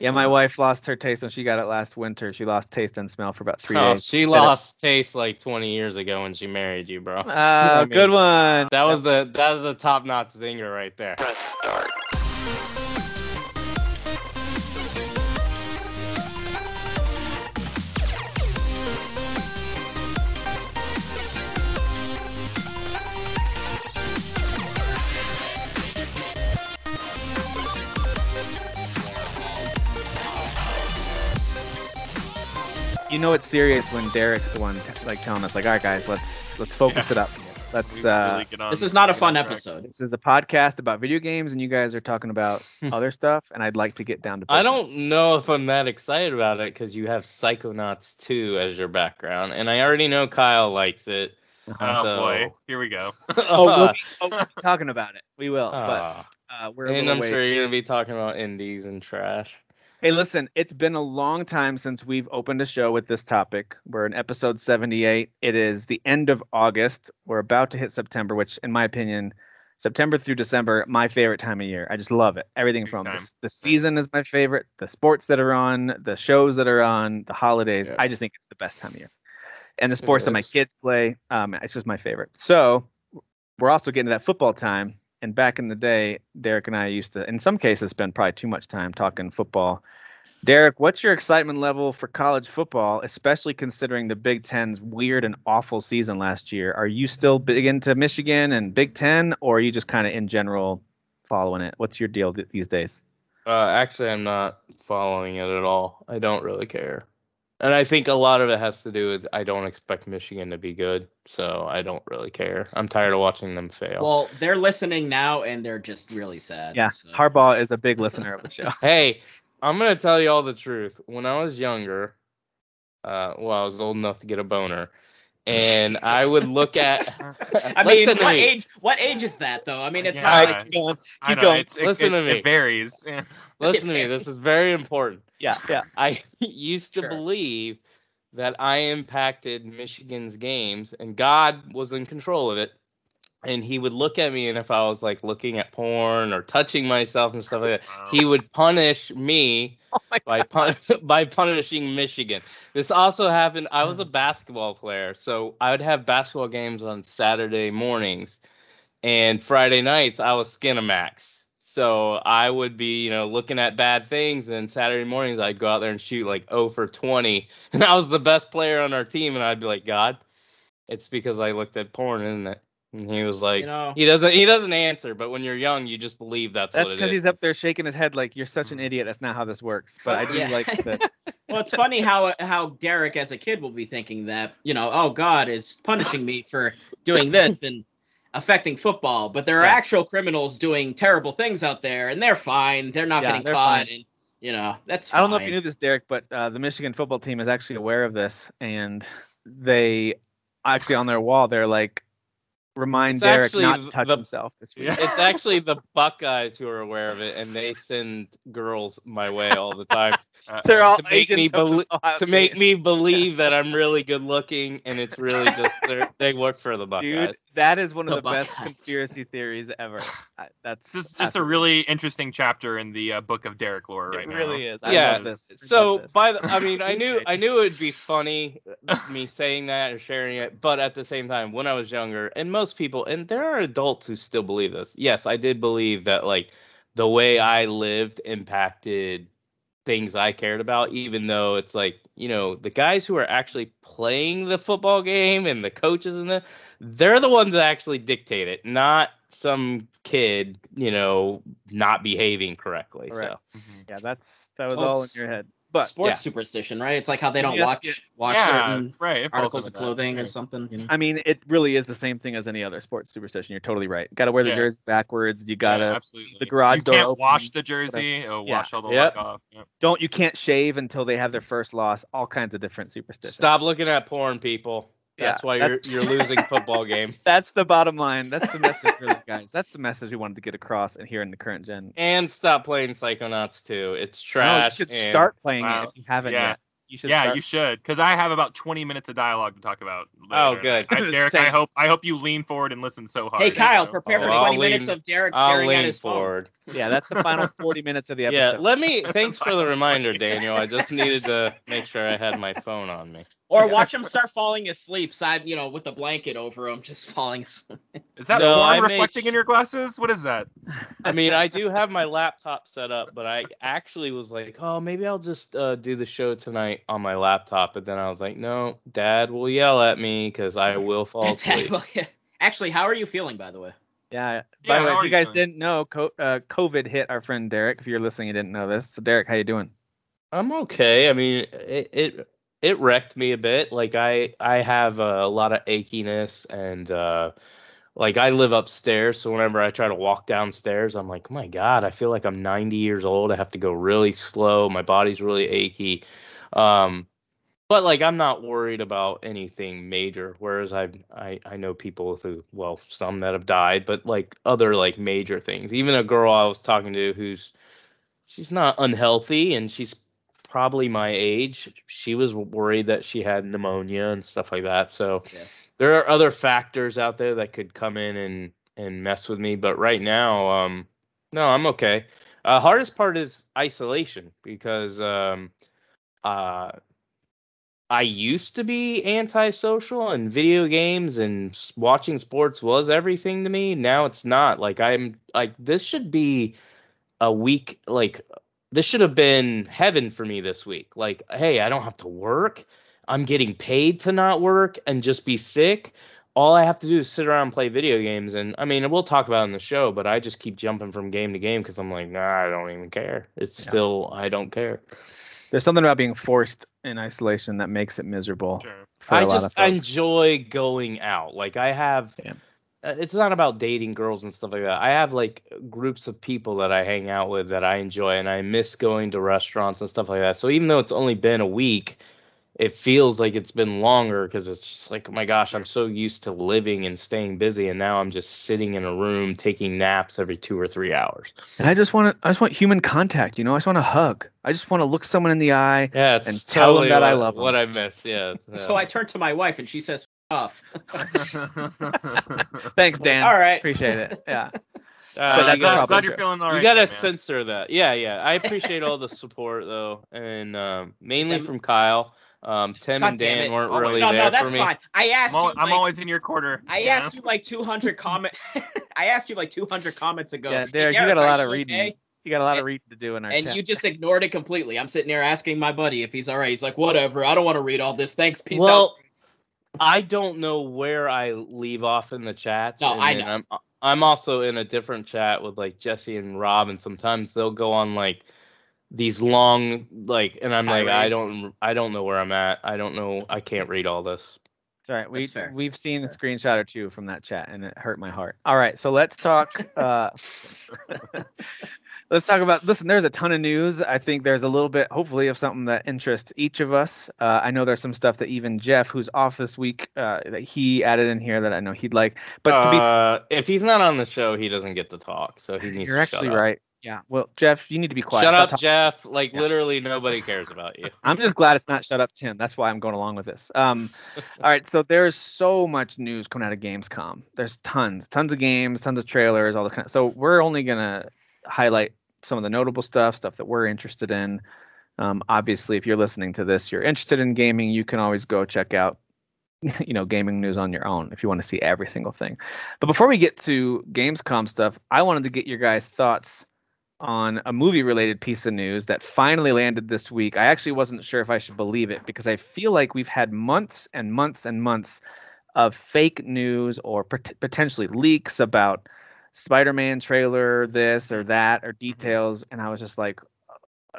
Yeah, my wife lost her taste when she got it last winter. She lost taste and smell for about three Oh, days. she Said it- lost taste like 20 years ago when she married you, bro. Ah, I mean, good one. That was a that was a top notch zinger right there. Press start. You know it's serious when Derek's the one t- like telling us like, all right, guys, let's let's focus Yeah. it up. Let's. We uh really This is not a fun track. episode. This is the podcast about video games, and you guys are talking about other stuff, and I'd like to get down to. I don't know if I'm that excited about it because you have Psychonauts 2 as your background, and I already know Kyle likes it. Oh So- boy, here we go. Oh, we'll be, oh, we'll be talking about it. We will, Ah. but uh, we're. And I'm sure you're gonna be talking about indies and trash. Hey, listen, it's been a long time since we've opened a show with this topic. We're in episode 78. It is the end of August. We're about to hit September, which, in my opinion, September through December, my favorite time of year. I just love it. Everything Big from the, the season is my favorite, the sports that are on, the shows that are on, the holidays. Yeah. I just think it's the best time of year. And the sports that my kids play, um, it's just my favorite. So we're also getting to that football time. And back in the day, Derek and I used to, in some cases, spend probably too much time talking football. Derek, what's your excitement level for college football, especially considering the Big Ten's weird and awful season last year? Are you still big into Michigan and Big Ten, or are you just kind of in general following it? What's your deal th- these days? Uh, actually, I'm not following it at all. I don't really care. And I think a lot of it has to do with I don't expect Michigan to be good, so I don't really care. I'm tired of watching them fail. Well, they're listening now and they're just really sad. Yeah, so- Harbaugh is a big listener of the show. hey, I'm gonna tell you all the truth. When I was younger, uh, well, I was old enough to get a boner, and I would look at. I mean, what me. age? What age is that though? I mean, it's Yeah. not Alright, like keep going. I Keep know, going. It's, it, Listen it, to me. It varies. Listen to me. This is very important. Yeah, yeah. I used to Sure. believe that I impacted Michigan's games and God was in control of it. And he would look at me, and if I was like looking at porn or touching myself and stuff like that, he would punish me Oh by pun- by punishing Michigan. This also happened. I was a hmm. basketball player, so I would have basketball games on Saturday mornings, and Friday nights I was Skinamax. So I would be, you know, looking at bad things, and then Saturday mornings I'd go out there and shoot like 0 for 20, and I was the best player on our team, and I'd be like, God, it's because I looked at porn, isn't it? And he was like, you know. he doesn't, he doesn't answer, but when you're young, you just believe that's, That's because he's up there shaking his head like you're such an mm. idiot. That's not how this works. But I do Yeah. like that. Well, it's funny how how Derek as a kid will be thinking that you know, oh God is punishing me for doing this and affecting football, but there are Yeah. actual criminals doing terrible things out there, and they're fine. They're not Yeah, getting they're caught, fine. and you know that's. I don't know if you knew this, Derek, but uh, the Michigan football team is actually aware of this, and they actually on their wall they're like, remind It's Derek actually not to touch the- himself this week. It's actually the Buckeyes who are aware of it, and they send girls my way all the time Uh, They're all to make me agents of belie- Ohio to make me believe that I'm really good looking, and it's really just they're- work for the Buckeyes. Dude, that is one of The the, best conspiracy theories ever. I, that's This is just a really interesting chapter in the uh, book of Derek lore right it now. It really is. I Yeah, love this. So love this. by the, I mean, I knew I knew it'd be funny me saying that and sharing it, but at the same time, when I was younger, and most people, and there are adults who still believe this. Yes, I did believe that like the way I lived impacted things I cared about, even though it's like you know the guys who are actually playing the football game and the coaches and the they're the ones that actually dictate it, not some kid you know not behaving correctly. Correct. So. Mhm. yeah, that's that was Well, all in your head. But sports yeah. superstition, right? It's like how they don't Yes, watch yeah. watch Yeah, certain right. articles under of that, clothing or something. You know? I mean, it really is the same thing as any other sports superstition. You're totally right. Got to wear the Yeah. jersey backwards. You gotta absolutely. the garage you door can't open, wash the jersey. Or Yeah. wash all the Yep. off. Yep. don't. You can't shave until they have their first loss. All kinds of different superstitions. Stop looking at porn, people. That's Yeah, why you're you're losing football games. That's the bottom line. That's the message, really, guys. That's the message we wanted to get across and here in the current gen. And stop playing Psychonauts 2. It's No, you should and- start playing Wow. it if you haven't Yeah. yet. you should. Yeah, start. you should, because I have about 20 minutes of dialogue to talk about. Oh, good. I, Derek, I hope I hope you lean forward and listen so hard. Hey Kyle, So- prepare for Oh, I'll 20 minutes lean- of Derek I'll staring at lean his phone. forward. Yeah, that's the final 40 minutes of the episode. Yeah, episode. let me. Thanks for the reminder, Daniel. I just needed to make sure I had my phone on me. Or watch him start falling asleep, side, you know, with the blanket over him, just falling asleep. Is that No, porn I make reflecting sh- in your glasses? What is that? I mean, I do have my laptop set up, but I actually was like, oh, maybe I'll just uh, do the show tonight on my laptop. But then I was like, no, Dad will yell at me because I will fall asleep. Actually, how are you feeling, by the way? Yeah. Yeah, By the way, if you you guys doing? didn't know, co- uh, COVID hit our friend Derek. If you're listening, you didn't know this. So Derek, how you doing? I'm okay. I mean, it it it wrecked me a bit. Like I I have a lot of achiness and uh like I live upstairs, so whenever I try to walk downstairs, I'm like, oh my god, I feel like I'm 90 years old. I have to go really slow. My body's really achy. Um but like I'm not worried about anything major. Whereas I I I know people who well some that have died, but like other like major things. Even a girl I was talking to who's she's not unhealthy and she's probably my age. She was worried that she had pneumonia and stuff like that. So Yeah. there are other factors out there that could come in and and mess with me. But right now, um, no, I'm okay. Uh, hardest part is isolation because um, uh, I used to be antisocial and video games and watching sports was everything to me. Now it's not. Like I'm like this should be a week like this should have been heaven for me this week. Like, hey, I don't have to work. I'm getting paid to not work and just be sick. All I have to do is sit around and play video games. And I mean, we'll talk about it in the show, but I just keep jumping from game to game because I'm like, nah, I don't even care. It's Yeah. still, I don't care. There's something about being forced in isolation that makes it miserable Sure. for a I lot of just folks. enjoy going out. Like I have Yeah. Uh, it's not about dating girls and stuff like that. I have like groups of people that I hang out with that I enjoy and I miss going to restaurants and stuff like that. So even though it's only been a week, it feels like it's been longer because it's just like, oh my gosh, I'm so used to living and staying busy and now I'm just sitting in a room taking naps every 2 or 3 hours. And I just want to. I just want human contact. You know, I just want to hug. I just want to look someone in the eye. Yeah, it's And tell 'em totally that I what- love 'em. what I miss. Yeah. it's- So. I turned to my wife and she says, "Off." Thanks, Dan. All right. Appreciate it. Yeah. Uh, But that's you gotta- glad you're feeling all right. you gotta there, man. censor that. Yeah, yeah. I appreciate all the support though, and um, mainly Sem- from Kyle. Um, Tim God and Dan it. weren't Always. really no, there no, that's for me. fine. I asked I'm, al- you. I'm like, always in your quarter. I you asked you like 200 comment. I asked you like 200 comments ago. Yeah, "Hey, Derek, you got a lot of reading. okay?" You got a lot of reading to do in our And chat. you just ignored it completely. I'm sitting there asking my buddy if he's all right. He's like, whatever. I don't want to read all this. Thanks. Peace Well, out. I don't know where I leave off in the chats. No, and I know. I'm, I'm also in a different chat with like Jesse and Rob, and sometimes they'll go on like these long like, and I'm like, I don't I don't know where I'm at. I don't know. I can't read all this. It's all right. We That's fair. we've seen the screenshot or two from that chat, and it hurt my heart. All right, so let's talk. Uh, let's talk about. Listen, there's a ton of news. I think there's a little bit, hopefully, of something that interests each of us. Uh, I know there's some stuff that even Jeff, who's off this week, uh, that he added in here that I know he'd like. But to be, f- uh, if he's not on the show, he doesn't get to talk. So he needs you're to actually shut up. right. Yeah. Well, Jeff, you need to be quiet. Shut Stop up, talking. Jeff. Like Yeah. literally nobody cares about you. I'm just glad it's not shut up Tim. That's why I'm going along with this. Um, all right, so there's so much news coming out of Gamescom. There's tons, tons of games, tons of trailers, all this kind of. So we're only gonna highlight some of the notable stuff, stuff that we're interested in. Um, obviously, if you're listening to this, you're interested in gaming. You can always go check out, you know, gaming news on your own if you want to see every single thing. But before we get to Gamescom stuff, I wanted to get your guys' thoughts on a movie related piece of news that finally landed this week. I actually wasn't sure if I should believe it because I feel like we've had months and months and months of fake news or pot- potentially leaks about Spider-Man trailer this or that or details and I was just like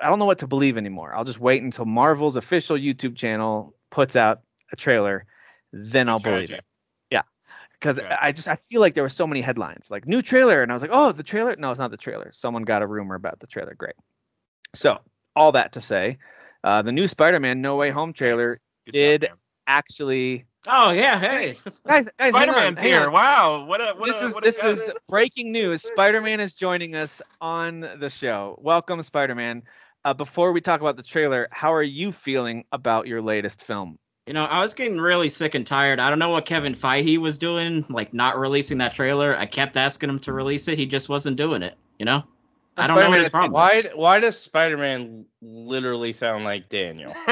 I don't know what to believe anymore. I'll just wait until Marvel's official YouTube channel puts out a trailer then I'll believe it. Yeah, because Yeah. I just I feel like there were so many headlines like new trailer and I was like oh the trailer? No it's not the trailer. Someone got a rumor about the trailer. Great. So all that to say uh, the new Spider-Man No Way Home trailer Good did- job, actually Oh yeah, hey. guys guys Spider-Man's here. on. Wow. What a what this a, is what a this guy. is breaking news Spider-Man is joining us on the show welcome Spider-Man uh, before we talk about the trailer, how are you feeling about your latest film? You know, I was getting really sick and tired. I don't know what Kevin Feige was doing, like not releasing that trailer. I kept asking him to release it. He just wasn't doing it. You know. I don't know what his problem. Why? Why does Spider-Man literally sound like Daniel?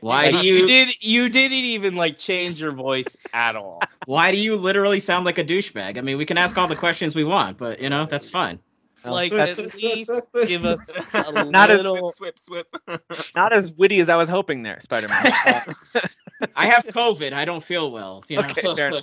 Why Like, do you? did you didn't even like change your voice at all? Why do you literally sound like a douchebag? I mean, we can ask all the questions we want, but you know that's fine. like that's- at least give us a Not as- Swip, swip, swip. Not as witty as I was hoping there, Spider-Man. I have COVID. I don't feel well. You know? Okay,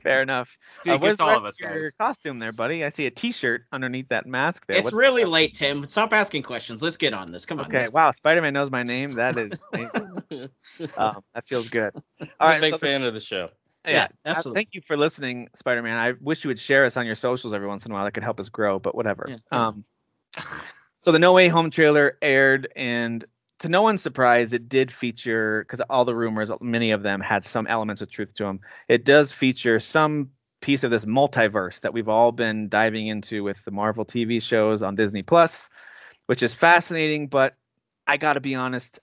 fair fair enough. See, it Uh, what's all of rest us, your guys. costume there, buddy? I see a T-shirt underneath that mask there. it's What's- really late, Tim. Stop asking questions. Let's get on this. Come on. Okay, let's- wow, Spider-Man knows my name. That is, um, that feels good. All I'm right, a big so this- fan of the show. yeah, Yeah, uh, absolutely. thank you for listening, Spider-Man. I wish you would share us on your socials every once in a while. That could help us grow, but whatever. Yeah. Um, so the No Way Home trailer aired, and to no one's surprise, it did feature because all the rumors, many of them had some elements of truth to them. It does feature some piece of this multiverse that we've all been diving into with the Marvel TV shows on Disney Plus, which is fascinating. But I got to be honest,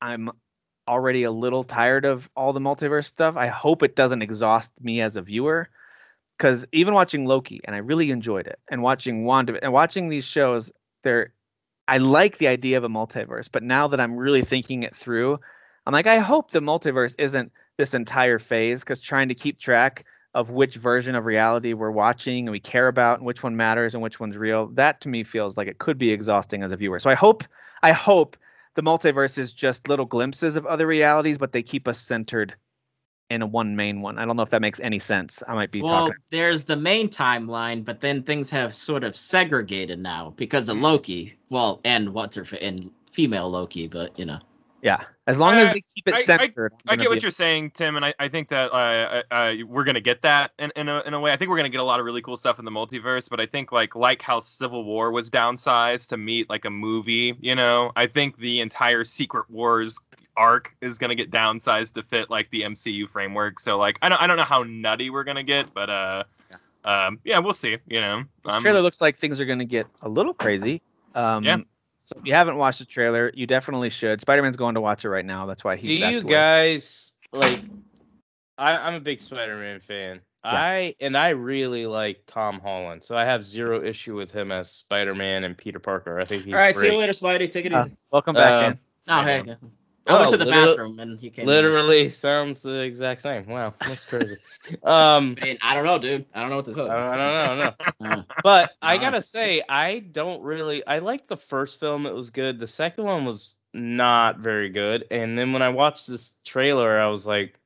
I'm already a little tired of all the multiverse stuff. I hope it doesn't exhaust me as a viewer. Because even watching Loki, and I really enjoyed it, and watching Wanda, and watching these shows, they're I like the idea of a multiverse, but now that I'm really thinking it through, I'm like, I hope the multiverse isn't this entire phase because trying to keep track of which version of reality we're watching and we care about and which one matters and which one's real, that to me feels like it could be exhausting as a viewer. So I hope I hope the multiverse is just little glimpses of other realities, but they keep us centered in a one main one. I don't know if that makes any sense. I might be Well, talking. there's the main timeline, but then things have sort of segregated now because of Loki. Well, and what's her fa- and female Loki, but you know. Yeah, as long as Uh, they keep it I- I- centered. I'm I get what be- you're saying, Tim, and I, I think that uh, uh, we're gonna get that in, in, a, in a way. I think we're gonna get a lot of really cool stuff in the multiverse, but I think like like how Civil War was downsized to meet like a movie, you know, I think the entire Secret Wars arc is gonna get downsized to fit like the MCU framework. So like I don't I don't know how nutty we're gonna get, but uh, um, yeah, we'll see. You know, This Um, trailer looks like things are going to get a little crazy. Um, Yeah. So if you haven't watched the trailer, you definitely should. Spider-Man's going to watch it right now. That's why Do he's back you guys like? I, I'm a big Spider-Man fan. Yeah. I and I really like Tom Holland, so I have zero issue with him as Spider-Man and Peter Parker. I think he's All right, great. see you later, Spidey. Take it Uh, easy. Welcome back, Uh, Dan. Oh, hey. I went Oh, to the literally- bathroom and he came. in. Literally sounds the exact same. Wow, that's crazy. um, I, mean, I don't know, dude. I don't know what to you. I don't, know. I don't know. Uh, But I gotta say, I don't really. I liked the first film; it was good. The second one was not very good. And then when I watched this trailer, I was like,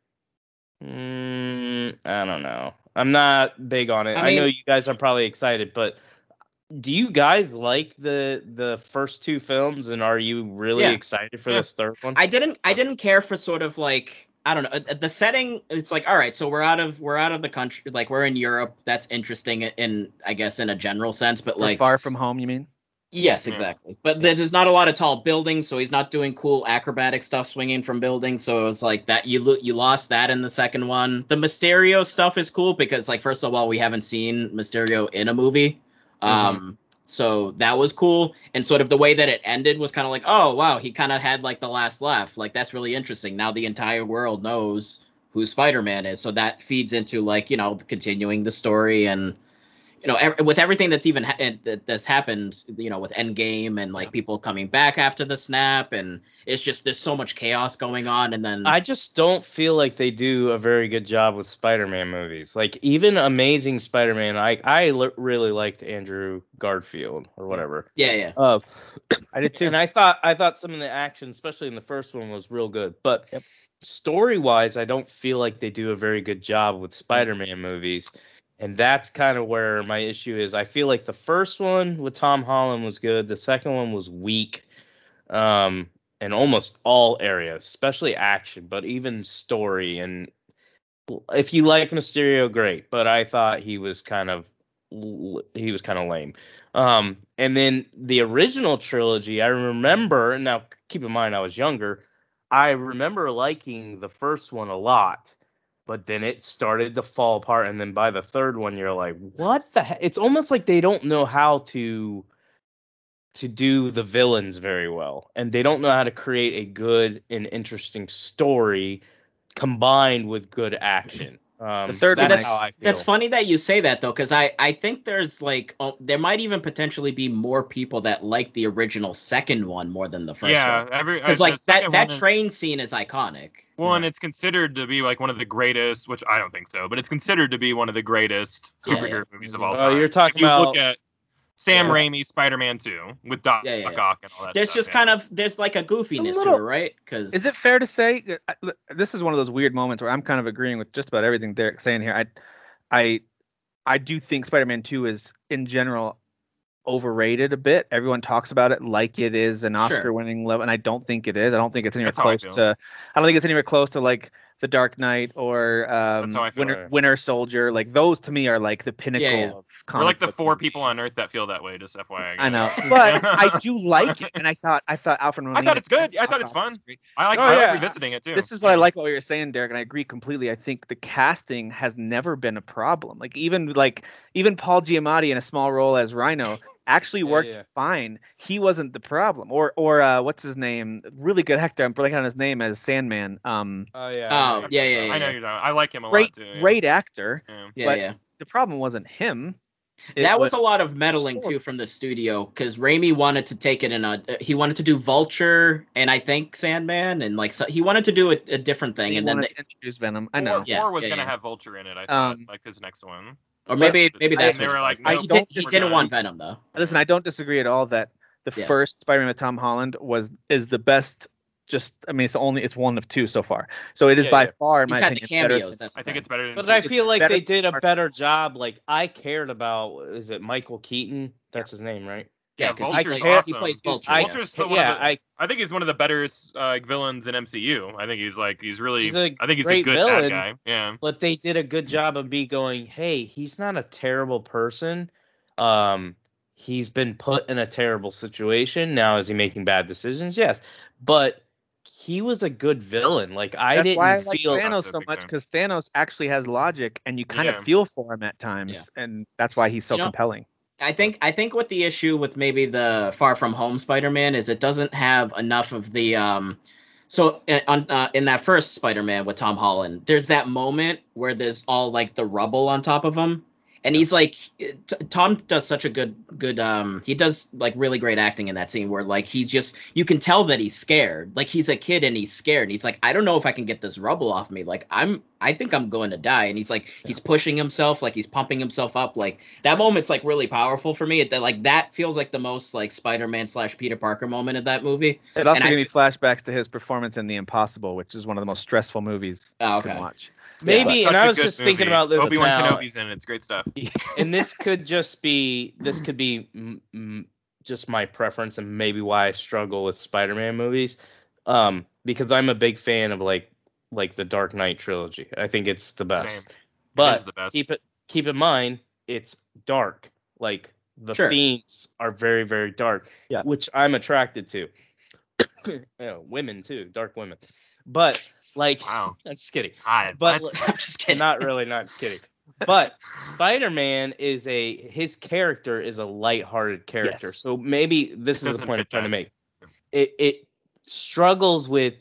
mm, I don't know. I'm not big on it. I I, know you guys are probably excited, but do you guys like the the first two films? And are you really Yeah. excited for Yeah. this third one? I didn't. I didn't care for sort of like I don't know uh, the setting. It's like all right, so we're out of we're out of the country. Like we're in Europe. That's interesting in I guess in a general sense. But We're like far from home, you mean? Yes, Yeah. exactly. But there's not a lot of tall buildings, so he's not doing cool acrobatic stuff swinging from buildings. So it was like that. You lo- you lost that in the second one. The Mysterio stuff is cool because, like, first of all, we haven't seen Mysterio in a movie. Um, so that was cool. And sort of the way that it ended was kind of like, oh wow, he kind of had like the last laugh. Like that's really interesting. Now the entire world knows who Spider-Man is. So that feeds into like you know continuing the story and you know, ev- with everything that's even ha- that- that's happened, you know, with Endgame and like people coming back after the snap, and it's just there's so much chaos going on, and then I just don't feel like they do a very good job with Spider-Man movies. Like even Amazing Spider-Man, I I l- really liked Andrew Garfield or whatever. yeah, yeah, Uh, I did too. and I thought I thought some of the action, especially in the first one, was real good. But Yep. story-wise, I don't feel like they do a very good job with Spider-Man movies. And that's kind of where my issue is. I feel like the first one with Tom Holland was good. The second one was weak. Um, in almost all areas, especially action, but even story. And if you like Mysterio, great. But I thought he was kind of he was kind of lame. Um, and then the original trilogy, I remember. Now, keep in mind, I was younger. I remember liking the first one a lot, but then it started to fall apart. And then by the third one, you're like, what the heck? It's almost like they don't know how to to do the villains very well, and they don't know how to create a good and interesting story combined with good action. Um, The third that's how I feel. That's funny that you say that though, because I I think there's like oh, there might even potentially be more people that like the original second one more than the first yeah, one. every Because uh, like that second that one is- train scene is iconic. One, it's considered to be like one of the greatest, which I don't think so, but it's considered to be one of the greatest Yeah, superhero yeah. movies of all Oh, time. you're talking if you look about- at Sam Yeah. Raimi's Spider-Man 2 with Doc, Yeah, yeah, Doc yeah. Ock and all that. There's stuff, just yeah. kind of there's like a goofiness little- to it, right? Because Is it fair to say uh, this is one of those weird moments where I'm kind of agreeing with just about everything Derek's saying here. I, I, I do think Spider-Man 2 is in general overrated a bit. Everyone talks about it like it is an Oscar-winning level, and I don't think it is. I don't think it's anywhere That's how I close to. I don't think it's anywhere close to like The Dark Knight or um, That's how I feel. Winter, Winter Soldier. Like those to me are like the pinnacle Yeah, yeah. of. We're like the book four people on. Earth that feel that way. Just FYI. I know, but I do like it, and I thought I thought Alfred. I thought it's good. I thought it's fun. I like, Oh, I like yeah. revisiting it too. This is what I like what you're saying, Derek, and I agree completely. I think the casting has never been a problem. Like even like even Paul Giamatti in a small role as Rhino actually worked yeah. fine. He wasn't the problem. Or or uh, what's his name? Really good actor. I'm blanking on his name as Sandman. Um, Oh yeah. Oh, yeah, yeah, yeah. I know you're. talking- I like him a great lot too. yeah. great actor. Yeah. yeah, but yeah. The problem wasn't him. It that was a lot of meddling story. too from the studio because Raimi wanted to take it in a he wanted to do Vulture and I think Sandman and like so he wanted to do a, a different thing he and then wanted they, to introduce Venom. I Four- know. Yeah, Four was yeah, gonna yeah. have Vulture in it. I thought, Um, like his next one. Or maybe But- maybe and that's they what were like, no, I, he, did, he didn't want Venom though. Listen, I don't disagree at all that the Yeah. first Spider-Man with Tom Holland was is the best. Just, I mean, it's the only, it's one of two so far. So it is Yeah, by yeah. far, in He's my had the opinion, better cameos. than- That's the I think it's better than. But I feel like they did a better job. Like I cared about is it Michael Keaton? That's his name, right? Yeah, Yeah, because he, Vulture's plays- he plays Vulture. I, yeah. Vulture's still one yeah, of the- I I think he's one of the better uh, villains in MCU. I think he's like he's really. He's a I think he's a great good villain. bad guy. Yeah. but they did a good job of me going, hey, he's not a terrible person. Um, he's been put in a terrible situation. Now is he making bad decisions? Yes, but he was a good villain. Like I That's didn't why I like feel. Thanos so much because Thanos actually has logic, and you kind Yeah. of feel for him at times, and that's why he's so You know, compelling. I think I think what the issue with maybe the Far From Home Spider-Man is it doesn't have enough of the um so on uh, in that first Spider-Man with Tom Holland there's that moment where there's all like the rubble on top of him and he's like t- Tom does such a good good um he does like really great acting in that scene where like he's just you can tell that he's scared. Like he's a kid and he's scared. And he's like I don't know if I can get this rubble off me. Like I'm I think I'm going to die. And he's like he's pushing himself like he's pumping himself up. Like that moment's like really powerful for me. It, that like that feels like the most like Spider-Man slash Peter Parker moment of that movie. It also and I gave me flashbacks to his performance in The Impossible, which is one of the most stressful movies oh, you can watch. Maybe, Such and I was good just thinking about this Obi-Wan now, Kenobi's in it. It's great stuff. and this could just be this could be mm, mm, just my preference and maybe why I struggle with Spider-Man movies, um, because I'm a big fan of like like the Dark Knight trilogy. I think it's the best. Same. But it is the best. keep it keep in mind it's dark. Like the Sure. themes are very very dark, Yeah. which I'm attracted to. you know, women too, dark women. But like, Wow. I'm just kidding. God, But what? I'm just kidding not really, not kidding. But Spider-Man is a his character is a light-hearted character. Yes. So maybe this It is the point I'm trying to make. It it struggles with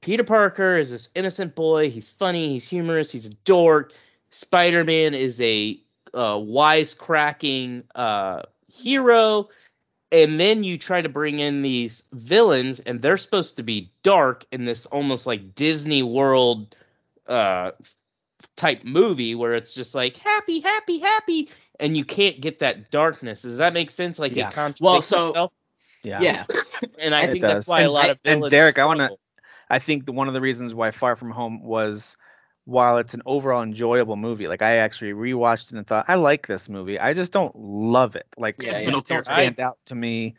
Peter Parker is this innocent boy. He's funny. He's humorous. He's a dork. Spider-Man is a uh, wisecracking uh, hero. And then you try to bring in these villains, and they're supposed to be dark in this almost like Disney World uh, type movie where it's just like happy, happy, happy, and you can't get that darkness. Does that make sense? Like Yeah. it contradicts Well, so- itself. Yeah. yeah And I It think does. that's why And a lot I- of and villains Derek, I wanna- I think one of the reasons why Far From Home was, while it's an overall enjoyable movie, like I actually rewatched it and thought I like this movie. I just don't love it. Like Yeah, it yeah. just don't Middle tier. stand out to me.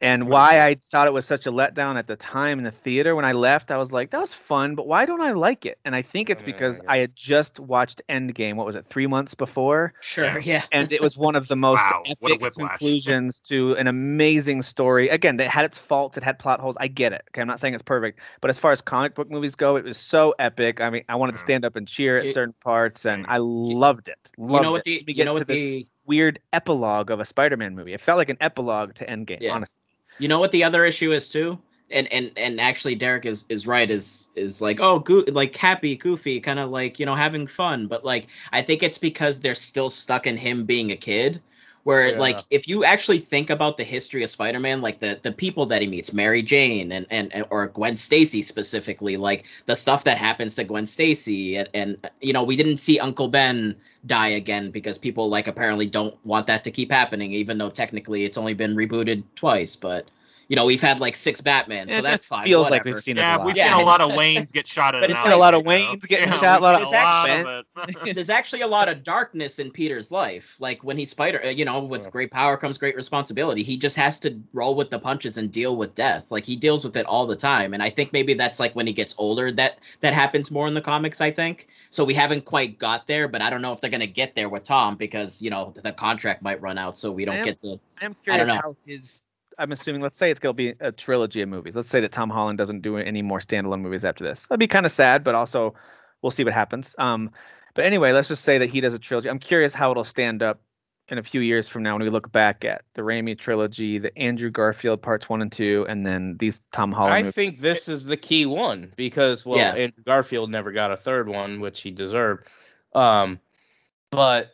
And why. I thought it was such a letdown at the time in the theater when I left, I was like, that was fun, but why don't I like it? And I think it's because yeah. I had just watched Endgame. What was it, three months before? sure yeah and it was one of the most Wow, epic conclusions to an amazing story. Again, it had its faults, it had plot holes. I get it. Okay, I'm not saying it's perfect, but as far as comic book movies go, it was so epic. I mean, I wanted to Mm. stand up and cheer at You- certain parts, and I loved it. Loved you know what it. the Let you get know to what this the weird epilogue of a Spider-Man movie. It felt like an epilogue to Endgame, Yeah. honestly. You know what the other issue is too? And and and actually Derek is is right is is like oh goo like happy goofy kind of like you know having fun but like I think it's because they're still stuck in him being a kid where Yeah. like if you actually think about the history of Spider-Man like the the people that he meets Mary Jane and and, or Gwen Stacy specifically like the stuff that happens to Gwen Stacy and, and you know we didn't see Uncle Ben die again because people like apparently don't want that to keep happening even though technically it's only been rebooted twice but you know we've had like six Batman so it that's fine feels like we've seen it Yeah, a lot. we've Yeah. seen a lot of Waynes get shot at. But an it's seen a lot of alley. Waynes getting Yeah, shot, a lot of seen Exactly. of it. there's actually a lot of darkness in Peter's life. Like when he's Spider, uh, you know, with Yeah. great power comes great responsibility. He just has to roll with the punches and deal with death. Like he deals with it all the time. And I think maybe that's like when he gets older that that happens more in the comics. I think so. We haven't quite got there, but I don't know if they're gonna get there with Tom because you know the contract might run out, so we don't am- get to. I am I don't curious know. how his. I'm assuming. Let's say it's gonna be a trilogy of movies. Let's say that Tom Holland doesn't do any more standalone movies after this. That'd be kind of sad, but also we'll see what happens. Um, but anyway, let's just say that he does a trilogy. I'm curious how it'll stand up in a few years from now when we look back at the Raimi trilogy, the Andrew Garfield parts one and two, and then these Tom Holland. I movies. think this is the key one because well, Yeah. Andrew Garfield never got a third one, which he deserved. Um, but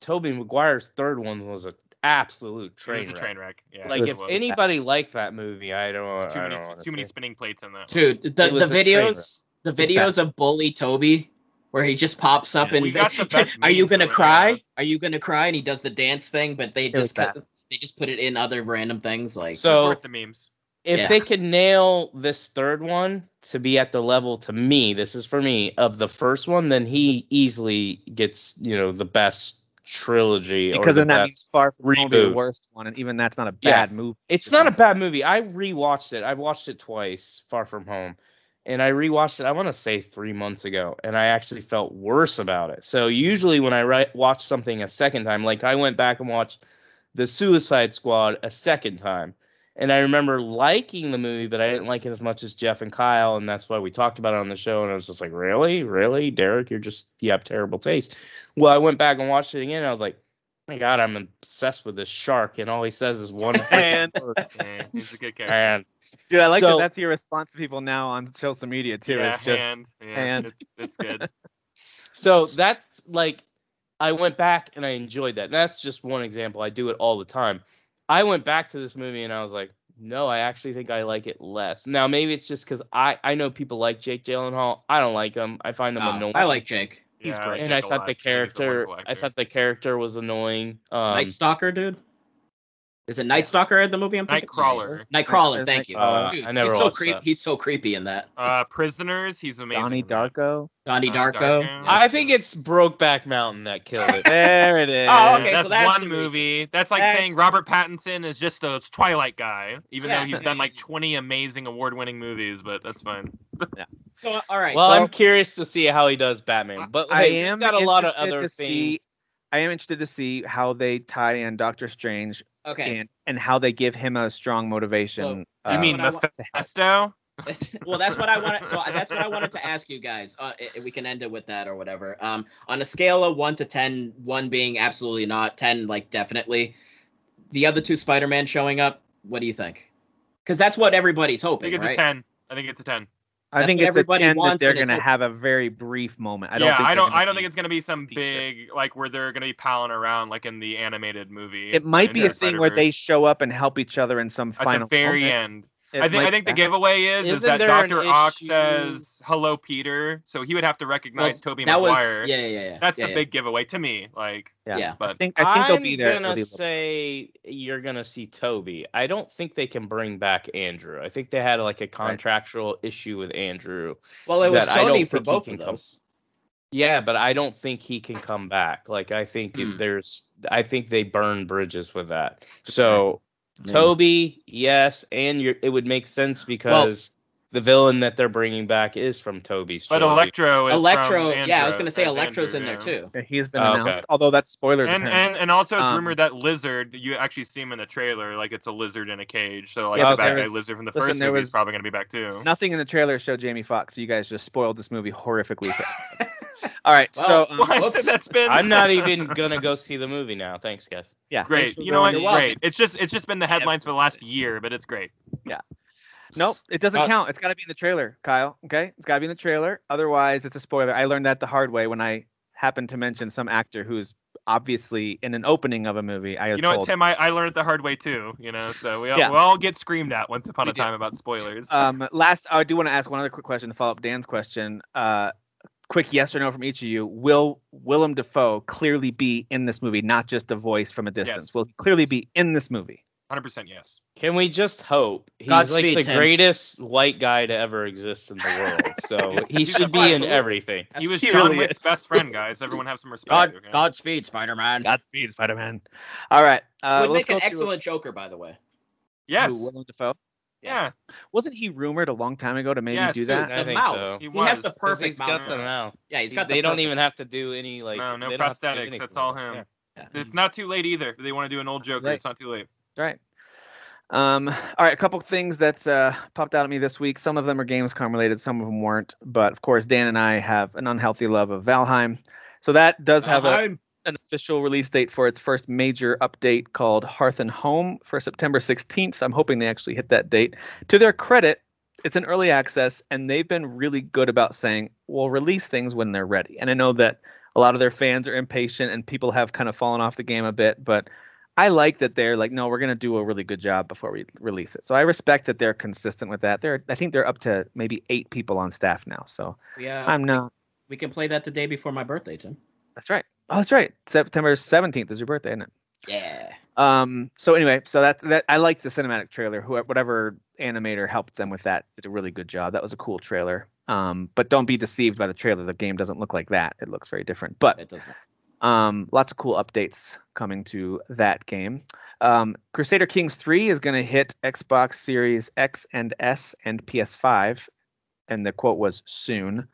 Tobey Maguire's third one was an absolute It train was a wreck. train wreck. Yeah, Like if was. anybody liked that movie, I don't. too I many, don't wanna too many spinning plates in that. Dude, the, the was a train videos, the videos of Bully Tobey, where he just pops up Yeah. and We the are you gonna cry? yeah. Are you gonna cry? And he does the dance thing, but they was just bad. cut, they just put it in other random things like. So- worth the memes. if Yeah. they could nail this third one to be at the level to me, this is for me of the first one, then he easily gets you know the best trilogy. because the then that means Far From Home be the worst one, and even that's not a Yeah. bad movie. It's not a bad movie. I rewatched it. I watched it twice, Far From Home, and I rewatched it. I want to say three months ago, and I actually felt worse about it. So usually when I ri- watch something a second time, like I went back and watched The Suicide Squad a second time, and I remember liking the movie, but I didn't like it as much as Jeff and Kyle, and that's why we talked about it on the show. And I was just like, really, really, Derek, you're just you have terrible taste. Well, I went back and watched it again, and I was like. My God, I'm obsessed with this shark, and all he says is one And- word. Yeah, he's a good character. And Dude, I like So- that. That's your response to people now on social media too. yeah, it's just hand, yeah, hand. It's, it's good. so that's like I went back and I enjoyed that. And That's just one example. I do it all the time. I went back to this movie and I was like, no, I actually think I like it less. Now maybe it's just because I I know people like Jake Gyllenhaal. I don't like him. I find him Oh, annoying. I like Jake. He's Yeah, great. and Jake I a thought lot. the He's a wonderful character I thought the character was annoying. Um, Night Stalker, dude. Is it Night Stalker the movie I'm thinking? Nightcrawler. Nightcrawler, There's thank you. Nightcrawler. Dude, I never he's so creepy. He's so creepy in that. Uh, Prisoners, he's amazing. Donnie in that. Darko. Donnie Uh, Darko. Darko. I think it's Brokeback Mountain that killed it. There it is. Oh, okay, that's, so that's one the movie. That's like That's- saying Robert Pattinson is just the Twilight guy, even Yeah. though he's done like 20 amazing award-winning movies. But that's fine. So, all right. well, so, I'm curious to see how he does Batman. But I am got a lot of interested other to things. see. I am interested to see how they tie in Doctor Strange okay. and and how they give him a strong motivation. So, You uh, mean what wa- Mephisto? well, that's what I wanted. So that's what I wanted to ask you guys. Uh, we can end it with that or whatever. Um, on a scale of one to 10, one being absolutely not, ten like definitely. The other two Spider-Man showing up. What do you think? Because that's what everybody's hoping. I think it's right? a 10. I think it's a 10. I that's think it's a everybody ten that they're gonna have a very brief moment. I don't. yeah, think I don't. I don't think it's gonna be some feature. big like where they're gonna be palling around like in the animated movie. It might be a thing where they show up and help each other in some at final. the very moment. end. It I think I think the giveaway is is that Doctor Ock issue- says hello Peter, so he would have to recognize Tobey that was yeah, yeah, yeah. That's yeah, the yeah. big giveaway to me. Like, Yeah. Yeah. I but think I think they'll be there. I'm gonna really say you're gonna see Tobey. I don't think they can bring back Andrew. I think they had like a contractual issue with Andrew. Well, it was I don't Sony for both can of come- those. Yeah, but I don't think he can come back. Like I think it- Hmm. there's I think they burn bridges with that. So Yeah. Tobey, yes, and you're, it would make sense because the villain that they're bringing back is from Tobey's. but trilogy. Electro is Electro, from yeah, I was gonna say Electro's Andrew, in there yeah. too. Yeah, He's been Oh, okay. announced, although that's spoilers. And, and and also it's Um, rumored that Lizard, you actually see him in the trailer, like it's a lizard in a cage. So like Yeah, the but bad there guy was- Lizard from the listen, first there movie was is probably gonna be back too. Nothing in the trailer showed Jamie Foxx. So you guys just spoiled this movie horrifically. for everyone. All right, Well, so um, What? That's been. I'm not even gonna go see the movie now. Thanks, guys. yeah, Great. You know what? going. You're. Great. It's just it's just been the headlines for the last year, but it's great. Yeah. Nope, it doesn't Uh, count. It's got to be in the trailer, Kyle. Okay, it's got to be in the trailer. Otherwise, it's a spoiler. I learned that the hard way when I happened to mention some actor who's obviously in an opening of a movie. I was You know told. what, Tim? I, I learned it the hard way too. You know, so we all, Yeah. we all get screamed at once upon We a do. time about spoilers. Um, last, I do want to ask one other quick question to follow up Dan's question. Uh, quick yes or no from each of you. Will Willem Dafoe clearly be in this movie, not just a voice from a distance? Yes. Will he clearly be in this movie? 100% yes. Can we just hope he's Godspeed, like the Tim. greatest white guy to ever exist in the world? So he should be in everything. He was He John really Wick's best friend, guys. Everyone have some respect. God, okay? Godspeed, Spider-Man. Godspeed, Spider-Man. All right. Uh, Would let's make an go through- excellent Joker, by the way. Yes. Who, Willem Dafoe. Yeah. Wasn't he rumored a long time ago to maybe Yes, do dude, that? I the think mouth. so. He, He has was, the 'cause perfect he's mouth. got the mouth. Yeah, he's got the they don't perfect- even have to do any like. No, no they don't have to do prosthetics. anything That's all him. Yeah. It's not too late either. If they want to do an old Joker, Right. it's not too late. Right. Um, all right, a couple things that uh, popped out at me this week. Some of them are Gamescom related, some of them weren't. But of course, Dan and I have an unhealthy love of Valheim. So that does have a, Valheim. An official release date for its first major update called Hearth and Home for September 16th. I'm hoping they actually hit that date. To their credit, it's an early access, and they've been really good about saying, we'll release things when they're ready. And I know that a lot of their fans are impatient and people have kind of fallen off the game a bit, but I like that they're like, no, we're going to do a really good job before we release it. So I respect that they're consistent with that. They're, I think they're up to maybe eight people on staff now. So Yeah, I'm not. we can play that the day before my birthday, Tim. That's right. Oh, that's right. September 17th is your birthday, isn't it? Yeah. Um. So anyway, so that that I like the cinematic trailer. Who whatever animator helped them with that did a really good job. That was a cool trailer. Um. But don't be deceived by the trailer. The game doesn't look like that. It looks very different. But It doesn't. um, lots of cool updates coming to that game. Um, Crusader Kings 3 is going to hit Xbox Series X and S and PS5, and the quote was soon.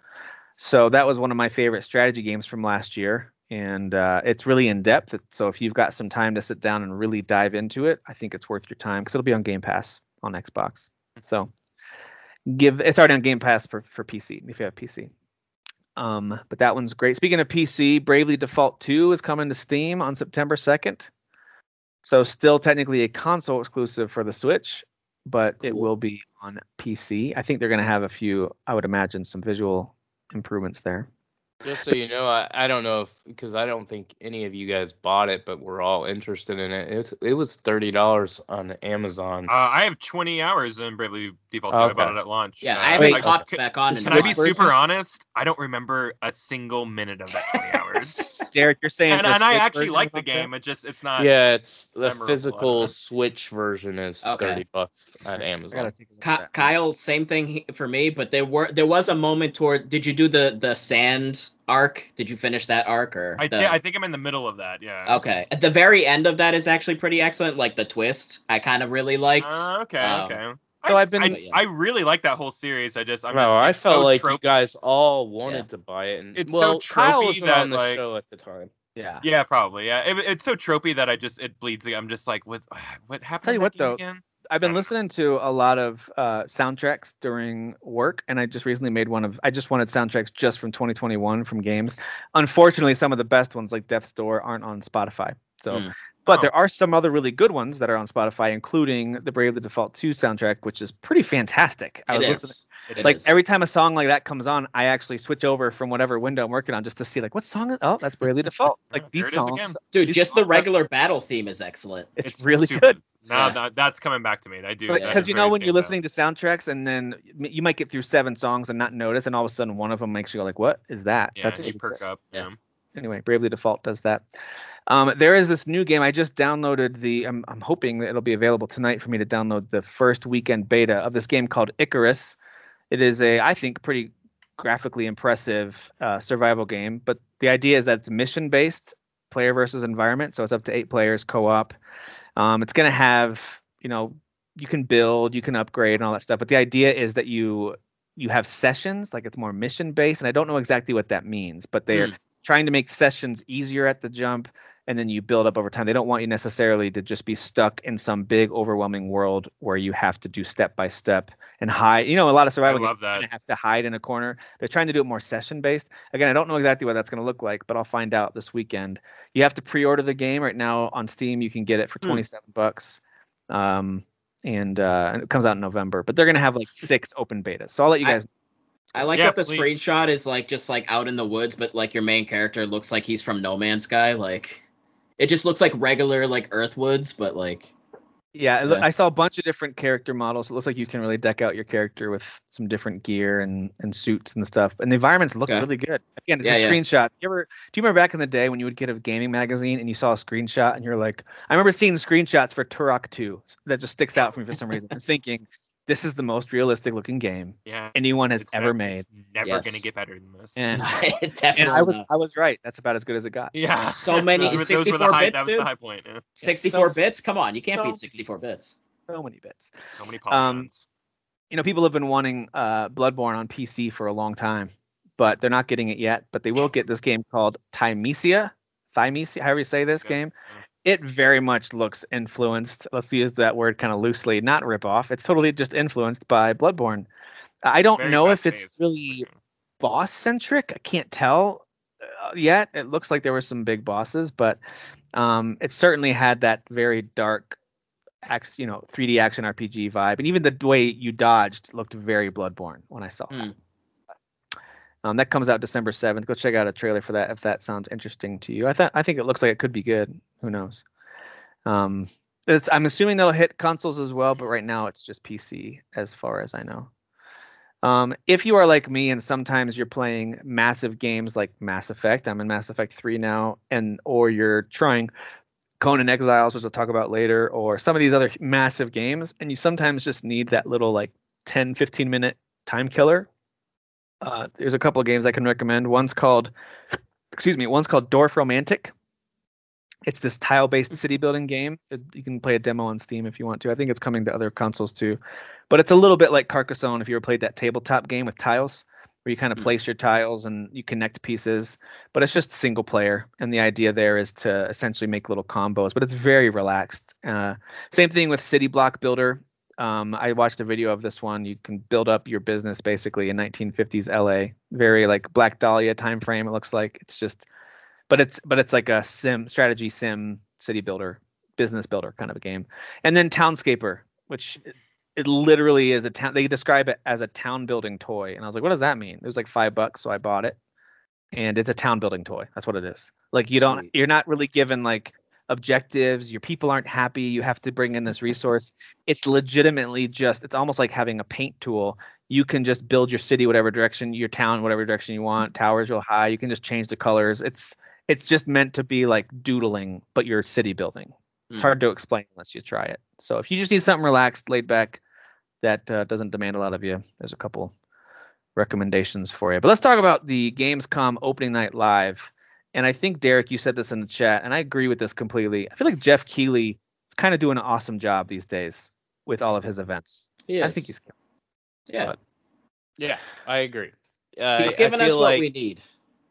So that was one of my favorite strategy games from last year, and uh, it's really in depth. So if you've got some time to sit down and really dive into it, I think it's worth your time because it'll be on Game Pass on Xbox. So give it's already on Game Pass for for PC if you have PC. Um, but that one's great. Speaking of PC, Bravely Default 2 is coming to Steam on September 2nd. So still technically a console exclusive for the Switch, but it will be on PC. I think they're going to have a few, I would imagine, some visual improvements there. Just so you know, I, I don't know if because I don't think any of you guys bought it, but we're all interested in it. It's, it was thirty dollars on Amazon. Uh, I have 20 hours in Bravely Default 2. I bought it at launch. Yeah, Uh, I haven't Wait, caught can, back on. Can can I be months. version? super honest? I don't remember a single minute of that 20 hours. Derek, you're saying and and I actually like the game. It just it's not. yeah, it's the physical. Switch version is Okay. thirty bucks at Amazon. gotta take a look Ky- Kyle, same thing for me, but there were there was a moment toward. Did you do the the sand arc? Did you finish that arc or? I, the- did, I think I'm in the middle of that. Yeah. Okay, at the very end of that is actually pretty excellent. Like the twist, I kind of really liked. Uh, okay. Um, okay. so I, I've been- I, yeah. I really like that whole series. I just I'm no, just, I felt so like tropey. you guys all wanted Yeah. to buy it, and It's so well, Kyle tropey wasn't that, on the like- show at the time. Yeah. Yeah, probably. Yeah, it, it's so tropey that I just it bleeds. I'm just like, what what happened? Tell you what, that though, again? I've been listening to a lot of uh, soundtracks during work, and I just recently made one of. I just wanted soundtracks just from 2021 from games. Unfortunately, some of the best ones, like Death's Door, aren't on Spotify. So, Hmm. but Oh. there are some other really good ones that are on Spotify, including the Bravely Default 2 soundtrack, which is pretty fantastic. I It was is. listening, It like is. every time a song like that comes on, I actually switch over from whatever window I'm working on just to see like what song. Is, oh, that's Bravely Default. Like these there it is songs, again. dude, these just the songs are- regular battle theme is excellent. It's, really super- good. Now Yeah. that, that's coming back to me. I do. Because you know when you're standout. listening to soundtracks and then you might get through seven songs and not notice, and all of a sudden one of them makes you go like, "What is that?" Yeah, That's you perk good. up. Yeah. Yeah. Anyway, Bravely Default does that. Um, there is this new game I just downloaded. The I'm, I'm hoping that it'll be available tonight for me to download the first weekend beta of this game called Icarus. It is a I think pretty graphically impressive uh, survival game, but the idea is that it's mission based, player versus environment. So it's up to eight players co-op. Um, it's gonna have you know you can build, you can upgrade, and all that stuff. But the idea is that you you have sessions, like it's more mission based, and I don't know exactly what that means, but they're Hmm. trying to make sessions easier at the jump and then you build up over time. They don't want you necessarily to just be stuck in some big, overwhelming world where you have to do step by step and hide. You know, a lot of survival love games that. have to hide in a corner. They're trying to do it more session based. Again, I don't know exactly what that's going to look like, but I'll find out this weekend. You have to pre-order the game right now on Steam. You can get it for Hmm. 27 bucks. Um, and uh, and it comes out in November, but they're going to have like six open betas. So I'll let you I- guys. I like Yeah, that the please. screenshot is like just like out in the woods, but like your main character looks like he's from No Man's Sky. Like it just looks like regular like Earthwoods, but like Yeah, Yeah. I saw a bunch of different character models. It looks like you can really deck out your character with some different gear and, and suits and stuff. And the environments look Okay. really good. Again, it's Yeah, a yeah. screenshot. You ever do you remember back in the day when you would get a gaming magazine and you saw a screenshot and you're like, I remember seeing screenshots for Turok 2 that just sticks out for me for some reason and thinking this is the most realistic looking game Yeah. anyone has It's ever made. it's Never Yes. gonna get better than this. And, definitely and I was not. I was right. That's about as good as it got. Yeah. So many- Those were- those 64 high- bits, That was dude? the high point. Yeah. 64 so- bits. Come on, you can't so beat 64 bits. So many bits. So many Um, polygons. you know, people have been wanting uh, Bloodborne on PC for a long time, but they're not getting it yet. But they will get this game called Thymesia, Thymesia, however you say this Yeah, game. Yeah. It very much looks influenced. Let's use that word kind of loosely, not rip off. It's totally just influenced by Bloodborne. I don't Very know if fast-paced. it's really boss centric. I can't tell uh, yet. It looks like there were some big bosses, but um, it certainly had that very dark, act, you know, 3D action RPG vibe, and even the way you dodged looked very Bloodborne when I saw that. Um, that comes out December seventh. Go check out a trailer for that if that sounds interesting to you. I I think it looks like it could be good. Who knows? Um, I'm assuming they'll hit consoles as well, but right now it's just PC as far as I know. Um, if you are like me and sometimes you're playing massive games like Mass Effect, I'm in Mass Effect 3 now, and or you're trying Conan Exiles, which we'll talk about later, or some of these other massive games, and you sometimes just need that little like 10, 15 minute time killer. Uh, there's a couple of games I can recommend. One's called, excuse me, one's called Dorfromantik. It's this tile-based city building game. It- You can play a demo on Steam if you want to. I think it's coming to other consoles too, but it's a little bit like Carcassonne if you ever played that tabletop game with tiles, where you kind of Hmm. place your tiles and you connect pieces. But it's just single player, and the idea there is to essentially make little combos. But it's very relaxed. Uh, same thing with City Block Builder. Um, I watched a video of this one. You can build up your business basically in 1950s LA. Very like Black Dahlia time frame. It looks like it's just, but it's but it's like a sim strategy sim city builder, business builder kind of a game. And then Townscaper, which it, it literally is a town. They describe it as a town building toy, and I was like, what does that mean? It was like five bucks, so I bought it. And it's a town building toy. That's what it is. Like you don't, you're not really given like objectives your people aren't happy you have to bring in this resource. It's legitimately just it's almost like having a paint tool. You can just build your city whatever direction your town whatever direction you want towers real high you can just change the colors. It's it's just meant to be like doodling but you're city building. It's Hmm. hard to explain unless you try it. So if you just need something relaxed laid back that uh, doesn't demand a lot of you there's a couple recommendations for you. But let's talk about the gamescom opening night live and I think Derek, you said this in the chat, and I agree with this completely. I feel like Geoff Keighley is kind of doing an awesome job these days with all of his events. He I think he's yeah. but- Yeah, I agree. Uh, He's I giving us feel what like, we need.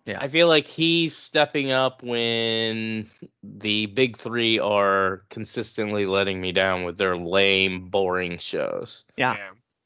Yeah. I feel like he's stepping up when the big three are consistently letting me down with their lame, boring shows. Yeah.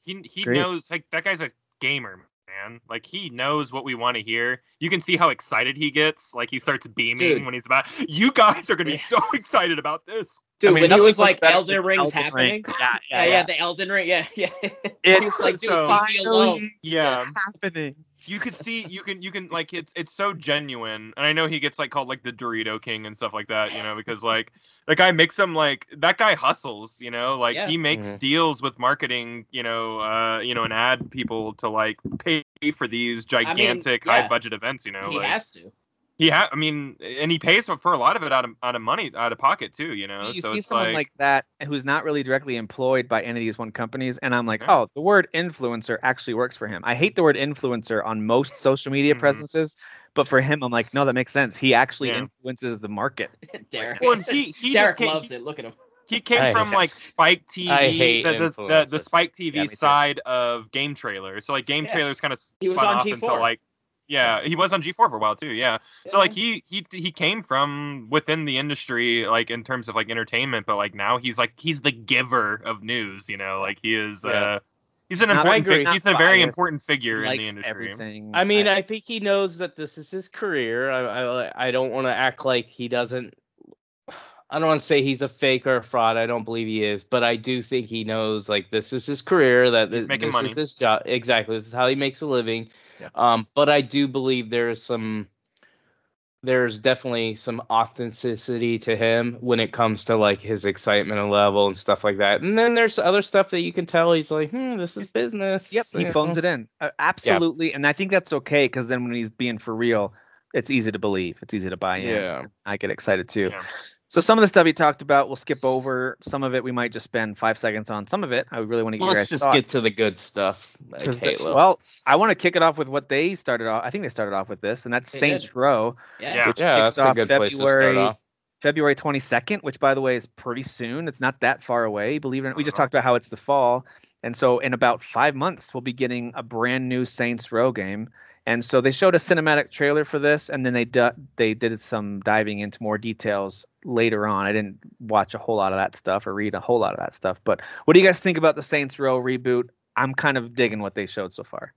He he Great. knows like that guy's a gamer, man. Like he knows what we want to hear. You can see how excited he gets. Like he starts beaming Dude. when he's about. You guys are gonna be so excited about this. Dude, I mean, when he was like Elden Ring's Elden happening. Ring. Yeah, Yeah, yeah, the Elden Ring. Yeah, yeah. It's He's like, dude, so- leave me alone. Yeah. happening. You could see you can you can like it's it's so genuine and i know he gets like called like the dorito king and stuff like that you know because like the guy makes them like that guy hustles you know like Yeah. he makes Mhm. deals with marketing you know uh you know and ad people to like pay for these gigantic yeah. high budget events you know he like has to. He ha- i mean and he pays for a lot of it out of out of money out of pocket too you know you so see it's someone like, like, that who's not really directly employed by any of these one companies, and I'm like, Yeah. oh, the word influencer actually works for him. I hate the word influencer on most social media Mhm. presences, but for him, I'm like, no, that makes sense. He actually Yeah. influences the market. Derek. well, he he Derek just came, loves it. Look at him. He came I- from like Spike TV, I hate the, the, the, the. Spike TV Yeah, me too. side of game trailers. So like game Yeah. trailers kind of He was on off G4. into like Yeah, he was on G4 for a while too. Yeah. So like he he he came from within the industry, like in terms of like entertainment, but like now he's like he's the giver of news. You know, like he is. Yeah. uh He's an Not- important. fig- he's a very biased. important figure in the industry. everything. I mean, I think he knows that this is his career. I I, I don't want to act like he doesn't. I don't want to say he's a fake or a fraud. I don't believe he is, but I do think he knows like this is his career. That He's this, making this money. is his job. Exactly. This is how he makes a living. Yeah. Um, but I do believe there's some. There's definitely some authenticity to him when it comes to like his excitement and level and stuff like that. And then there's other stuff that you can tell he's like, hmm, this is business. Yep, he phones it in. Uh, absolutely, and I think that's okay because then when he's being for real, it's easy to believe. It's easy to buy in. Yeah. I get excited too. Yeah. So some of the stuff he talked about, we'll skip over. Some of it we might just spend five seconds on. Some of it I really want to get your Let's guys' just get to the good stuff. Like 'Cause the- Halo. well, I want to kick it off with what they started off. I think they started off with this, and that's They Saints did. Row, Yeah. which yeah, kicks that's a off good place to start February off. February 22nd, which by the way is pretty soon. It's not that far away. Believe it or not, we just Uh-huh. talked about how it's the fall, and so in about five months we'll be getting a brand new Saints Row game. And so they showed a cinematic trailer for this, and then they du- they did some diving into more details later on. I didn't watch a whole lot of that stuff or read a whole lot of that stuff. But what do you guys think about the Saints Row reboot? I'm kind of digging what they showed so far.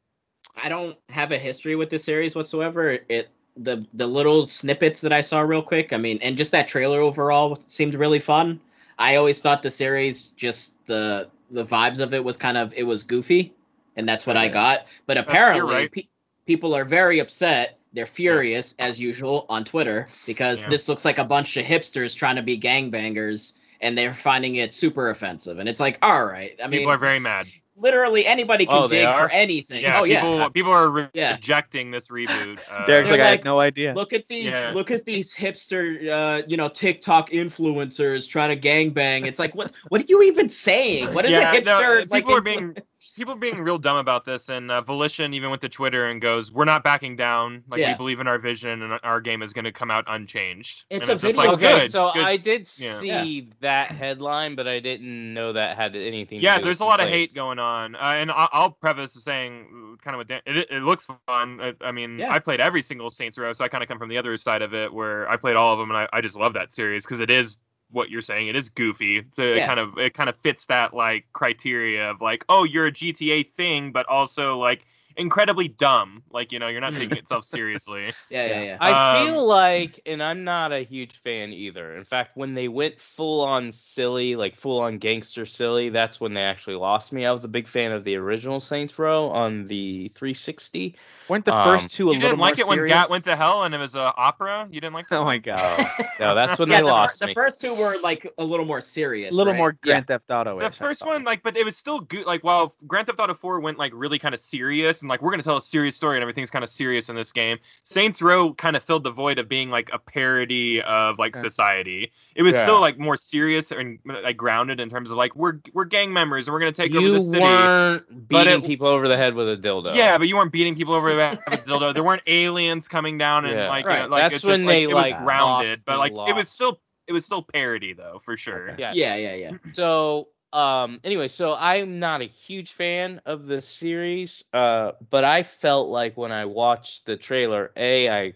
I don't have a history with this series whatsoever. It the the little snippets that I saw real quick, I mean, and just that trailer overall seemed really fun. I always thought the series just the the vibes of it was kind of it was goofy, and that's what I got. But apparently, right. pe- people are very upset. They're furious as usual on Twitter because Yeah. this looks like a bunch of hipsters trying to be gangbangers, and they're finding it super offensive. And it's like, all right, I mean, People are very mad. literally anybody can Oh, dig for anything. Yeah, oh yeah. people people are re- Yeah. rejecting this reboot. Uh, Derek's They're like, I like, had no idea. Look at these Yeah. look at these hipster uh you know TikTok influencers trying to gangbang. It's like what what are you even saying? What is yeah, a no, hipster people like are influ- being people being real dumb about this, and uh, Volition even went to Twitter and goes, "We're not backing down. Like Yeah. we believe in our vision, and our game is going to come out unchanged." It's And a just video like, okay, good, so good. I did Yeah. see that headline, but I didn't know that had anything. yeah, to do there's with a lot of hate going on, uh, and I- I'll preface the saying, kind of, with Dan, it, it looks fun. I, I mean, Yeah. I played every single Saints Row, so I kind of come from the other side of it, where I played all of them, and I, I just love that series because it is what you're saying. It is goofy. So it Yeah. kind of it kind of fits that like criteria of like, oh, you're a GTA thing, but also like incredibly dumb. Like you know, you're not taking itself seriously. Yeah, yeah, yeah. I Um, feel like, and I'm not a huge fan either. In fact, when they went full on silly, like full on gangster silly, that's when they actually lost me. I was a big fan of the original Saints Row on the 360. Weren't the um, first two a you little didn't like more it when serious? Gat went to hell and it was a opera. You didn't like that? Oh my god. No, that's when yeah, they the, lost the me. first two were like a little more serious. a little right? more Grand Theft Auto. the first one, like, but it was still good. Like, while Grand Theft Auto 4 went like really kind of serious and like we're gonna tell a serious story and everything's kind of serious in this game, Saints Row kind of filled the void of being like a parody of like Okay. society. It was Yeah. still like more serious and like grounded in terms of like we're we're gang members and we're gonna take over the city. weren't beating it- people over the head with a dildo. Yeah, but you weren't beating people over the head with a dildo. There weren't aliens coming down and Yeah. like, you know, like That's it's when just, they, like, it was grounded, but and like it was still it was still parody though for sure. Yeah. Yeah, yeah, yeah. So, um, anyway, so I'm not a huge fan of the series, uh, but I felt like when I watched the trailer, a I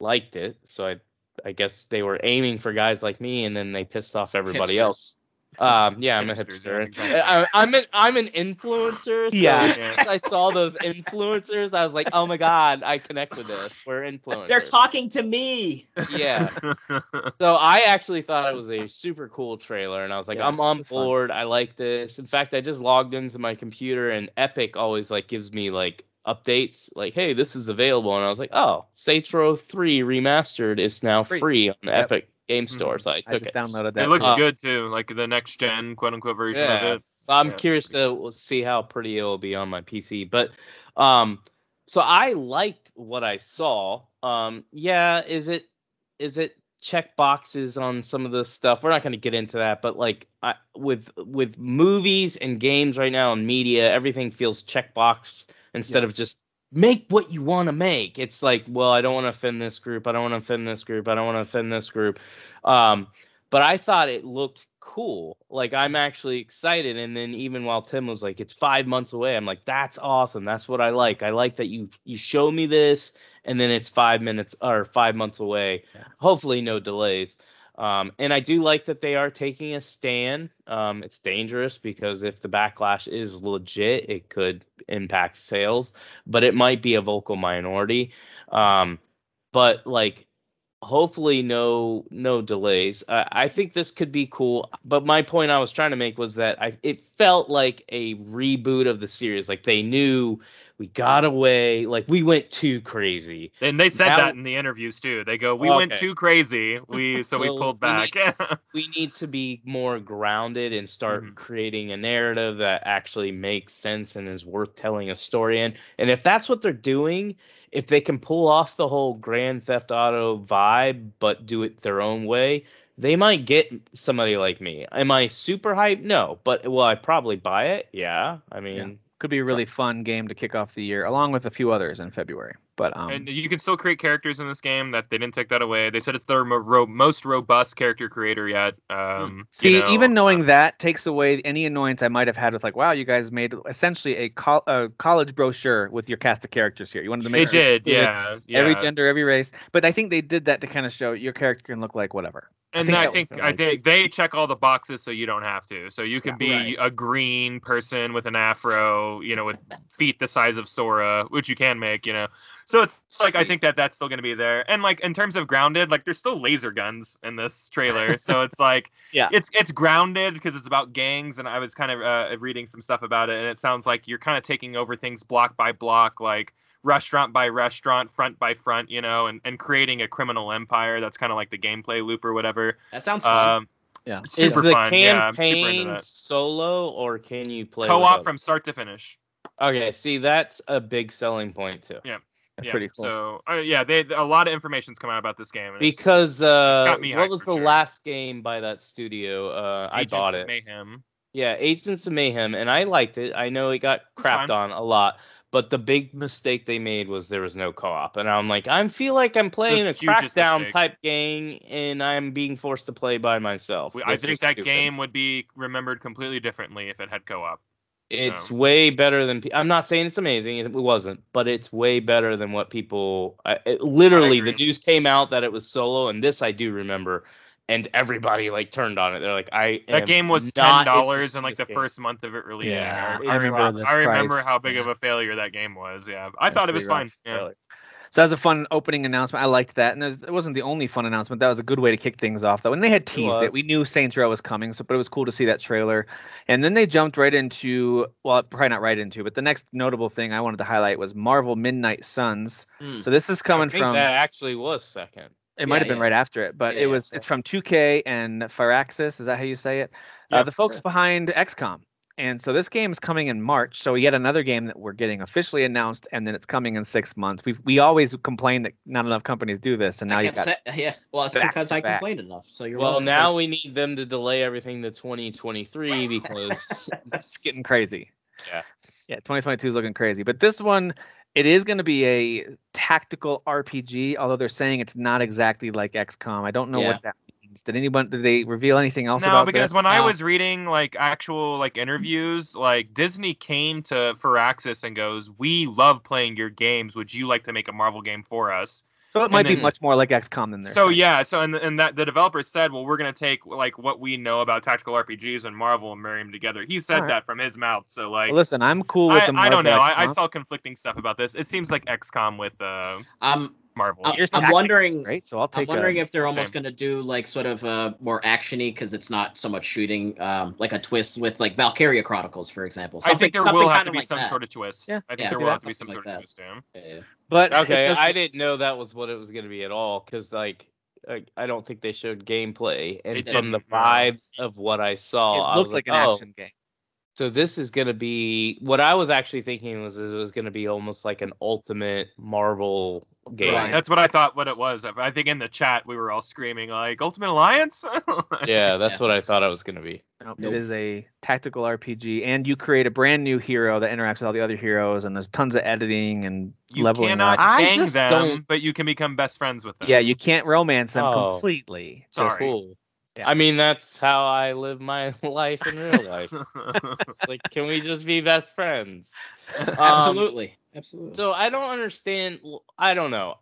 liked it, so I, I guess they were aiming for guys like me, and then they pissed off everybody else. Um, yeah, I'm a Hipsters, yeah, hipster. exactly. I, I'm an I'm an influencer. So Yeah. as I saw those influencers, I was like, oh my god, I connect with this. We're influencers. They're talking to me. Yeah. So I actually thought it was a super cool trailer, and I was like, Yeah, I'm on it was fun. board. I like this. In fact, I just logged into my computer, and Epic always like gives me like updates, like, hey, this is available, and I was like, oh, Saints Row 3 remastered is now Free. free, on Yep. Epic Game Store. So I I just it. downloaded that. it looks Uh, good too, like the next gen quote unquote version Yeah. of it. So I'm Yeah, curious pretty to see how pretty it will be on my PC. But um so I liked what I saw. Um yeah, is it is it check boxes on some of this stuff? We're not going to get into that, but like I, with with movies and games right now and media, everything feels checkbox instead Yes. of just make what you want to make. It's like, well, I don't want to offend this group. I don't want to offend this group. I don't want to offend this group. Um but I thought it looked cool. Like I'm actually excited. And then even while Tim was like, it's five months away, I'm like, that's awesome. That's what I like. I like that you you show me this, and then it's five minutes or five months away. Yeah. Hopefully, no delays. Um, and I do like that they are taking a stand. Um, it's dangerous because if the backlash is legit, it could impact sales, but it might be a vocal minority. Um, but like, hopefully, no no delays. I, I think this could be cool. But my point I was trying to make was that I it felt like a reboot of the series. Like they knew we got away. Like we went too crazy. And they said Now- that in the interviews too. They go, "We went too crazy. We so we Well, pulled we back." need we need to be more grounded and start Mhm. creating a narrative that actually makes sense and is worth telling a story in. And if that's what they're doing, if they can pull off the whole Grand Theft Auto vibe but do it their own way, they might get somebody like me. Am I super hyped? No, but will I probably buy it? Yeah. I mean, Could be a really fun game to kick off the year, along with a few others in February. But um, and you can still create characters in this game. That they didn't take that away. They said it's their ro- most robust character creator yet. Um, See, you know, even knowing that takes away any annoyance I might have had with like, wow, you guys made essentially a, col- a college brochure with your cast of characters here. You wanted to they make sure did, yeah, yeah. every gender, every race. But I think they did that to kind of show your character can look like whatever. And think I think I think they check all the boxes so you don't have to. So you can Yeah. be Right. a green person with an afro, you know, with feet the size of Sora, which you can make, you know. So it's like I think that that's still going to be there. And like in terms of grounded, like there's still laser guns in this trailer. so it's like Yeah. it's it's grounded because it's about gangs and I was kind of uh, reading some stuff about it and it sounds like you're kind of taking over things block by block like restaurant by restaurant, front by front, you know, and, and creating a criminal empire. That's kind of like the gameplay loop or whatever. That sounds fun. Um, Yeah. is super the fun. Yeah, I'm super into campaign that. solo or can you play Co-op others? from start to finish. Okay, see that's a big selling point too. Yeah. That's yeah, pretty cool. So uh, yeah, they a lot of information's come out about this game. and it's Because uh, got me what was the sure. last game by that studio? Uh, I Agents bought of it. Mayhem. Yeah, Agents of Mayhem, and I liked it. I know it got crapped on a lot, but the big mistake they made was there was no co-op, and I'm like, I feel like I'm playing a hugest Crackdown mistake. type game, and I'm being forced to play by myself. I think that stupid. game would be remembered completely differently if it had co-op. It's No. way better than. I'm not saying it's amazing. It wasn't, but it's way better than what people. I, it, literally, the news came out that it was solo, and this I do remember, and everybody like turned on it. They're like, I. That am game was ten dollars interested in like the game. first month of it releasing. Yeah, I, I remember. rough. I remember price, how big yeah. of a failure that game was. Yeah, I That's thought it was fine. Yeah. So that was a fun opening announcement. I liked that, and it, was, it wasn't the only fun announcement. That was a good way to kick things off. Though, when they had teased it, was. we knew Saints Row was coming. So, but it was cool to see that trailer. And then they jumped right into, well, probably not right into, but the next notable thing I wanted to highlight was Marvel Midnight Suns. Hmm. So this is coming I think from. that actually was second. It might Yeah, have been yeah. right after it, but Yeah, it was. so- It's from 2K and Firaxis. Is that how you say it? Yeah, uh, the folks sure. behind XCOM. And so this game is coming in March. So yet another game that we're getting officially announced, and then it's coming in six months. We we always complain that not enough companies do this, and now you got sa- yeah. Well, it's because I back. complained enough. So you're Well, welcome. now we need them to delay everything to 2023 because it's getting crazy. Yeah. Yeah, 2022 is looking crazy. But this one, it is going to be a tactical RPG, although they're saying it's not exactly like XCOM. I don't know Yeah. what that means. Did anyone did they reveal anything else about it? No, about because this? when I was reading like actual like interviews, like Disney came to Firaxis and goes, "We love playing your games. Would you like to make a Marvel game for us?" So it might be much more like XCOM than they're So saying. yeah, so and and that the developers said, "Well, we're gonna take like what we know about tactical RPGs and Marvel and marry them together." He said Alright. that from his mouth. So like, Well, listen, I'm cool with I, the I don't know. Marvel I, I saw conflicting stuff about this. It seems like XCOM with uh, Um, Marvel. Uh, Here's I'm tactics wondering- Great, so I'll I'm wondering a, if they're almost Same. gonna do like sort of a more actiony because it's not so much shooting, um, like a twist with like Valkyria Chronicles, for example. I think there will have to be like some that. sort of twist. Yeah. I think Yeah, there will have to be some something sort like of twist. Yeah. Yeah, yeah. but okay, I didn't know that was what it was going to be at all because like I, I don't think they showed gameplay, and They from the vibes of what I saw, It looks was like like, an oh, action game. So this is going to be what I was actually thinking was it was going to be almost like an ultimate Marvel game. Right. That's what I thought. What it was. I think in the chat we were all screaming like Ultimate Alliance. Yeah, that's Yeah. what I thought it was going to be. Nope, Nope. It is a tactical RPG, and you create a brand new hero that interacts with all the other heroes, and there's tons of editing and You leveling cannot up. I gang just them, don't- but you can become best friends with them. Yeah, you can't romance them Oh. completely. Sorry. Just, Cool. Yeah. I mean, that's how I live my life in real life. like, can we just be best friends? Um, Absolutely. Absolutely. So I don't understand. I don't know.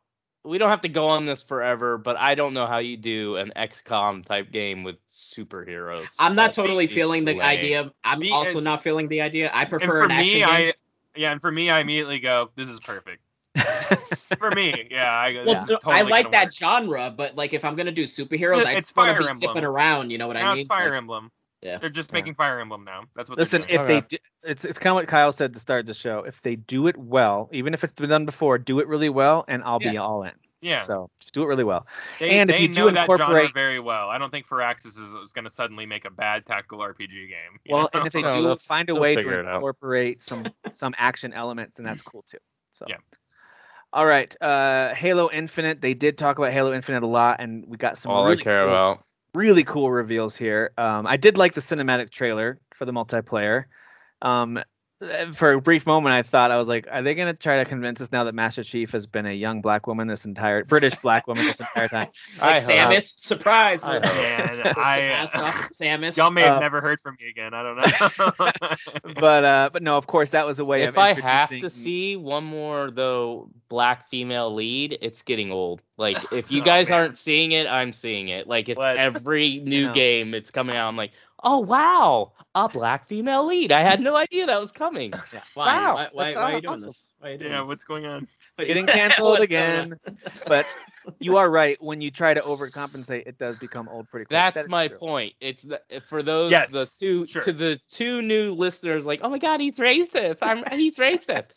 We don't have to go on this forever, but I don't know how you do an XCOM type game with superheroes. I'm not totally feeling the idea. I'm Me, also not feeling the idea. I and prefer for an action me, game. I yeah, and for me, I immediately go, "This is perfect." For me, yeah, I well, "This is so- totally I like that work." genre, but like if I'm gonna do superheroes, It's- I it's just want to Fire be Emblem. zipping around. You know what Now I mean? it's Fire Like, Emblem. Yeah. They're just Yeah. making Fire Emblem now. That's what. Listen, they're if doing. they do, it's it's kind of what Kyle said to start the show. If they do it well, even if it's been done before, do it really well, and I'll be all in. yeah, So just do it really well. they, and if they you know do that genre incorporate- very well. I don't think Firaxis is, is going to suddenly make a bad tactical RPG game. Well, know? and if they No, do find a way to incorporate some some action elements, then that's cool too. So Yeah. All right, uh, Halo Infinite. They did talk about Halo Infinite a lot, and we got some All really I care cool, about. really cool reveals here. Um, I did like the cinematic trailer for the multiplayer. Um, for a brief moment, I thought I was like, are they gonna try to convince us now that Master Chief has been a young black woman this entire British black woman this entire time? I like hope. Samus, surprise! I. Man, I- mask off Samus. Y'all may have Uh, never heard from me again. I don't know. But uh, but no, of course that was a way of If I have to see one more though black female lead, it's getting old. Like if you Oh, guys man. aren't seeing it, I'm seeing it. Like it's What? every new know. game it's coming out. I'm like, oh wow, a black female lead. I had no idea that was coming. Why? Wow, Why, why, that's why are you doing awesome. this? Why are you doing yeah, this? what's going on? getting What's canceled going again. but you are right. When you try to overcompensate, it does become old pretty quick. That's is my true. point. It's the, for those Yes, the two sure. to the two new listeners like, oh my god, he's racist. I'm he's racist.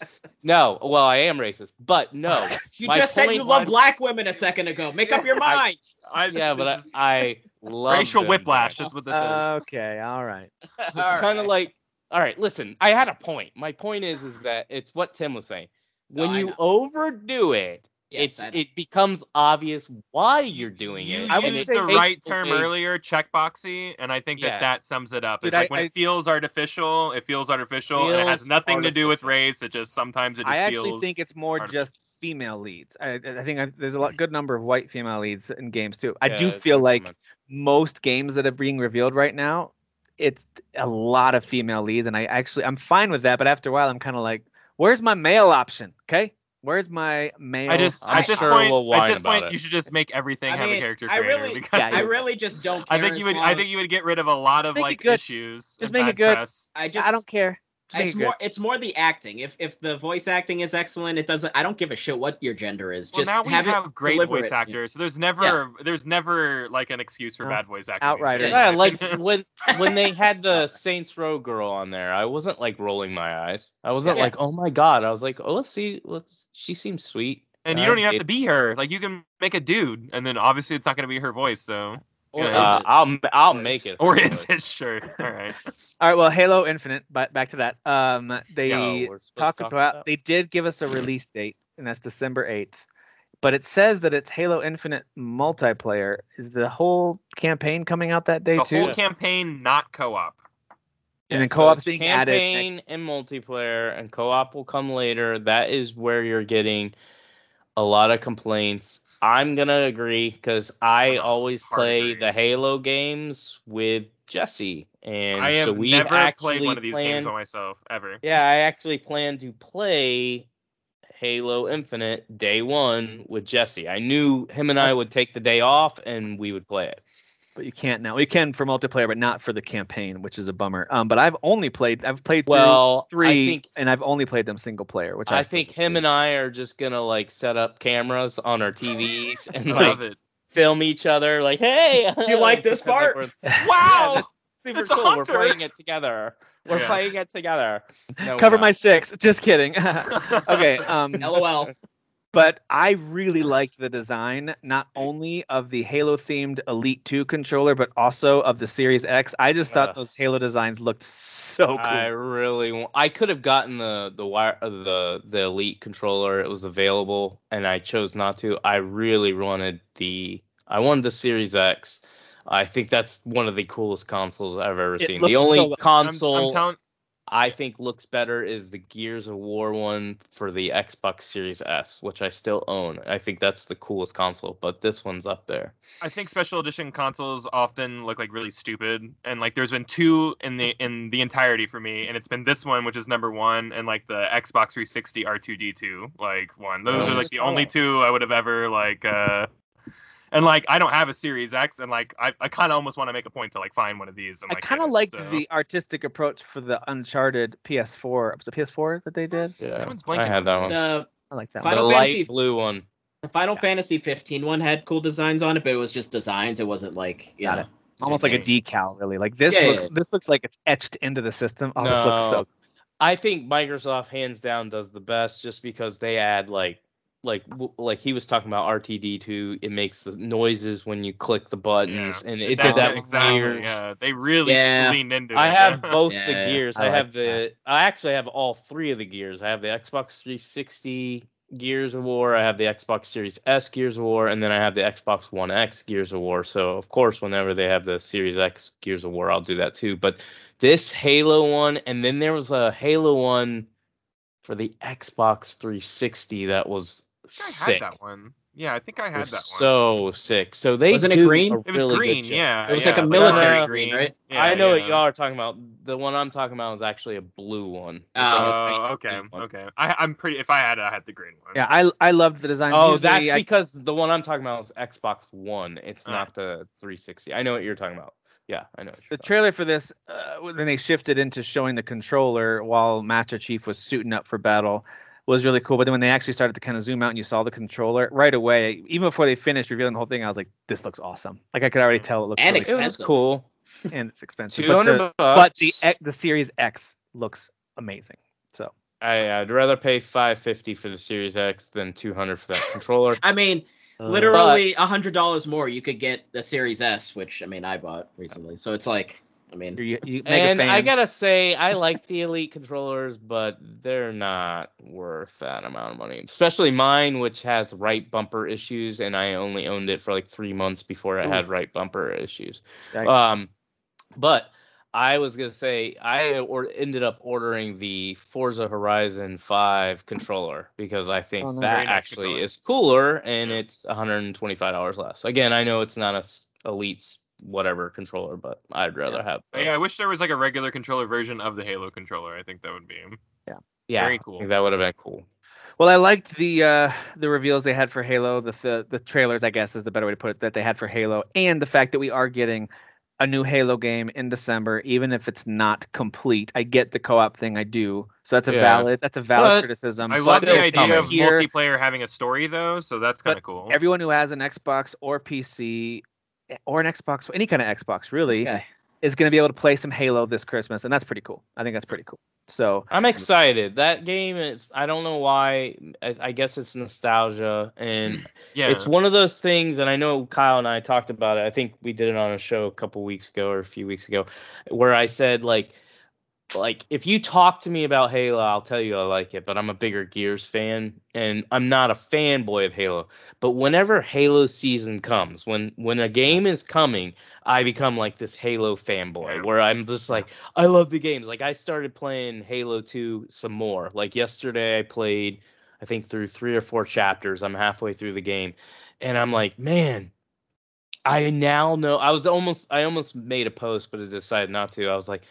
No, well I am racist, but no. You just said you point love black women a second ago. Make up your mind. I, Yeah, but I, I love racial them, whiplash. man. That's what this Uh, Okay, all right. It's kind of like, all right, listen, I had a point. My point is, is that it's what Tim was saying. When No, you know. overdo it, Yes, it's it becomes obvious why you're doing You it. I and would used say the right term away- earlier, checkboxy, and I think that Yes. that sums it up. Dude, it's like I- when I- it feels artificial, it feels artificial, and it has Feels nothing to do with race. It just sometimes it just I actually think it's more artificial. just female leads. I, I think I, there's a lot, good number of white female leads in games too. I do feel like common. Most games that are being revealed right now, it's a lot of female leads, and I actually I'm fine with that. But after a while, I'm kind of like, where's my male option? Okay, where's my male? I just I'm at this sure point, we'll at this about point, it. you should just make everything I have a character I really, because Yeah, I really just don't care. I think you would. I think you would get rid of a lot of make it like good. issues. Just make it good. press. I just I don't care. Just make It's good. more. It's more the acting. If if the voice acting is excellent, it doesn't. I don't give a shit what your gender is. Well, Just now we have, have, great voice it. actors, so there's never there's never like an excuse for No. bad voice acting. these Outriders. days, Yeah, like when when they had the Saints Row girl on there, I wasn't like rolling my eyes. I wasn't Yeah. like, oh my god. I was like, oh, let's see. Let's, she seems sweet. and you don't even have to be her. Like you can make a dude, and then obviously it's not going to be her voice. So Or Uh. I'll I'll make it. or is voice. it sure? All right. All right, well, Halo Infinite, but back to that. Um, they Yeah, we're supposed to talked talk about, about- they did give us a release date, and that's December 8th. But it says that it's Halo Infinite multiplayer. Is the whole campaign coming out that day The too? whole campaign, not co-op. And then co-op's it's being added campaign next- and multiplayer, and co-op will come later. That is where you're getting a lot of complaints. I'm gonna agree because I always play the Halo games with Jesse, and I have so we never actually played one of these games planned- by myself ever. Yeah, I actually plan to play Halo Infinite day one with Jesse. I knew him and I would take the day off and we would play it. But you can't now. You can for multiplayer, but not for the campaign, which is a bummer. Um, but I've only played, I've played Well, three, I think and I've only played them single player, which I, I think prefer. him and I are just gonna like set up cameras on our TVs and like it. film each other. Like, hey, Do you like this because, like, part? we're- Wow. super It's cool. We're playing it together. We're Yeah. playing it together. No, we're cover my six. Just kidding. okay. Um, LOL. But I really liked the design, not only of the Halo themed Elite 2 controller, but also of the Series X. I just thought Ugh. those Halo designs looked so cool. I really. I could have gotten the the wire uh, the the elite controller. It was available, and I chose not to. I really wanted the I wanted the Series X. I think that's one of the coolest consoles I've ever It seen. The only so- I'm, console. I'm telling I think looks better is the Gears of War one for the Xbox Series S, which I still own. I think that's the coolest console, but this one's up there. I think special edition consoles often look like really stupid, and like there's been two in the in the entirety for me, and it's been this one, which is number one, and like the Xbox 360 R2D2 like one. Those Oh. are like the only two I would have ever like. uh and like I don't have a Series X, and like I, I kind of almost want to make a point to like find one of these. And, I kind of it, liked so. the artistic approach for the Uncharted PS4. Was it PS4 that they did? Yeah, one's I had that one. The I like that. the one. Final light Fantasy- blue one. the Final Fantasy 15 one had cool designs on it, but it was just designs. It wasn't like you Got know. it. Almost like a decal, really. Like this Yeah, looks. yeah. This looks like it's etched into the system. Oh, this looks so. I think Microsoft hands down does the best just because they add like like like he was talking about R2D2 it makes the noises when you click the buttons Yeah. and it did that with exactly. Gears. Yeah, they really Yeah. leaned into it. I it. have yeah. both the gears. I I, like have the I actually have all three of the gears. I have the Xbox 360 Gears of War, I have the Xbox Series S Gears of War, and then I have the Xbox One X Gears of War. So of course whenever they have the Series X Gears of War, I'll do that too. But this Halo one and then there was a Halo one for the Xbox 360 that was I I sick. had that one. Yeah, I think I It had was that one. so sick. So they Wasn't it do green? a It was really green, yeah. It was yeah, like a military uh, green, right? Yeah, I know yeah. what y'all are talking about. The one I'm talking about is actually a blue one. Oh, a- nice. okay, one. okay. I, I'm pretty. If I had it, I had the green one. Yeah, I I loved the design. Oh, Usually, that's I- because the one I'm talking about is Xbox One. It's Ah. not the 360. I know what you're talking about. Yeah, I know. The you're trailer for this, uh, when they shifted into showing the controller while Master Chief was suiting up for battle, was really cool. But then when they actually started to kind of zoom out and you saw the controller right away, even before they finished revealing the whole thing, I was like, "This looks awesome!" Like I could already tell it looked And really about. It was expensive. cool. and it's expensive. Two But the, bucks. but the X- the Series X looks amazing. So I, I'd rather pay 550 for the Series X than 200 for that controller. I mean, uh, literally a hundred dollars more, you could get the Series S, which I mean I bought recently. So it's like, I mean, you, you mega And fan. I gotta say, I like the Elite controllers, but they're not worth that amount of money. Especially mine, which has right bumper issues, and I only owned it for like three months before it had right bumper issues. Yikes. Um, but I was gonna say I or ended up ordering the Forza Horizon 5 controller because I think Oh, nice. that nice actually controller. is cooler and it's 125 dollars less. Again, I know it's not a s- Elite's whatever controller, but I'd rather have. the- Yeah, I wish there was like a regular controller version of the Halo controller. I think that would be. yeah, Yeah. very I cool. think that would have been cool. Well, I liked the uh, the reveals they had for Halo, the, the the trailers, I guess is the better way to put it, that they had for Halo, and the fact that we are getting a new Halo game in December, even if it's not complete. I get the co-op thing, I do. So that's a Yeah. valid that's a valid But criticism. I love but the idea of here. multiplayer having a story though, so that's kind of cool. Everyone who has an Xbox or PC or an Xbox, any kind of Xbox, really, is going to be able to play some Halo this Christmas, and that's pretty cool. I think that's pretty cool. So I'm excited. That game is. I don't know why. I, I guess it's nostalgia, and yeah, it's one of those things. And I know Kyle and I talked about it. I think we did it on a show a couple weeks ago or a few weeks ago, where I said like, like if you talk to me about Halo, I'll tell you I like it. But I'm a bigger Gears fan, and I'm not a fanboy of Halo. But whenever Halo season comes, when when a game is coming, I become like this Halo fanboy, where I'm just like. I love the games. Like I started playing Halo 2 some more. Like yesterday I played I think through 3 or 4 chapters. I'm halfway through the game and I'm like, "Man, I now know I was almost I almost made a post but I decided not to. I was like,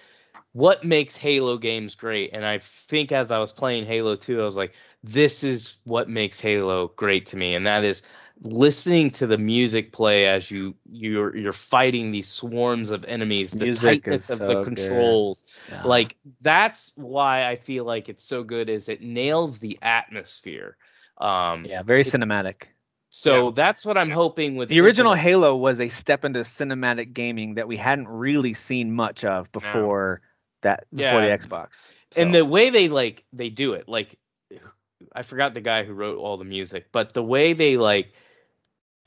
what makes Halo games great? And I think as I was playing Halo 2, I was like, this is what makes Halo great to me and that is listening to the music play as you you're you're fighting these swarms of enemies the Music tightness of so the controls yeah. like that's why i feel like it's so good is it nails the atmosphere um yeah, very it- cinematic. so Yeah. that's what i'm hoping with The original Halo was a step into cinematic gaming that we hadn't really seen much of before that before Yeah. the Xbox. and the way they like they do it like i forgot the guy who wrote all the music but the way they like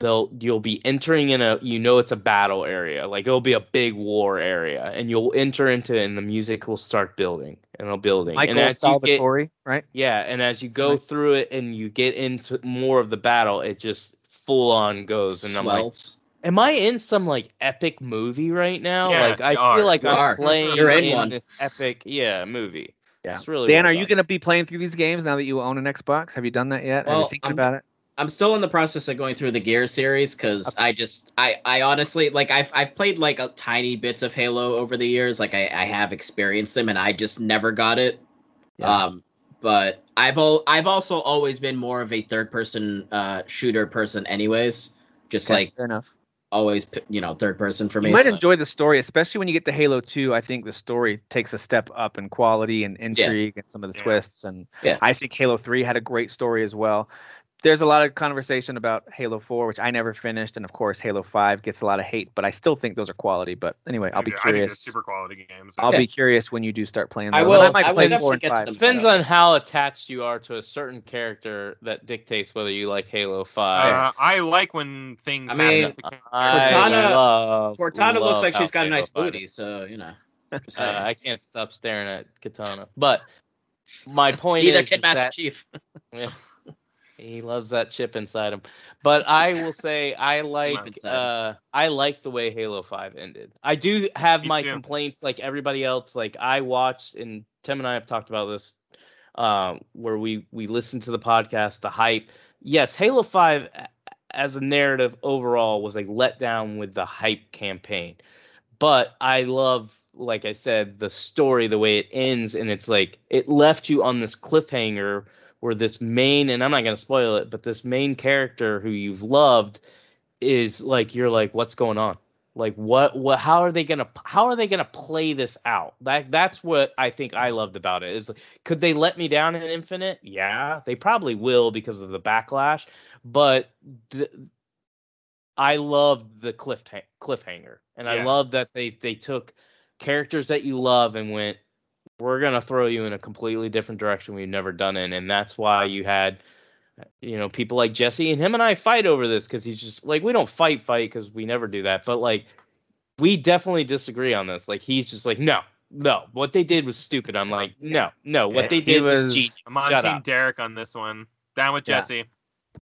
they'll you'll be entering in a you know it's a battle area like it'll be a big war area and you'll enter into it and the music will start building and it'll building Michael and as you get right? yeah and as you So go like- through it and you get into more of the battle it just full on goes and i'm like swells. Am I in some like epic movie right now? Yeah, like I feel are. like You I'm are. playing You're in in, one. this epic yeah movie. Yeah. It's really Dan, well are you going to be playing through these games now that you own an Xbox? Have you done that yet? are you Well, thinking I'm- about it? I'm still in the process of going through the Gear series because I just I I honestly like I've I've played like a tiny bits of Halo over the years. Like I, I have experienced them and I just never got it. Yeah. Um, but I've al- I've also always been more of a third person uh shooter person, anyways. Just Okay, like fair enough. Always, you know, third person for me. You might so- enjoy the story, especially when you get to Halo 2. I think the story takes a step up in quality and intrigue and some of the Yeah. twists. And Yeah. I think Halo 3 had a great story as well. There's a lot of conversation about Halo 4, which I never finished, and of course Halo 5 gets a lot of hate, but I still think those are quality. But anyway, I'll be I think curious. super quality games. I'll Yeah. be curious when you do start playing. I will- And I might I play definitely four and get to five. them. Depends on how attached you are to a certain character that dictates whether you like Halo 5. Uh, I like when things I mean, happen to characters. I Cortana- love, Cortana looks like she's got a nice 5 booty, so you know. Uh. I can't stop staring at Katana. But my point Neither is, can is Master that Chief. Yeah. he loves that chip inside him. But I will say I like uh I like the way Halo 5 ended. I do have my complaints like everybody else. Like I watched and Tim and I have talked about this um where we we listened to the podcast, the hype. Yes, Halo 5 as a narrative overall was a letdown with the hype campaign. But I love like I said, the story, the way it ends, and it's like it left you on this cliffhanger where this main, and I'm not gonna spoil it, but this main character who you've loved is like you're like, what's going on? Like what what how are they gonna how are they gonna play this out? That that's what I think I loved about it. Is like, could they let me down in Infinite? Yeah, they probably will because of the backlash. But th- I loved the cliff cliffhanger, and I Yeah. love that they they took characters that you love and went, we're gonna throw you in a completely different direction we've never done it, and that's why you had, you know, people like Jesse and him and I fight over this because he's just like we don't fight fight because we never do that, but like we definitely disagree on this. Like he's just like no. No, what they did was stupid. I'm like, no, no, what Yeah, they did was, was- genius. I'm on Shut Team up. Derek on this one. Down with Yeah. Jesse.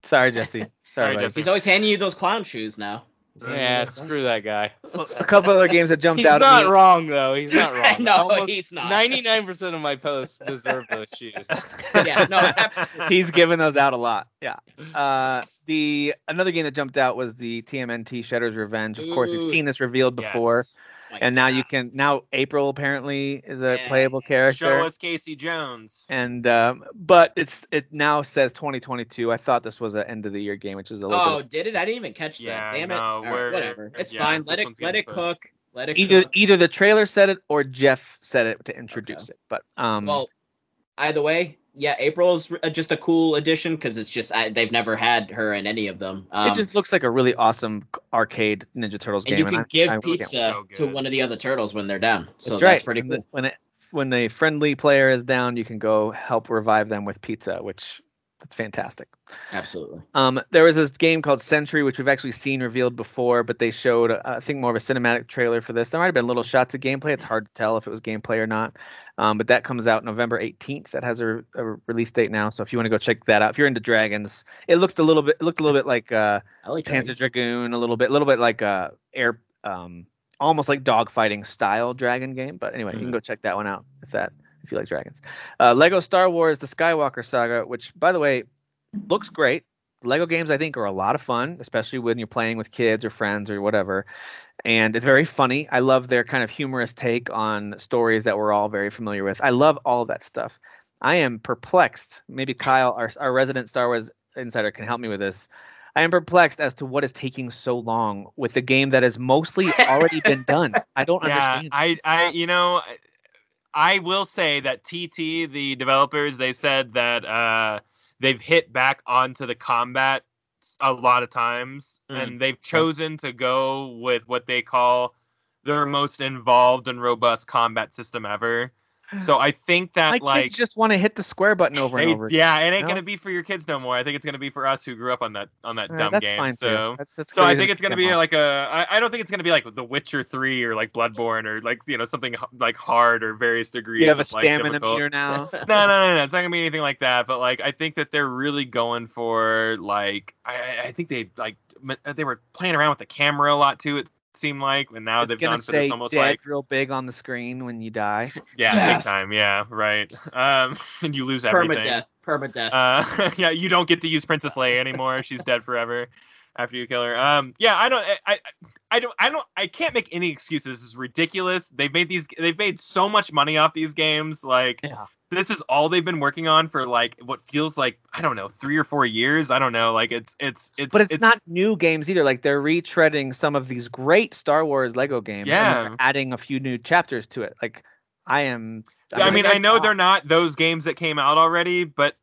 Sorry, Jesse. Sorry, Sorry. Jesse. He's always handing you those clown shoes now. Yeah, screw that guy. A couple other games that jumped He's out not at me. wrong though. He's not wrong. no, Almost he's not. 99% of my posts deserve those shoes. yeah, no, absolutely. He's given those out a lot. Yeah. Uh, the another game that jumped out was the TMNT Shredder's Revenge. Of course, we've seen this revealed before, Yes. My and now you can now April apparently is a Yeah. playable character. Show us Casey Jones. And um, but it's it now says 2022. I thought this was an end of the year game, which is a little Oh, bit did it? I didn't even catch Yeah, that. Damn it. no, All right, we're- whatever. It's yeah, fine. Let it let it pushed. cook. Let it either cook. either the trailer said it or Jeff said it to introduce it. But um, Well, either way, yeah, April's r- just a cool addition because it's just I, they've never had her in any of them. Um, it just looks like a really awesome arcade Ninja Turtles and game. you can I- give I pizza So to one of the other turtles when they're down. So That's that's, pretty cool. when it when a friendly player is down, you can go help revive them with pizza, which that's fantastic. Absolutely. Um, there was this game called Century, which we've actually seen revealed before, but they showed uh, I think more of a cinematic trailer for this. There might have been little shots of gameplay. It's hard to tell if it was gameplay or not. Um, but that comes out November 18th. That has a, a release date now. So if you want to go check that out, if you're into dragons, it looks a little bit it looked a little bit like uh, I like Panzer dragons. Dragoon, a little bit, a little bit like uh, air, um, almost like dogfighting style dragon game. But anyway, you can Mhm. go check that one out if that if you like dragons. Uh, Lego Star Wars: The Skywalker Saga, which by the way looks great. Lego games I think are a lot of fun, especially when you're playing with kids or friends or whatever. And it's very funny. I love their kind of humorous take on stories that we're all very familiar with. I love all of that stuff. I am perplexed. Maybe Kyle, our, our resident Star Wars insider, can help me with this. I am perplexed as to what is taking so long with a game that has mostly already been done. I don't Yeah, understand. I, this. I, you know, I will say that TT, the developers, they said that uh, they've hit back onto the combat a lot of times, Mm. and they've chosen to go with what they call their most involved and robust combat system ever. So I think that My like kids just want to hit the square button over and Hey, over. again. yeah, it ain't No? gonna be for your kids no more. I think it's gonna be for us who grew up on that on that Uh, dumb that's game. fine so too. That's so I think it's gonna be off. like a. I, I don't think it's gonna be like The Witcher three or like Bloodborne or like you know something like hard or various degrees. You have a of, like, stamina difficult. meter now. no, no, no, no. It's not gonna be anything like that. But like, I think that they're really going for like. I, I- I think they like they were playing around with the camera a lot too. It seemed like, and now it's they've gonna gone for say this almost dead like real big on the screen when you die. yeah, Death. big time. Yeah, right. Um, and you lose everything. Permadeath. Permadeath. Uh, yeah, you don't get to use Princess Leia anymore. She's dead forever after you kill her. Um, yeah, I don't, I, I, I don't, I don't, I can't make any excuses. This is ridiculous. They've made these, they've made so much money off these games. Like, Yeah. This is all they've been working on for like what feels like I don't know three or four years. I don't know. Like, it's, it's, it's, But it's, not new games either. Like they're retreading some of these great Star Wars Lego games. Yeah. And adding a few new chapters to it. Like I am. Yeah, I mean, I know they're not those games that came out already, but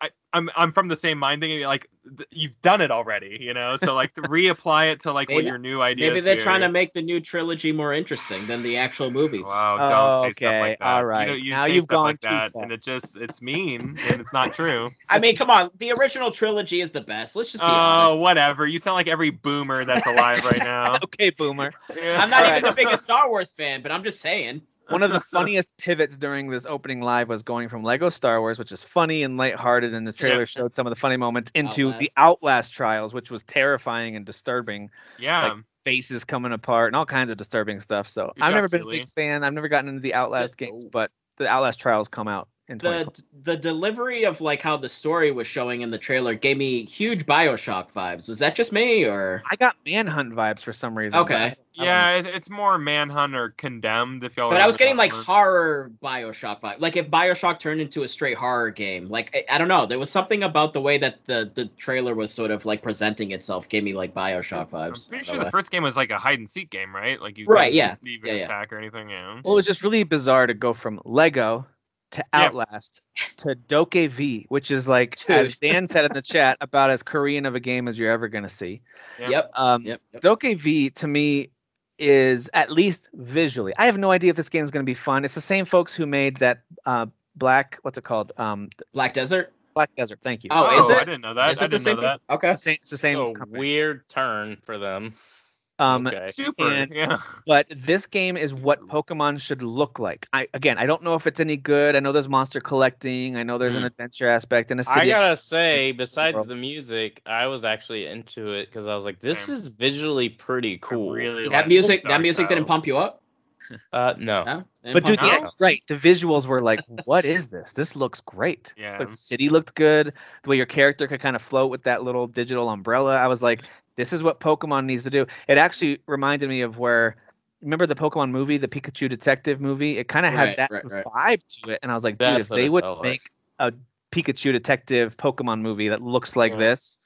I, I'm I'm from the same mind thing. like th- you've done it already, you know. So like to reapply it to like what your new ideas. Maybe they're here. trying to make the new trilogy more interesting than the actual movies. Wow, don't Oh, say stuff okay, like that. all You, know, you Now say you've stuff gone like too that, far. and it just it's mean and it's not true. I mean, come on, the original trilogy is the best. Let's just be honest. Oh, honest. whatever. You sound like every boomer that's alive right now. Okay, boomer. Yeah. I'm not All even right. the biggest Star Wars fan, but I'm just saying. One of the funniest pivots during this opening live was going from Lego Star Wars, which is funny and lighthearted, and the trailer showed some of the funny moments, into the Outlast. Outlast trials, which was terrifying and disturbing. Yeah. like, Faces coming apart and all kinds of disturbing stuff. So Good I've job, never been a big fan. I've never gotten into the Outlast games, but the Outlast trials come out The the delivery of like how the story was showing in the trailer gave me huge Bioshock vibes. Was that just me or? I got Manhunt vibes for some reason. Okay. I don't know. yeah, it, it's more Manhunt or Condemned if y'all. But I was getting like one. horror Bioshock vibe. Like if Bioshock turned into a straight horror game. Like I, I don't know. There was something about the way that the the trailer was sort of like presenting itself gave me like Bioshock vibes. I'm vibes. pretty sure the know. first game was like a hide and seek game, right? Like you Right, couldn't yeah. even Yeah, yeah. attack or anything. Yeah. Well, it was just really bizarre to go from Lego to Yeah. Outlast to DokeV, which is like, Dude. as Dan said in the chat, about as Korean of a game as you're ever going to see. Yep. Um, Yep. yep. Doke V to me is at least visually. I have no idea if this game is going to be fun. It's the same folks who made that uh, Black, what's it called? Um, Black Desert. Black Desert. Thank you. Oh, is I it? didn't know that. Is I it didn't same know thing? that. Okay. It's the same, it's the same a company. weird turn for them. Um, okay. Super. And- yeah. but this game is what Pokemon should look like. I again, I don't know if it's any good. I know there's monster collecting. I know there's an Mm. adventure aspect and a I city. I gotta say, besides world. the music, I was actually into it because I was like, this is visually pretty cool. really That like music. That music didn't pump you up. Uh, no. No. But dude, yeah, up? right. The visuals were like, what is this? This looks great. Yeah. The city looked good. The way your character could kind of float with that little digital umbrella. I was like, this is what Pokemon needs to do. It actually reminded me of where. Remember the Pokemon movie, the Pikachu detective movie? It kind of Right, had that right, right. vibe to it, and I was like, dude, That's if they would like. make a Pikachu detective Pokemon movie that looks like Yeah. this,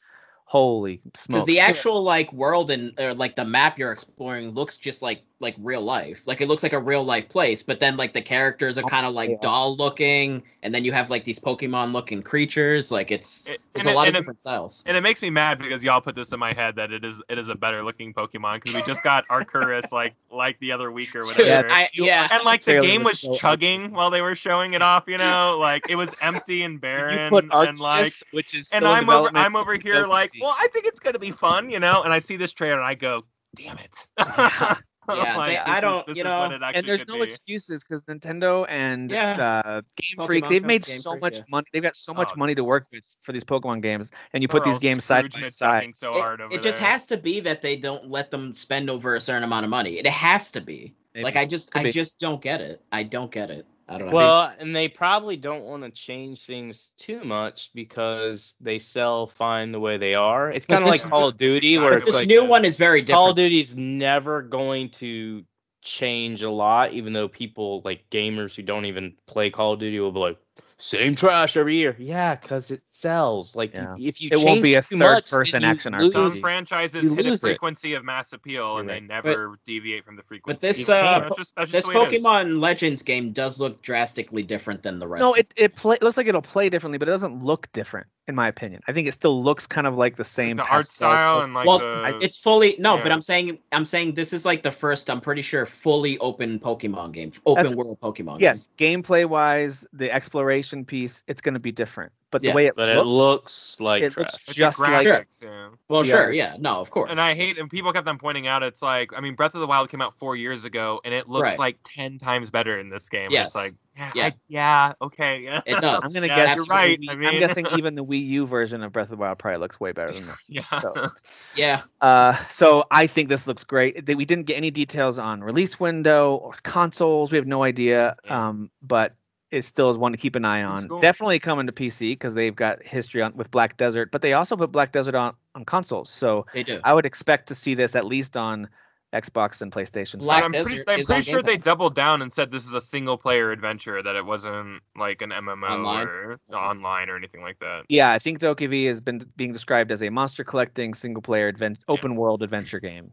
holy smokes! Because smokes! the actual like world and or, like the map you're exploring looks just like like real life. Like it looks like a real life place, but then like the characters are kind of like yeah. doll looking, and then you have like these Pokemon looking creatures. Like it's It- there's and a it- lot of and it- different styles. And it makes me mad because y'all put this in my head that it is it is a better looking Pokemon because we just got Arceus like like the other week or Dude, whatever. I, yeah. and like the game was was so chugging while they were showing it off, you know, like it was empty and barren. you barren put and like which is and still in I'm over I'm over here like, well, I think it's gonna be fun, you know, and I see this trailer and I go, damn it. Yeah, Like, they- I don't- this you know, and there's no be. excuses because Nintendo and Yeah. uh, Game Pokemon Freak they've made Game so Freak, much yeah. money. They've got so much Oh. money to work with for these Pokemon games, and you put these games side by side. so hard It, over it just there. has to be that they don't let them spend over a certain amount of money. It has to be. Maybe. Like I just Could I be. just don't get it. I don't get it. I don't know. Well, and they probably don't want to change things too much because they sell fine the way they are. It's kind of like Call of Duty, where it's this like new one is very different. Call of different. Duty's never going to change a lot, even though people like gamers who don't even play Call of Duty will be like, same trash every year. Yeah, because it sells. Like Yeah. if you It won't be a too much, third-person action lose- Some RPG. franchises You hit a lose it. frequency of mass appeal and You're they right. never deviate from the frequency. But this uh. That's just- that's this just the way it is. Pokemon Legends game does look drastically different than the rest. No, it it, play, it looks like it'll play differently, but it doesn't look different. In my opinion. I think it still looks kind of like the same the art style color. and like well, the it's fully no, yeah. but I'm saying I'm saying this is like the first. I'm pretty sure fully open Pokemon game, open That's- world Pokemon. Yes, gameplay wise, the exploration piece, it's going to be different. But Yeah, the way it But looks, it looks like it trash. looks just the like graphics, yeah. Well, Yeah. sure, yeah, no, of course. And I hate, and people kept on pointing out, it's like, I mean, Breath of the Wild came out four years ago, and it looks Right. like ten times better in this game. Yes. It's like, yeah, Yeah. I- yeah, okay, yeah. It does. I'm gonna Yeah, guess you're right. Wii- I I'm mean- guessing even the Wii U version of Breath of the Wild probably looks way better than this. yeah. So, yeah, uh, so I think this looks great. They- We didn't get any details on release window or consoles. We have no idea. Yeah. Um, but it still is one to keep an eye on. cool. Definitely coming to PC because they've got history on with Black Desert, but they also put Black Desert on on consoles. So they do. I would expect to see this at least on Xbox and PlayStation. Black I'm pretty, I'm is pretty on sure Game they Pass. doubled down and said this is a single player adventure, that it wasn't like an MMO Online? or online or anything like that. Yeah, I think DokeV has been being described as a monster collecting single player advent- open world adventure game.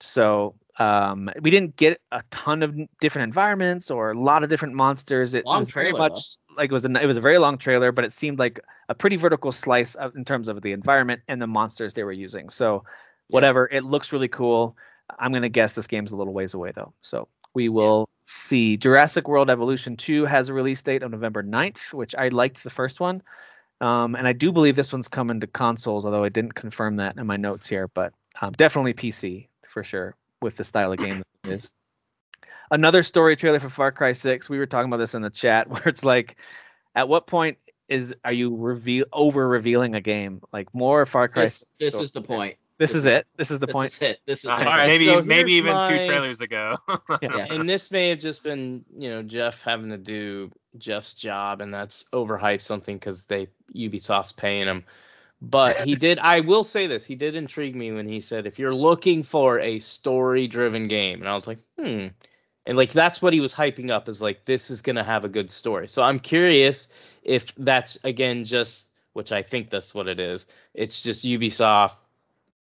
So um, we didn't get a ton of different environments or a lot of different monsters. It Long was very trailer, much like it was a it was a very long trailer, but it seemed like a pretty vertical slice of, in terms of the environment and the monsters they were using. So whatever, it looks really cool. I'm gonna guess this game's a little ways away though. So we will see. Jurassic World Evolution 2 has a release date of November 9th, which I liked the first one. Um, and I do believe this one's coming to consoles, although I didn't confirm that in my notes here, but um, definitely PC for sure with the style of game that it is. Another story trailer for Far Cry 6. We were talking about this in the chat where it's like, at what point is are you reveal over revealing a game? Like more Far Cry. This, this story. is the point. This this is is- it. This is the this point. is it. This is the All right, maybe so maybe even my- two trailers ago. Yeah. and this may have just been you know Geoff having to do Geoff's job, and that's overhype something because they Ubisoft's paying him. But he did. I will say this: he did intrigue me when he said, "If you're looking for a story-driven game," and I was like, "Hmm." And like that's what he was hyping up is like this is gonna have a good story. So I'm curious if that's again just which I think that's what it is. It's just Ubisoft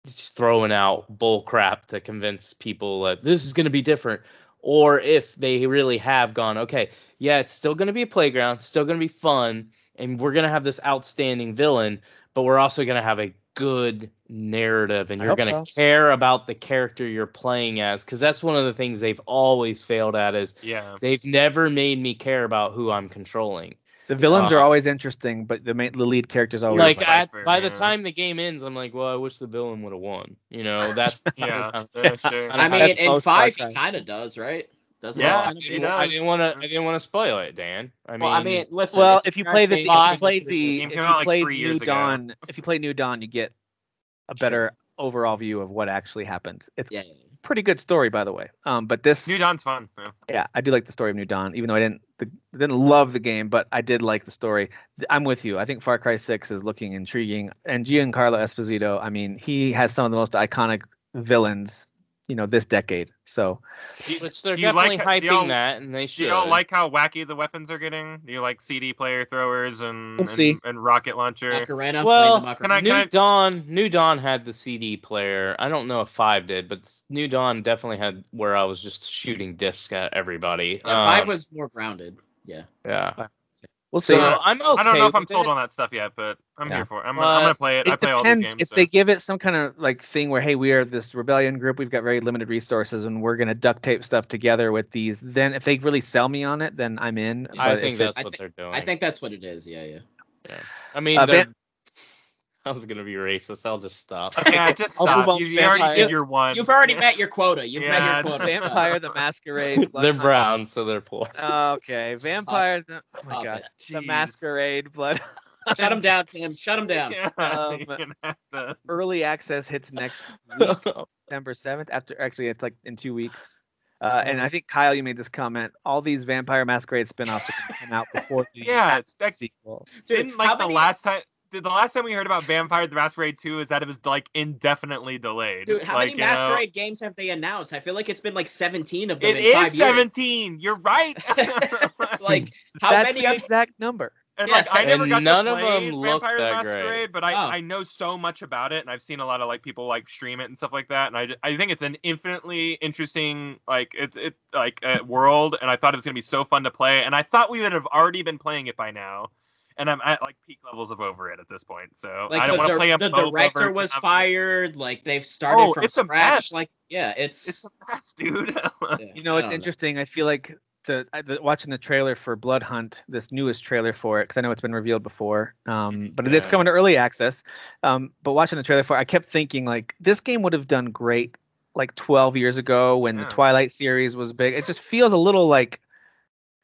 just throwing out bull crap to convince people that this is going to be different or if they really have gone okay yeah it's still going to be a playground still going to be fun and we're going to have this outstanding villain but we're also going to have a good narrative and you're going to so. care about the character you're playing as because that's one of the things they've always failed at is yeah. they've never made me care about who i'm controlling The villains Uh, are always interesting, but the main, the lead character's always like like at, Cypher, by the time the game ends i'm like well i wish the villain would have won you know that's Yeah, kind of- yeah, sure. I I mean, in five, he kind of does, right? Doesn't Yeah, it? kind of he do does. that? I didn't want to. I didn't want to spoil it, Dan. I mean, well, I mean, listen. well, if you play the game, if you play the if you out, like, play New ago. Dawn, if you play New Dawn, you get a better overall view of what actually happens. It's Yeah, yeah, a pretty good story, by the way. Um, but this, New Dawn's fun. Yeah. yeah, I do like the story of New Dawn, even though I didn't the, didn't love the game, but I did like the story. I'm with you. I think Far Cry 6 is looking intriguing, and Giancarlo Esposito. I mean, he has some of the most iconic villains, you know, this decade. So which they're do you definitely like- do hyping y'all- that, and they Do should. you all like how wacky the weapons are getting? Do you like CD player throwers and We'll and, and rocket launcher? Macarena. Well, can I- Macarena. New Dawn, New Dawn had the CD player. I don't know if Five did, but New Dawn definitely had where I was just shooting discs at everybody. Yeah, five Um, was more grounded. Yeah. yeah. We'll see. So I'm okay. I don't know if I'm sold it. on that stuff yet, but I'm Yeah. here for it. I'm, But I'm gonna play it. I it play all these depends games. if so. they give it some kind of like thing where hey we are this rebellion group we've got very limited resources and we're going to duct tape stuff together with these then if they really sell me on it then i'm in I But think if that's it's- I what thi- they're doing. I think that's what it is. Yeah, yeah. I mean, Uh, they're- Van- I was gonna be racist. I'll just stop. yeah, just I'll move stop. You, to you already Vampire. did your one. You've already met your quota. You've Yeah, met your quota. vampire the masquerade Blood they're brown, so they're poor. okay vampire the, oh my Stop gosh the masquerade blood Shut him down, Tim. Shut him down. Yeah, Um, gonna early access hits next week september 7th after actually it's like in two weeks uh, and I think Kyle, you made this comment. All these Vampire Masquerade spin-offs are going to come out before the Yeah, that- sequel. Didn't how like the many- last time. Did the last time we heard about Vampire the Masquerade 2 is that it was like indefinitely delayed. Dude, how like, many you know, Masquerade games have they announced? I feel like it's been like 17 of them It in five is years. 17. You're right. like how That's many the of exact number. And Yeah, like I never and got none to of them Vampire the that great. Masquerade, but I, Oh. I know so much about it, and I've seen a lot of like people like stream it and stuff like that, and I, I think it's an infinitely interesting like it's it like uh, world, and I thought it was gonna be so fun to play, and I thought we would have already been playing it by now, and I'm at like peak levels of over it at this point. So Like I don't the, want to play a the director was fired. Like they've started Oh, from it's a scratch. mess. Like yeah, it's, It's a mess, dude. yeah, You know, it's don't interesting. I feel like the, the watching the trailer for Bloodhunt, this newest trailer for it, because I know it's been revealed before, um, but it is Yeah. coming to early access. Um, but watching the trailer for, it, I kept thinking like this game would have done great like 12 years ago when Yeah. the Twilight series was big. It just feels a little like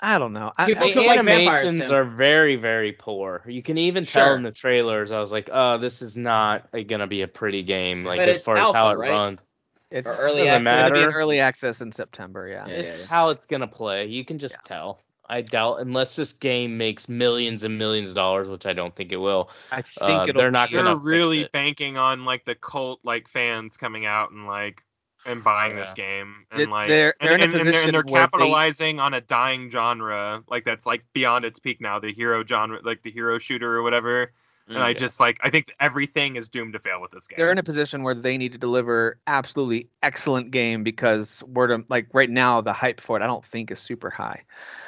I don't know. I, People I- The feel like vampires, animations are very, very poor. You can even tell in the trailers. I was like, "Oh, this is not uh, gonna be a pretty game." Like But as it's far as how it right? runs, it's Or early doesn't access. gonna be in early access in September. Yeah. Yeah, it's yeah. how it's gonna play. You can just tell. I doubt, unless this game makes millions and millions of dollars, which I don't think it will. I think Uh, it'll they're not be- gonna They're really it. banking on like the cult like fans coming out and like and buying this game They- and like they're- they're in and, a and- and they're, and they're where they- capitalizing on a dying genre like that's like beyond its peak now the hero genre like the hero shooter or whatever and I Yeah. just like I think everything is doomed to fail with this game. they're in a position where they need to deliver absolutely excellent game because word of like right now the hype for it I don't think is super high.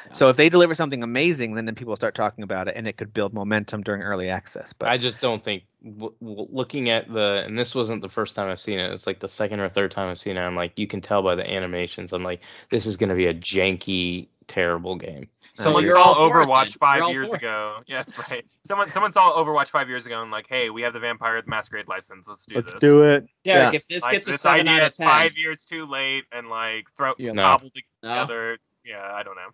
Yeah. So if they deliver something amazing, then then people start talking about it and it could build momentum during early access. But I just don't think w- w- looking at the and this wasn't the first time I've seen it. It's like the second or third time I've seen it. I'm like, you can tell by the animations. I'm like, this is gonna be a janky, terrible game. Someone you're saw all it Overwatch then. Five years for ago. Yeah, that's right. Someone someone saw Overwatch five years ago and like, hey, we have the Vampire the Masquerade license. Let's do this. Do it. Derek, Yeah. if this Like, gets a this seven idea out of is ten, five years too late and like throw Yeah. No. cobbled No? together. Yeah, I don't know.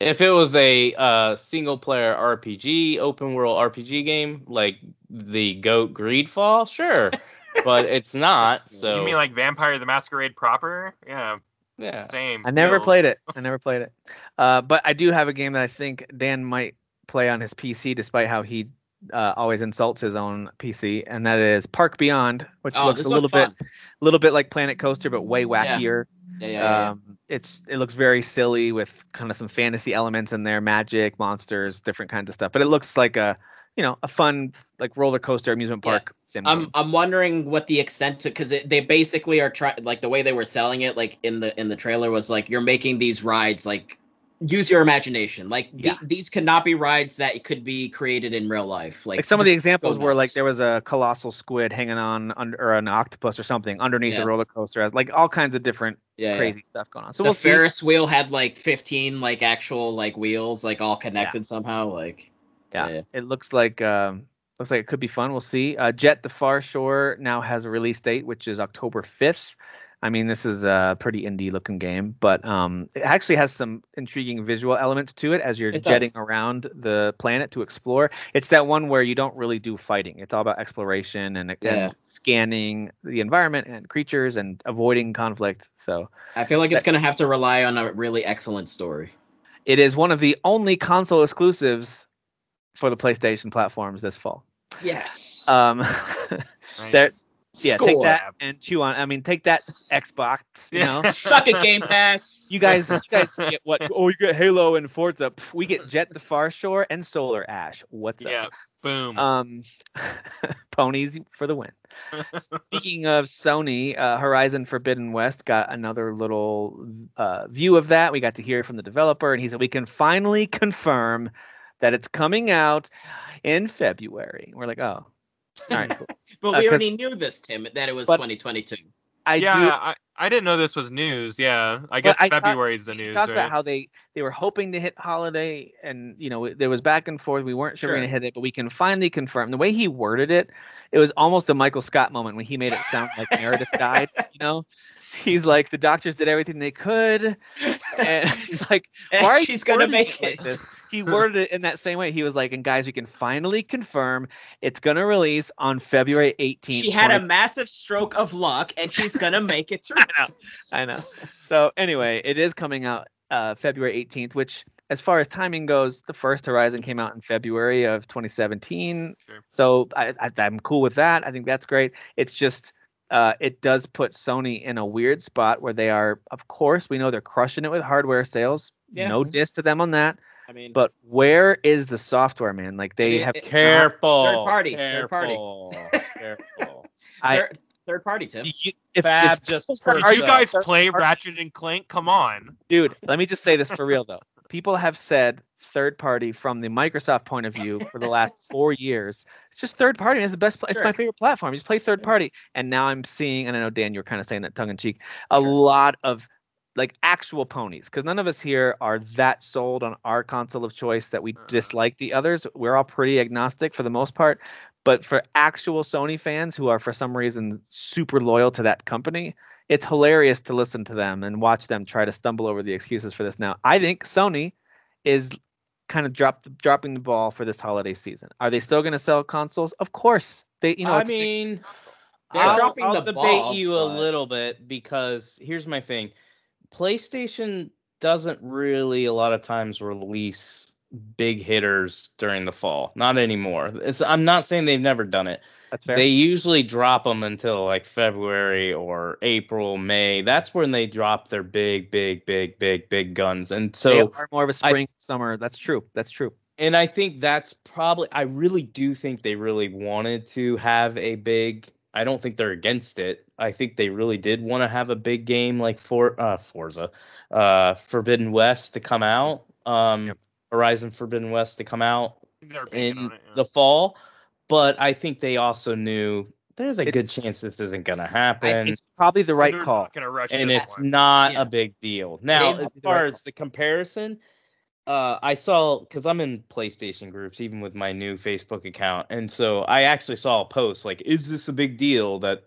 If it was a uh, single player RPG, open world RPG game like the Goat Greedfall, sure, but it's not. So You mean like Vampire the Masquerade proper? Yeah, yeah, same. I never feels. played it. I never played it. Uh, but I do have a game that I think Dan might play on his PC, despite how he uh, always insults his own PC, and that is Park Beyond, which oh, looks a little bit, a little bit like Planet Coaster, but way wackier. Yeah, yeah, yeah, yeah. Um, it's it looks very silly with kind of some fantasy elements in there, magic, monsters, different kinds of stuff. But it looks like a you know a fun like roller coaster amusement Yeah. park sim. I'm game. I'm wondering what the extent to because they basically are trying like the way they were selling it like in the in the trailer was like you're making these rides like use your imagination like Yeah. these could not be rides that could be created in real life like, like some of the examples were like there was a colossal squid hanging on under or an octopus or something underneath Yeah. the roller coaster, like all kinds of different yeah, yeah. crazy stuff going on. So the we'll see. Wheel had like 15 like actual like wheels like all connected somehow like Yeah. yeah. It looks like um, looks like it could be fun. We'll see. Uh, Jet the Far Shore now has a release date, which is October 5th. I mean, this is a pretty indie looking game, but um, it actually has some intriguing visual elements to it as you're It jetting does. around the planet to explore. It's that one where you don't really do fighting. It's all about exploration and, Yeah. and scanning the environment and creatures and avoiding conflict. So I feel like it's gonna have to rely on a really excellent story it is one of the only console exclusives for the PlayStation platforms this fall. yes Um, Nice. There- yeah, take that and chew on. I mean, take that Xbox. You know, suck it Game Pass you guys, you guys get what? Oh, you get Halo and Forza. Pff, we get Jet the Far Shore and Solar Ash. What's up? Yeah. up? Boom. Um, ponies for the win. Speaking of Sony, uh, Horizon Forbidden West got another little uh, view of that. We got to hear from the developer, and he said we can finally confirm that it's coming out in February. We're like, oh, all right, cool. but Uh, we 'cause- already knew this Tim that it was 2022 I yeah, do. I, I didn't know this was news. Yeah, I guess I thought- February is the he news, talked right? about how they they were hoping to hit holiday, and you know there was back and forth. We weren't sure, we we're gonna hit it, but we can finally confirm. The way he worded it, it was almost a Michael Scott moment when he made it sound like Meredith died. You know, he's like the doctors did everything they could, and he's like, And why are you she's gonna wording make like it this? He worded it in that same way. He was like, and guys, we can finally confirm it's gonna release on February 18th. she had a massive stroke of luck and she's gonna make it through I know, I know. So anyway, it is coming out uh, February 18th, which, as far as timing goes, the first Horizon came out in February of 2017. Sure. So I, I, I'm cool with that. I think that's great. It's just uh, it does put Sony in a weird spot where they are, of course, we know they're crushing it with hardware sales. Yeah. No diss to them on that. I mean But where is the software, man? Like they It- have. it- uh, Careful. Third party, third party. Careful. Careful. I, third, third party Tim you- if, Fab if just people Are you arguing- guys start play arguing- Ratchet and Clank? Come on. dude let me just say this for real though people have said third party from the Microsoft point of view for the last four years. It's just third party. It's the best. Pl- It's my favorite platform. You just play third party. And now I'm seeing, and I know Dan, you were kind of saying that tongue in cheek, a Sure. lot of like actual ponies because none of us here are that sold on our console of choice that we Uh-huh. dislike the others. We're all pretty agnostic for the most part but for actual sony fans who are for some reason super loyal to that company it's hilarious to listen to them and watch them try to stumble over the excuses for this. Now i think sony is kind of drop, dropping the ball for this holiday season. Are they still going to sell consoles? Of course. They you know I it's- mean, They're I'll, dropping I'll the debate ball, you a little bit because here's my thing: PlayStation doesn't really a lot of times release big hitters during the fall. Not anymore. It's, I'm not saying they've never done it. that's fair They usually drop them until like February or April, May. That's when they drop their big, big, big, big, big guns. And they so are more of a spring summer that's true that's true and I think that's probably I really do think they really wanted to have a big I don't think they're against it. I think they really did want to have a big game like for uh Forza, uh Forbidden West to come out. Um Yep. Horizon Forbidden West to come out in it, yeah. the fall. But I think they also knew there's a good chance this isn't gonna I- happen. it's probably the right call rush and it's one. not Yeah. a big deal. Now, They- as the far right as the comparison, uh, I saw because I'm in PlayStation groups, even with my new Facebook account, and so I actually saw a post like, "Is this a big deal that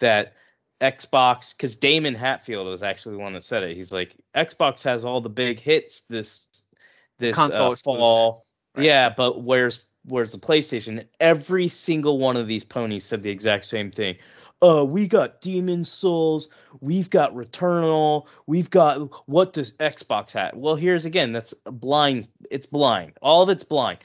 that Xbox?" Because Daemon Hatfield was actually the one that said it. He's like, "Xbox has all the big hits this this uh, fall." Right. Yeah, but where's where's the PlayStation? Every single one of these ponies said the exact same thing. Uh, we got Demon Souls, we've got Returnal, we've got what does Xbox have? Well, here's again, that's blind. It's blind. All of it's blind.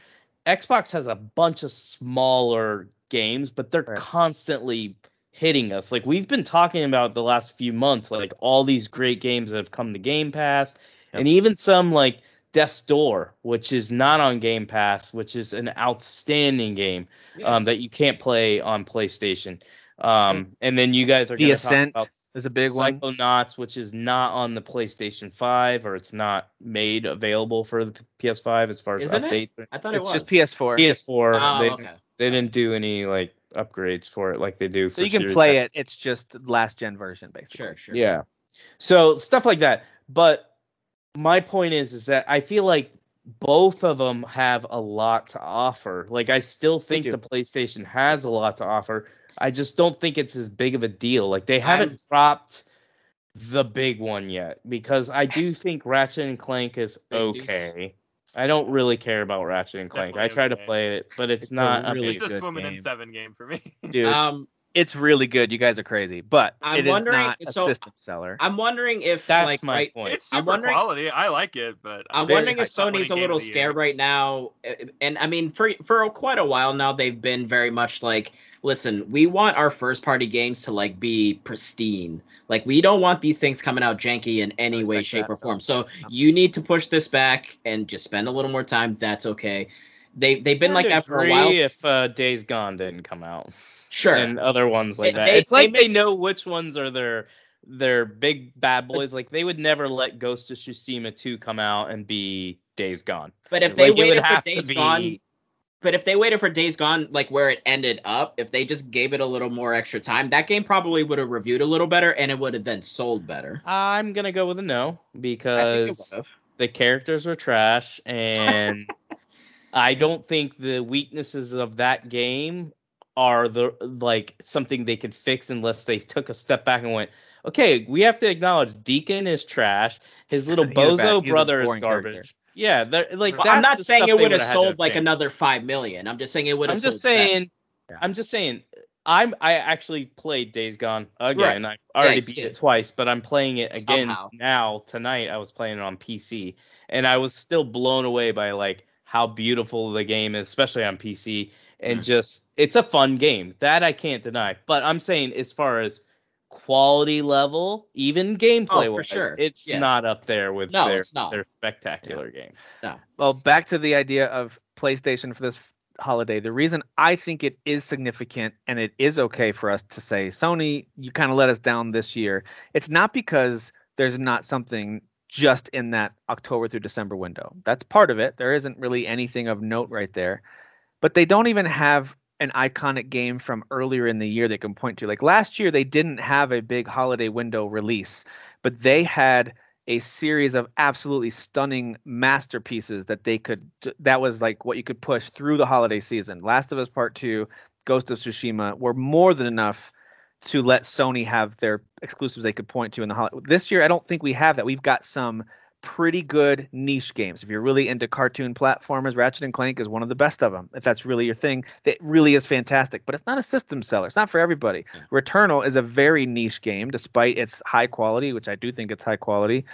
Xbox has a bunch of smaller games, but they're Right. constantly hitting us. Like we've been talking about the last few months, like all these great games that have come to Game Pass, Yep. and even some like Death's Door, which is not on Game Pass, which is an outstanding game Yeah. um, that you can't play on PlayStation. Um, and then you guys are The going talk Ascent about is a big one Psychonauts, which is not on the PlayStation 5 or it's not made available for the PS5 as far as Isn't it? I thought it was just ps4 PS4, Oh, they, okay. they didn't do any like upgrades for it like they do for so you can play X. it it's just last gen version basically Sure, sure. Yeah. So stuff like that. But my point is is that I feel like both of them have a lot to offer. Like I still think the PlayStation has a lot to offer. I just don't think it's as big of a deal. Like they haven't I'm- dropped the big one yet because I do think Ratchet and Clank is They do s- okay. I don't really care about Ratchet and Clank. I definitely try to play it, but it's, It's not a really it's a good swimming in seven game for me. dude Um, it's really good you guys are crazy but I'm it is wondering- not a so- system seller I'm wondering if That's like my right, point. It's I'm super wondering- quality. I like it, but I'm very wondering if high top winning Sony's a little of the year. scared right now, uh, and I mean for for quite a while now they've been very much like, listen, we want our first party games to like be pristine. Like we don't want these things coming out janky in any way, shape, that, or form. though. So you need to push this back and just spend a little more time. That's okay. They they've been like I'd that for a agree while. If uh, Days Gone didn't come out. Sure. and other ones like They- that. they- it's like they they know which ones are their their big bad boys. Like they would never let Ghost of Tsushima 2 come out and be Days Gone. but if they Like, it would waited for have to Days be- Gone, but if they waited for Days Gone, like where it ended up, if they just gave it a little more extra time, that game probably would have reviewed a little better and it would have then sold better. I'm gonna go with a no I think it because the characters were trash and I don't think the weaknesses of that game are the like something they could fix unless they took a step back and went, okay, we have to acknowledge Deacon is trash. His little He's a bad- bozo brother is garbage. character. Yeah, like Well, that's I'm not the saying it would have would've had to sold like another five million. I'm just saying it would have. I'm just sold saying. Yeah. I'm just saying. I'm. I actually played Days Gone again. Right. I already you beat did. it twice, but I'm playing it again Somehow. now tonight. I was playing it on PC, and I was still blown away by like how beautiful the game is, especially on PC. And Mm. just, it's a fun game that I can't deny. But I'm saying, as far as quality level, even gameplay Oh, for wise, sure. it's Yeah. not up there with No, their it's not. their spectacular games. well back to the idea of playstation for this holiday the reason i think it is significant and it is okay for us to say sony you kind of let us down this year it's not because there's not something just in that October through December window. That's part of it. There isn't really anything of note right there. But they don't even have an iconic game from earlier in the year they can point to. Like last year, they didn't have a big holiday window release, but they had a series of absolutely stunning masterpieces that they could that was like what you could push through the holiday season. Last of Us Part 2, Ghost of Tsushima were more than enough to let Sony have their exclusives they could point to in the holiday. This year I don't think we have that. We've got some pretty good niche games. If you're really into cartoon platformers, Ratchet and Clank is one of the best of them. If that's really your thing, it really is fantastic. But it's not a system seller. It's not for everybody. Returnal is a very niche game, despite its high quality, which I do think it's high quality.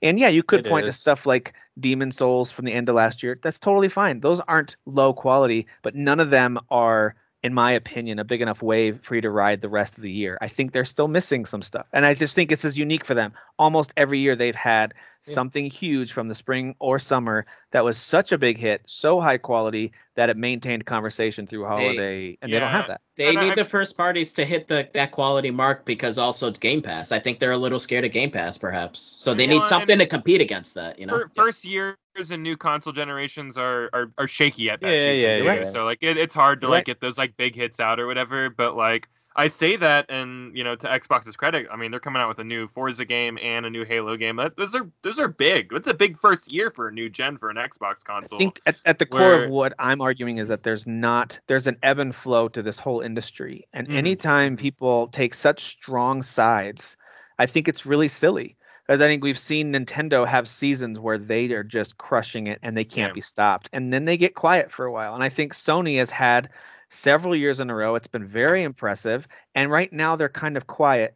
And yeah, you could it point is. to stuff like Demon Souls from the end of last year. That's totally fine. Those aren't low quality, but none of them are in my opinion, a big enough wave for you to ride the rest of the year. I think they're still missing some stuff. And I just think it's as unique for them. Almost every year they've had yeah. something huge from the spring or summer that was such a big hit, so high quality that it maintained conversation through holiday, they, and yeah. they don't have that. They and need I, the first parties to hit the that quality mark because also Game Pass. I think they're a little scared of Game Pass, perhaps. So they need something to compete against that. You know, first years and new console generations are are, are shaky at best. Yeah, yeah, yeah, yeah. So like it, it's hard to like get those like big hits out or whatever. But like I say that, and you know, to Xbox's credit, I mean, they're coming out with a new Forza game and a new Halo game. That, those are those are big. It's a big first year for a new gen for an Xbox console. I think at, at the where, core of what I'm arguing is that there's not there's an ebb and flow to this whole industry, and mm-hmm. anytime people take such strong sides, I think it's really silly. Because I think we've seen Nintendo have seasons where they are just crushing it and they can't yeah. be stopped, and then they get quiet for a while. And I think Sony has had several years in a row. It's been very impressive. And right now they're kind of quiet.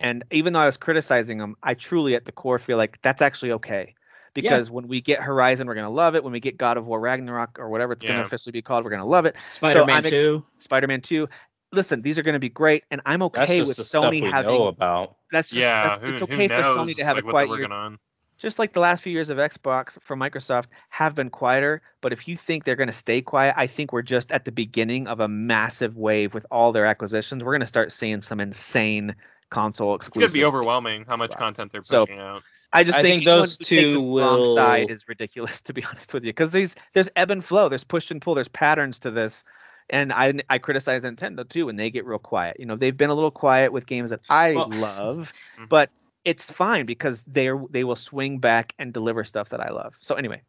And even though I was criticizing them, I truly at the core feel like that's actually okay. Because yeah. when we get Horizon, we're gonna love it. When we get God of War Ragnarok or whatever it's yeah. gonna officially be called, we're gonna love it. Spider-Man so 2. Spider-Man 2. Listen, these are going to be great, and I'm okay with Sony having. Know about. That's just, yeah. That's, who, it's okay for Sony to have like a quiet year. On just like the last few years of Xbox from Microsoft have been quieter. But if you think they're going to stay quiet, I think we're just at the beginning of a massive wave with all their acquisitions. We're going to start seeing some insane console exclusives. It's going to be overwhelming how much content they're pushing so, out. I just I think, think those two will side is ridiculous to be honest with you because there's there's ebb and flow, there's push and pull, there's patterns to this. And I I criticize Nintendo too when they get real quiet. You know, they've been a little quiet with games that I well, love, mm-hmm. but it's fine because they're they will swing back and deliver stuff that I love. So anyway.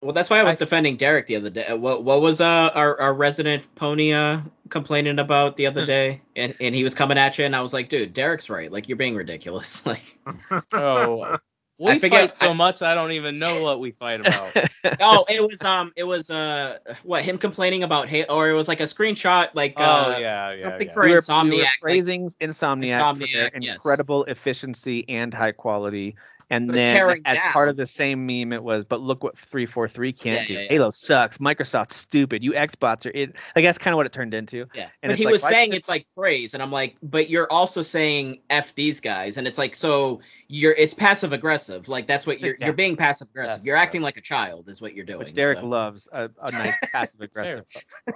Well, that's why I was I, defending Derek the other day. What what was uh our, our resident pony uh complaining about the other day? And and he was coming at you, and I was like, dude, Derek's right. Like you're being ridiculous. Like. oh. We fight so I, much I don't even know what we fight about. oh, it was um it was uh what him complaining about hate or it was like a screenshot like oh, uh yeah, yeah, something yeah. for we Insomniac. We praising like, Insomniac, Insomniac for their yes. incredible efficiency and high quality and but then as down. part of the same meme, it was, but look what 343 can't yeah, do. Yeah, yeah. Halo sucks. Microsoft's stupid. You Xbox are it. Like that's kind of what it turned into. Yeah. And but he like, was saying it's like praise, and I'm like, but you're also saying f these guys, and it's like so you're it's passive aggressive. Like that's what you're you're being passive aggressive. You're acting like a child, is what you're doing. Which Derek so. loves a, a nice passive aggressive.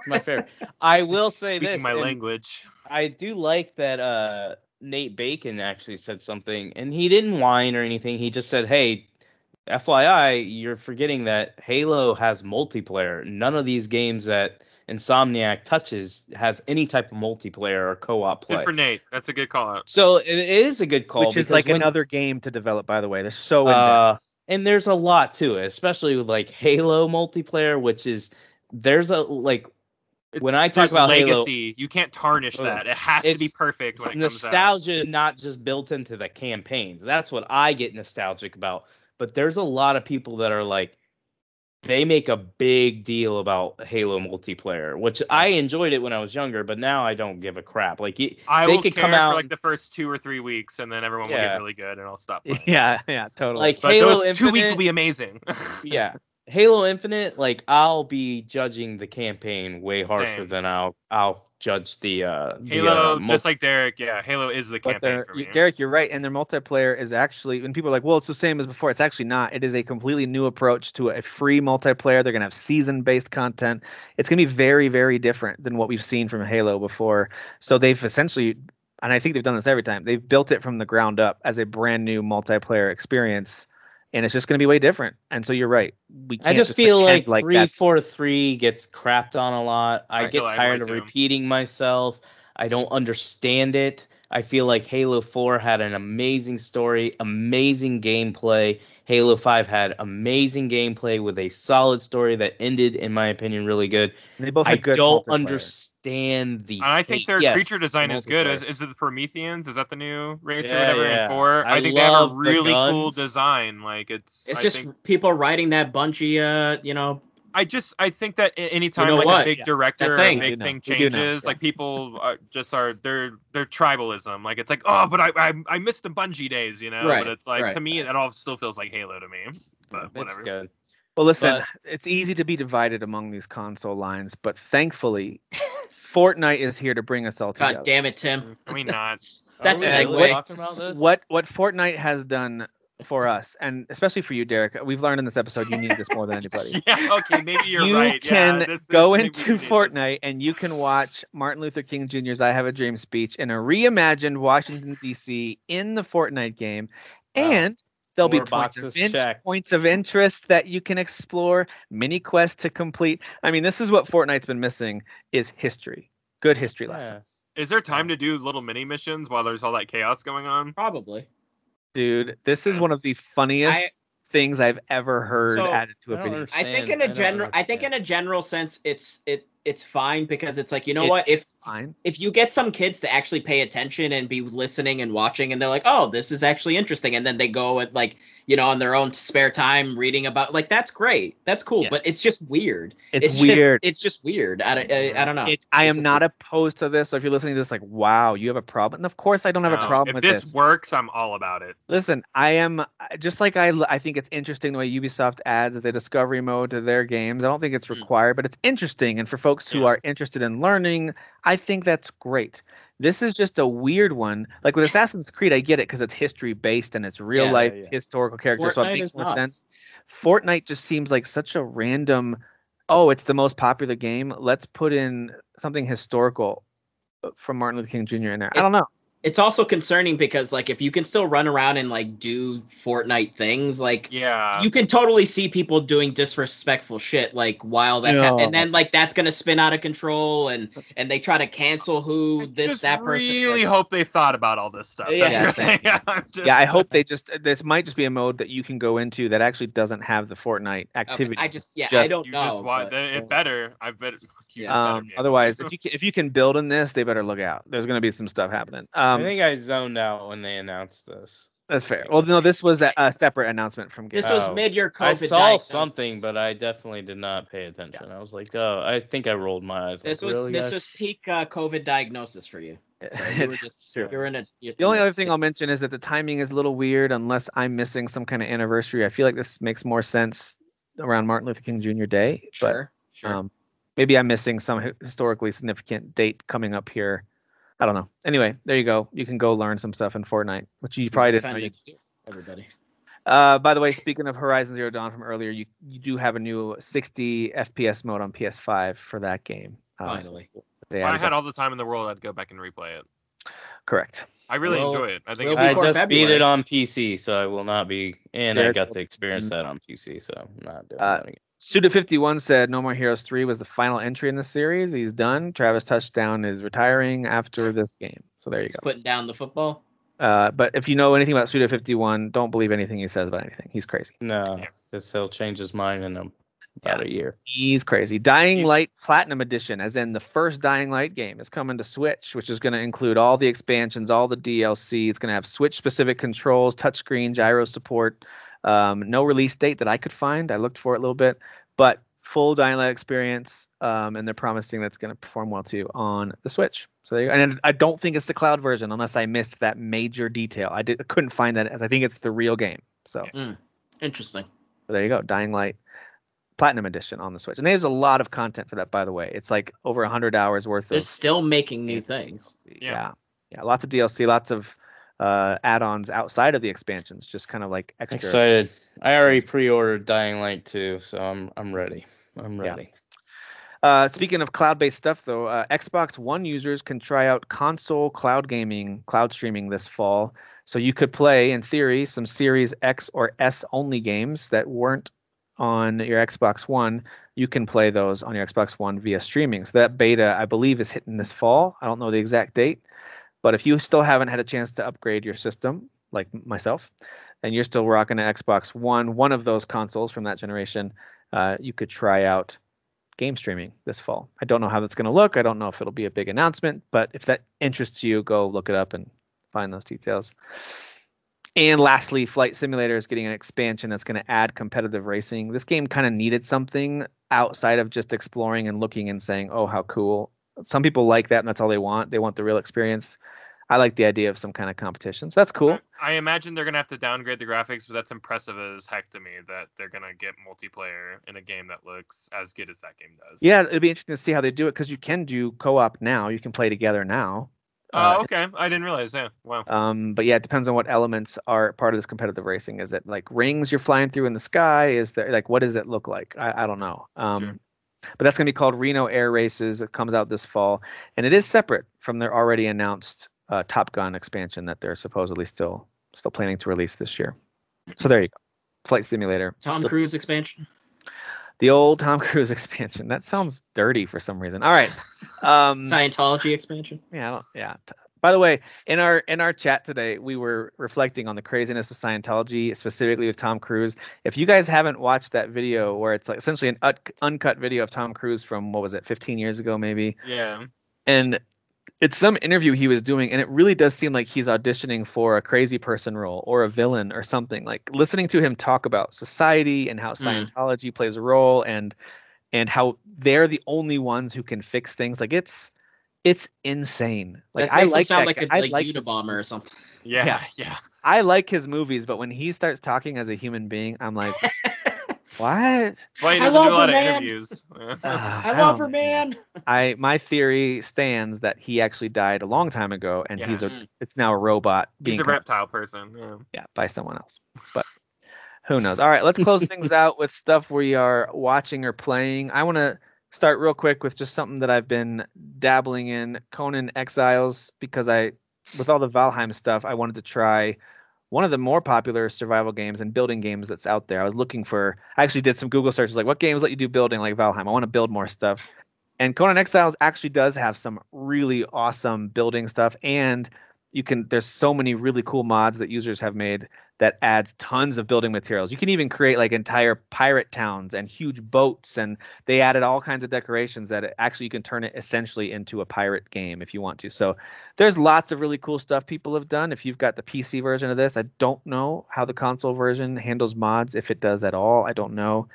my favorite. I will say Speaking this. my language. I do like that. uh Nate Bacon actually said something, and he didn't whine or anything. He just said, "Hey, FYI, you're forgetting that Halo has multiplayer. None of these games that Insomniac touches has any type of multiplayer or co-op play." Good for Nate. That's a good call out. So it is a good call, which is like when, another game to develop. By the way, they're so uh, and there's a lot to it, especially with like Halo multiplayer, which is there's a like when I talk about legacy, Halo, you can't tarnish that. It has to be perfect when it comes nostalgia, not just built into the campaigns. That's what I get nostalgic about. But there's a lot of people that are like, they make a big deal about Halo multiplayer, which I enjoyed it when I was younger, but now I don't give a crap. Like I they could come out for like the first two or three weeks, and then everyone yeah. will get really good, and I'll stop. Playing. Yeah, yeah, totally. Like but Halo those Infinite, two weeks will be amazing. yeah, Halo Infinite, like I'll be judging the campaign way harsher Same. than I'll I'll judge the uh Halo. The, uh, just like Derek, yeah, Halo is the campaign for me. Derek, you're right, and their multiplayer is actually when people are like, well, it's the same as before. It's actually not. It is a completely new approach to a free multiplayer. They're gonna have season-based content. It's gonna be very, very different than what we've seen from Halo before. So they've essentially and I think they've done this every time. They've built it from the ground up as a brand new multiplayer experience and it's just going to be way different. And so you're right. We I just feel like, like three that's- four three gets crapped on a lot. I, I get feel that tired way of too. repeating myself. I don't understand it. I feel like Halo 4 had an amazing story, amazing gameplay. Halo 5 had amazing gameplay with a solid story that ended, in my opinion, really good. they both I have good don't multiplayer. Understand the. And I think hate- their yes, creature design is good. Is, is it the Prometheans? Is that the new race or whatever yeah. in four? I, I think they have a love the really cool design. Like it's. It's I just think, people writing that Bungie. uh, you know, I just I think that a- anytime know like what? a big Yeah. director, That thing. a big We do know. thing We do know. changes, like people are just are they're they're tribalism. Like it's like oh, but I I, I missed the Bungie days, you know. Right, But it's like right. to me it all still feels like Halo to me. But It's whatever. good. Well, listen, But- it's easy to be divided among these console lines, but thankfully, Fortnite is here to bring us all together. God damn it, Tim. Mm, I mean not. That's Are we segue. really talking about this? What what Fortnite has done for us, and especially for you, Derek, we've learned in this episode you need this more than anybody. yeah. Okay. Maybe you're you right. can yeah, this, go this, into. Fortnite and you can watch Martin Luther King Jr.'s "I Have a Dream" speech in a reimagined Washington D.C. in the Fortnite game, Wow. and there'll be More points of, boxes in- points of interest that you can explore, mini quests to complete. I mean, this is what Fortnite's been missing: is history, good history Yeah. lessons. Is there time to do little mini missions while there's all that chaos going on? Probably. Dude, this is one of the funniest I- things I've ever heard So, added to a I video. understand. I think in I a don't general I think in a general sense it's it it's fine because it's like, you know It- what? If it's fine. if you get some kids to actually pay attention and be listening and watching and they're like oh this is actually interesting and then they go at like you know on their own spare time reading about like that's great that's cool Yes. but it's just weird It's, just- weird. it's just weird i don't, I, I don't know It's, I am not weird. opposed to this. So if you're listening to this, like, wow, you have a problem. And of course, I don't have No, a problem if with this, If this. works, I'm all about it. Listen, I am just like I. I think it's interesting the way Ubisoft adds the discovery mode to their games. I don't think it's Mm. required, but it's interesting. And for folks who Yeah. are interested in learning, I think that's great. This is just a weird one. Like with Assassin's Creed, I get it because it's history based and it's real Yeah, life yeah. historical characters, so it makes more not. sense. Fortnite just seems like such a random. Oh, it's the most popular game. Let's put in something historical uh, from Martin Luther King Jr. in there. I don't know. It's also concerning because like if you can still run around and like do fortnite things like Yeah. you can totally see people doing disrespectful shit like while that's hap- Yeah. and then like that's gonna spin out of control and and they try to cancel who I this just that person really like, hope they thought about all this stuff. Yeah, That's same. I'm just- yeah, I hope they just this might just be a mode that you can go into that actually doesn't have the Fortnite okay, activity. I just yeah I don't You know just want but- it better. I bet. Yeah. um, otherwise, if you can, if you can build in this, they better look out. There's going to be some stuff happening. I Um, think I zoned out when they announced this. that's fair. Well, no, this was a, a separate announcement from this Game. was Oh. mid your I saw diagnosis. something, but I definitely did not pay attention. I was like, oh, I think I rolled my eyes. this like, was really, this guys? was peak uh, covid diagnosis for you so you were just True. you're in a you The only other thing I'll mention is that the timing is a little weird unless I'm missing some kind of anniversary. I feel like this makes more sense around Martin Luther King Jr. Day, but sure sure Um, maybe I'm missing some historically significant date coming up here. I don't know. Anyway, there you go. You can go learn some stuff in Fortnite, which you probably didn't know. You, offended everybody uh, by the way, speaking of Horizon Zero Dawn from earlier, you you do have a new 60 FPS mode on PS5 for that game. Uh, Finally. they If I had all the time in the world, I'd go back and replay it. correct. I really Well, enjoy it. I think well, it's I before just beat it on PC, so I will not be. And I got will- to experience that on PC, so I'm not doing Uh, that again. Suda51 said No More Heroes 3 was the final entry in the series. He's done. Travis Touchdown is retiring after this game. So there you He's go. putting down the football Uh, but if you know anything about Suda51, don't believe anything he says about anything. He's crazy. No, because he'll change his mind in a, about a year. He's crazy. Dying He's- Light Platinum Edition, as in the first Dying Light game, is coming to Switch, which is going to include all the expansions, all the DLC. It's going to have Switch specific controls, touchscreen, gyro support. Um, no release date that I could find. I looked for it a little bit, but full Dying Light experience. Um, and they're promising that's going to perform well too on the Switch. So there you go. And I don't think it's the cloud version unless I missed that major detail. I did I couldn't find that as I think it's the real game. So interesting so there you go, Dying Light Platinum Edition on the Switch. And there's a lot of content for that, by the way. It's like over 100 hours worth they're of still making new things Yeah. Yeah. yeah, lots of DLC, lots of uh, add-ons outside of the expansions, just kind of like extra. Excited. I already pre-ordered Dying Light 2, so I'm I'm ready. I'm Yeah. ready. Uh, speaking of cloud-based stuff, though, uh, Xbox One users can try out console cloud gaming, cloud streaming this fall. So you could play, in theory, some Series X or S only games that weren't on your Xbox One. You can play those on your Xbox One via streaming. So that beta, I believe, is hitting this fall. I don't know the exact date, but if you still haven't had a chance to upgrade your system, like myself, and you're still rocking an Xbox One, one of those consoles from that generation, uh, you could try out game streaming this fall. I don't know how that's going to look. I don't know if it'll be a big announcement, but if that interests you, go look it up and find those details. And lastly, Flight Simulator is getting an expansion that's going to add competitive racing. This game kind of needed something outside of just exploring and looking and saying, "Oh, how cool." Some people like that and that's all they want. They want the real experience. I like the idea of some kind of competition. So that's cool. I imagine they're gonna have to downgrade the graphics, but that's impressive as heck to me that they're gonna get multiplayer in a game that looks as good as that game does. Yeah, it'd be interesting to see how they do it because you can do co-op now. You can play together now. Oh, uh, okay. I didn't realize. Yeah. Wow. Um, but yeah, it depends on what elements are part of this competitive racing. Is it like rings you're flying through in the sky? Is there like what does it look like? I, I don't know. Um, sure. But that's going to be called Reno Air Races. It comes out this fall, and it is separate from their already announced uh, Top Gun expansion that they're supposedly still still planning to release this year. So there you go, Flight Simulator. Tom still, Cruise expansion. The old Tom Cruise expansion. That sounds dirty for some reason. All right. Um, Scientology expansion. Yeah, yeah. By the way, in our in our chat today, we were reflecting on the craziness of Scientology, specifically with Tom Cruise. If you guys haven't watched that video, where it's like essentially an uncut video of Tom Cruise from what was it, 15 years ago, maybe? Yeah. And it's some interview he was doing and it really does seem like he's auditioning for a crazy person role or a villain or something like listening to him talk about society and how mm. scientology plays a role and and how they're the only ones who can fix things like it's it's insane like i like sound like a I like Unabomber or something yeah, yeah yeah i like his movies but when he starts talking as a human being i'm like What? Well, he doesn't do a lot her, of man. interviews. uh, I love her, man. I my theory stands that he actually died a long time ago, and yeah. he's a it's now a robot. Being he's a reptile person. Yeah. yeah, by someone else. But who knows? All right, let's close things out with stuff we are watching or playing. I want to start real quick with just something that I've been dabbling in, Conan Exiles, because I, with all the Valheim stuff, I wanted to try one of the more popular survival games and building games that's out there. I was looking for, I actually did some Google searches like what games let you do building like Valheim. I want to build more stuff. And Conan Exiles actually does have some really awesome building stuff and you can there's so many really cool mods that users have made that adds tons of building materials. You can even create like entire pirate towns and huge boats, and they added all kinds of decorations that actually you can turn it essentially into a pirate game if you want to. So there's lots of really cool stuff people have done. If you've got the PC version of this, I don't know how the console version handles mods, if it does at all. I don't know.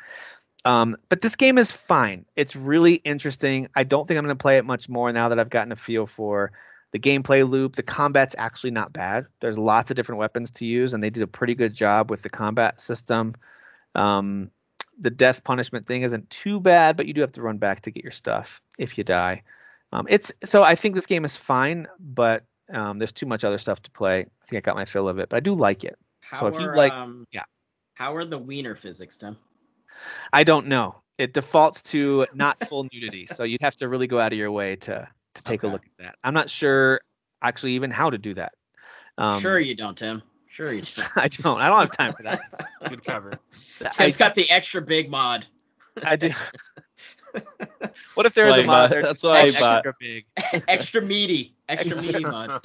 Um, but this game is fine. It's really interesting. I don't think I'm going to play it much more now that I've gotten a feel for the gameplay loop, the combat's actually not bad. There's lots of different weapons to use, and they did a pretty good job with the combat system. Um, the death punishment thing isn't too bad, but you do have to run back to get your stuff if you die. Um, it's so I think this game is fine, but um, there's too much other stuff to play. I think I got my fill of it, but I do like it. How so if you like, um, yeah, how are the wiener physics, Tim? I don't know. It defaults to not full nudity, so you'd have to really go out of your way to to take okay. a look at that. I'm not sure actually even how to do that. Um, sure you don't, Tim. Sure you don't. I don't. I don't have time for that. Good cover. Tim's I, got the extra big mod. I do. what if there is a mod? There, That's why extra I bought. Big. extra meaty. Extra, extra meaty mod.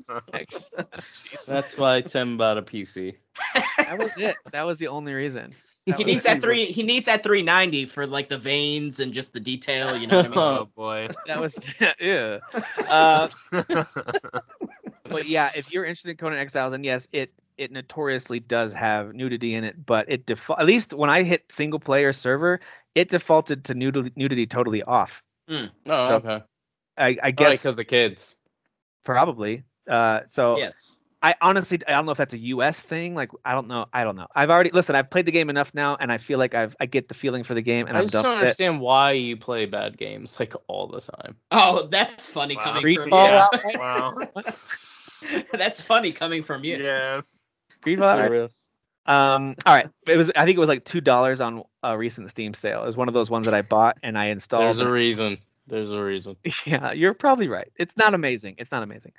That's why Tim bought a PC. That was it. That was the only reason he needs that three. He needs that 390 for like the veins and just the detail. You know what I mean? oh boy, that was yeah. Uh, but yeah, if you're interested in Conan Exiles, and yes, it it notoriously does have nudity in it, but it default at least when I hit single player server, it defaulted to nudity, nudity totally off. Mm. Oh, so okay. I, I guess because the kids. Probably. Uh, so yes. I honestly I don't know if that's a US thing. Like I don't know. I don't know. I've already listen. I've played the game enough now, and I feel like I've I get the feeling for the game, and I I'm just don't understand it. why you play bad games like all the time. Oh, that's funny wow. coming Greed from Fallout, you. Yeah. wow. that's funny coming from you. Yeah. Greed Fallout. Um. All right. It was. I think it was like two dollars on a recent Steam sale. It was one of those ones that I bought and I installed. There's a reason. There's a reason. Yeah, you're probably right. It's not amazing. It's not amazing.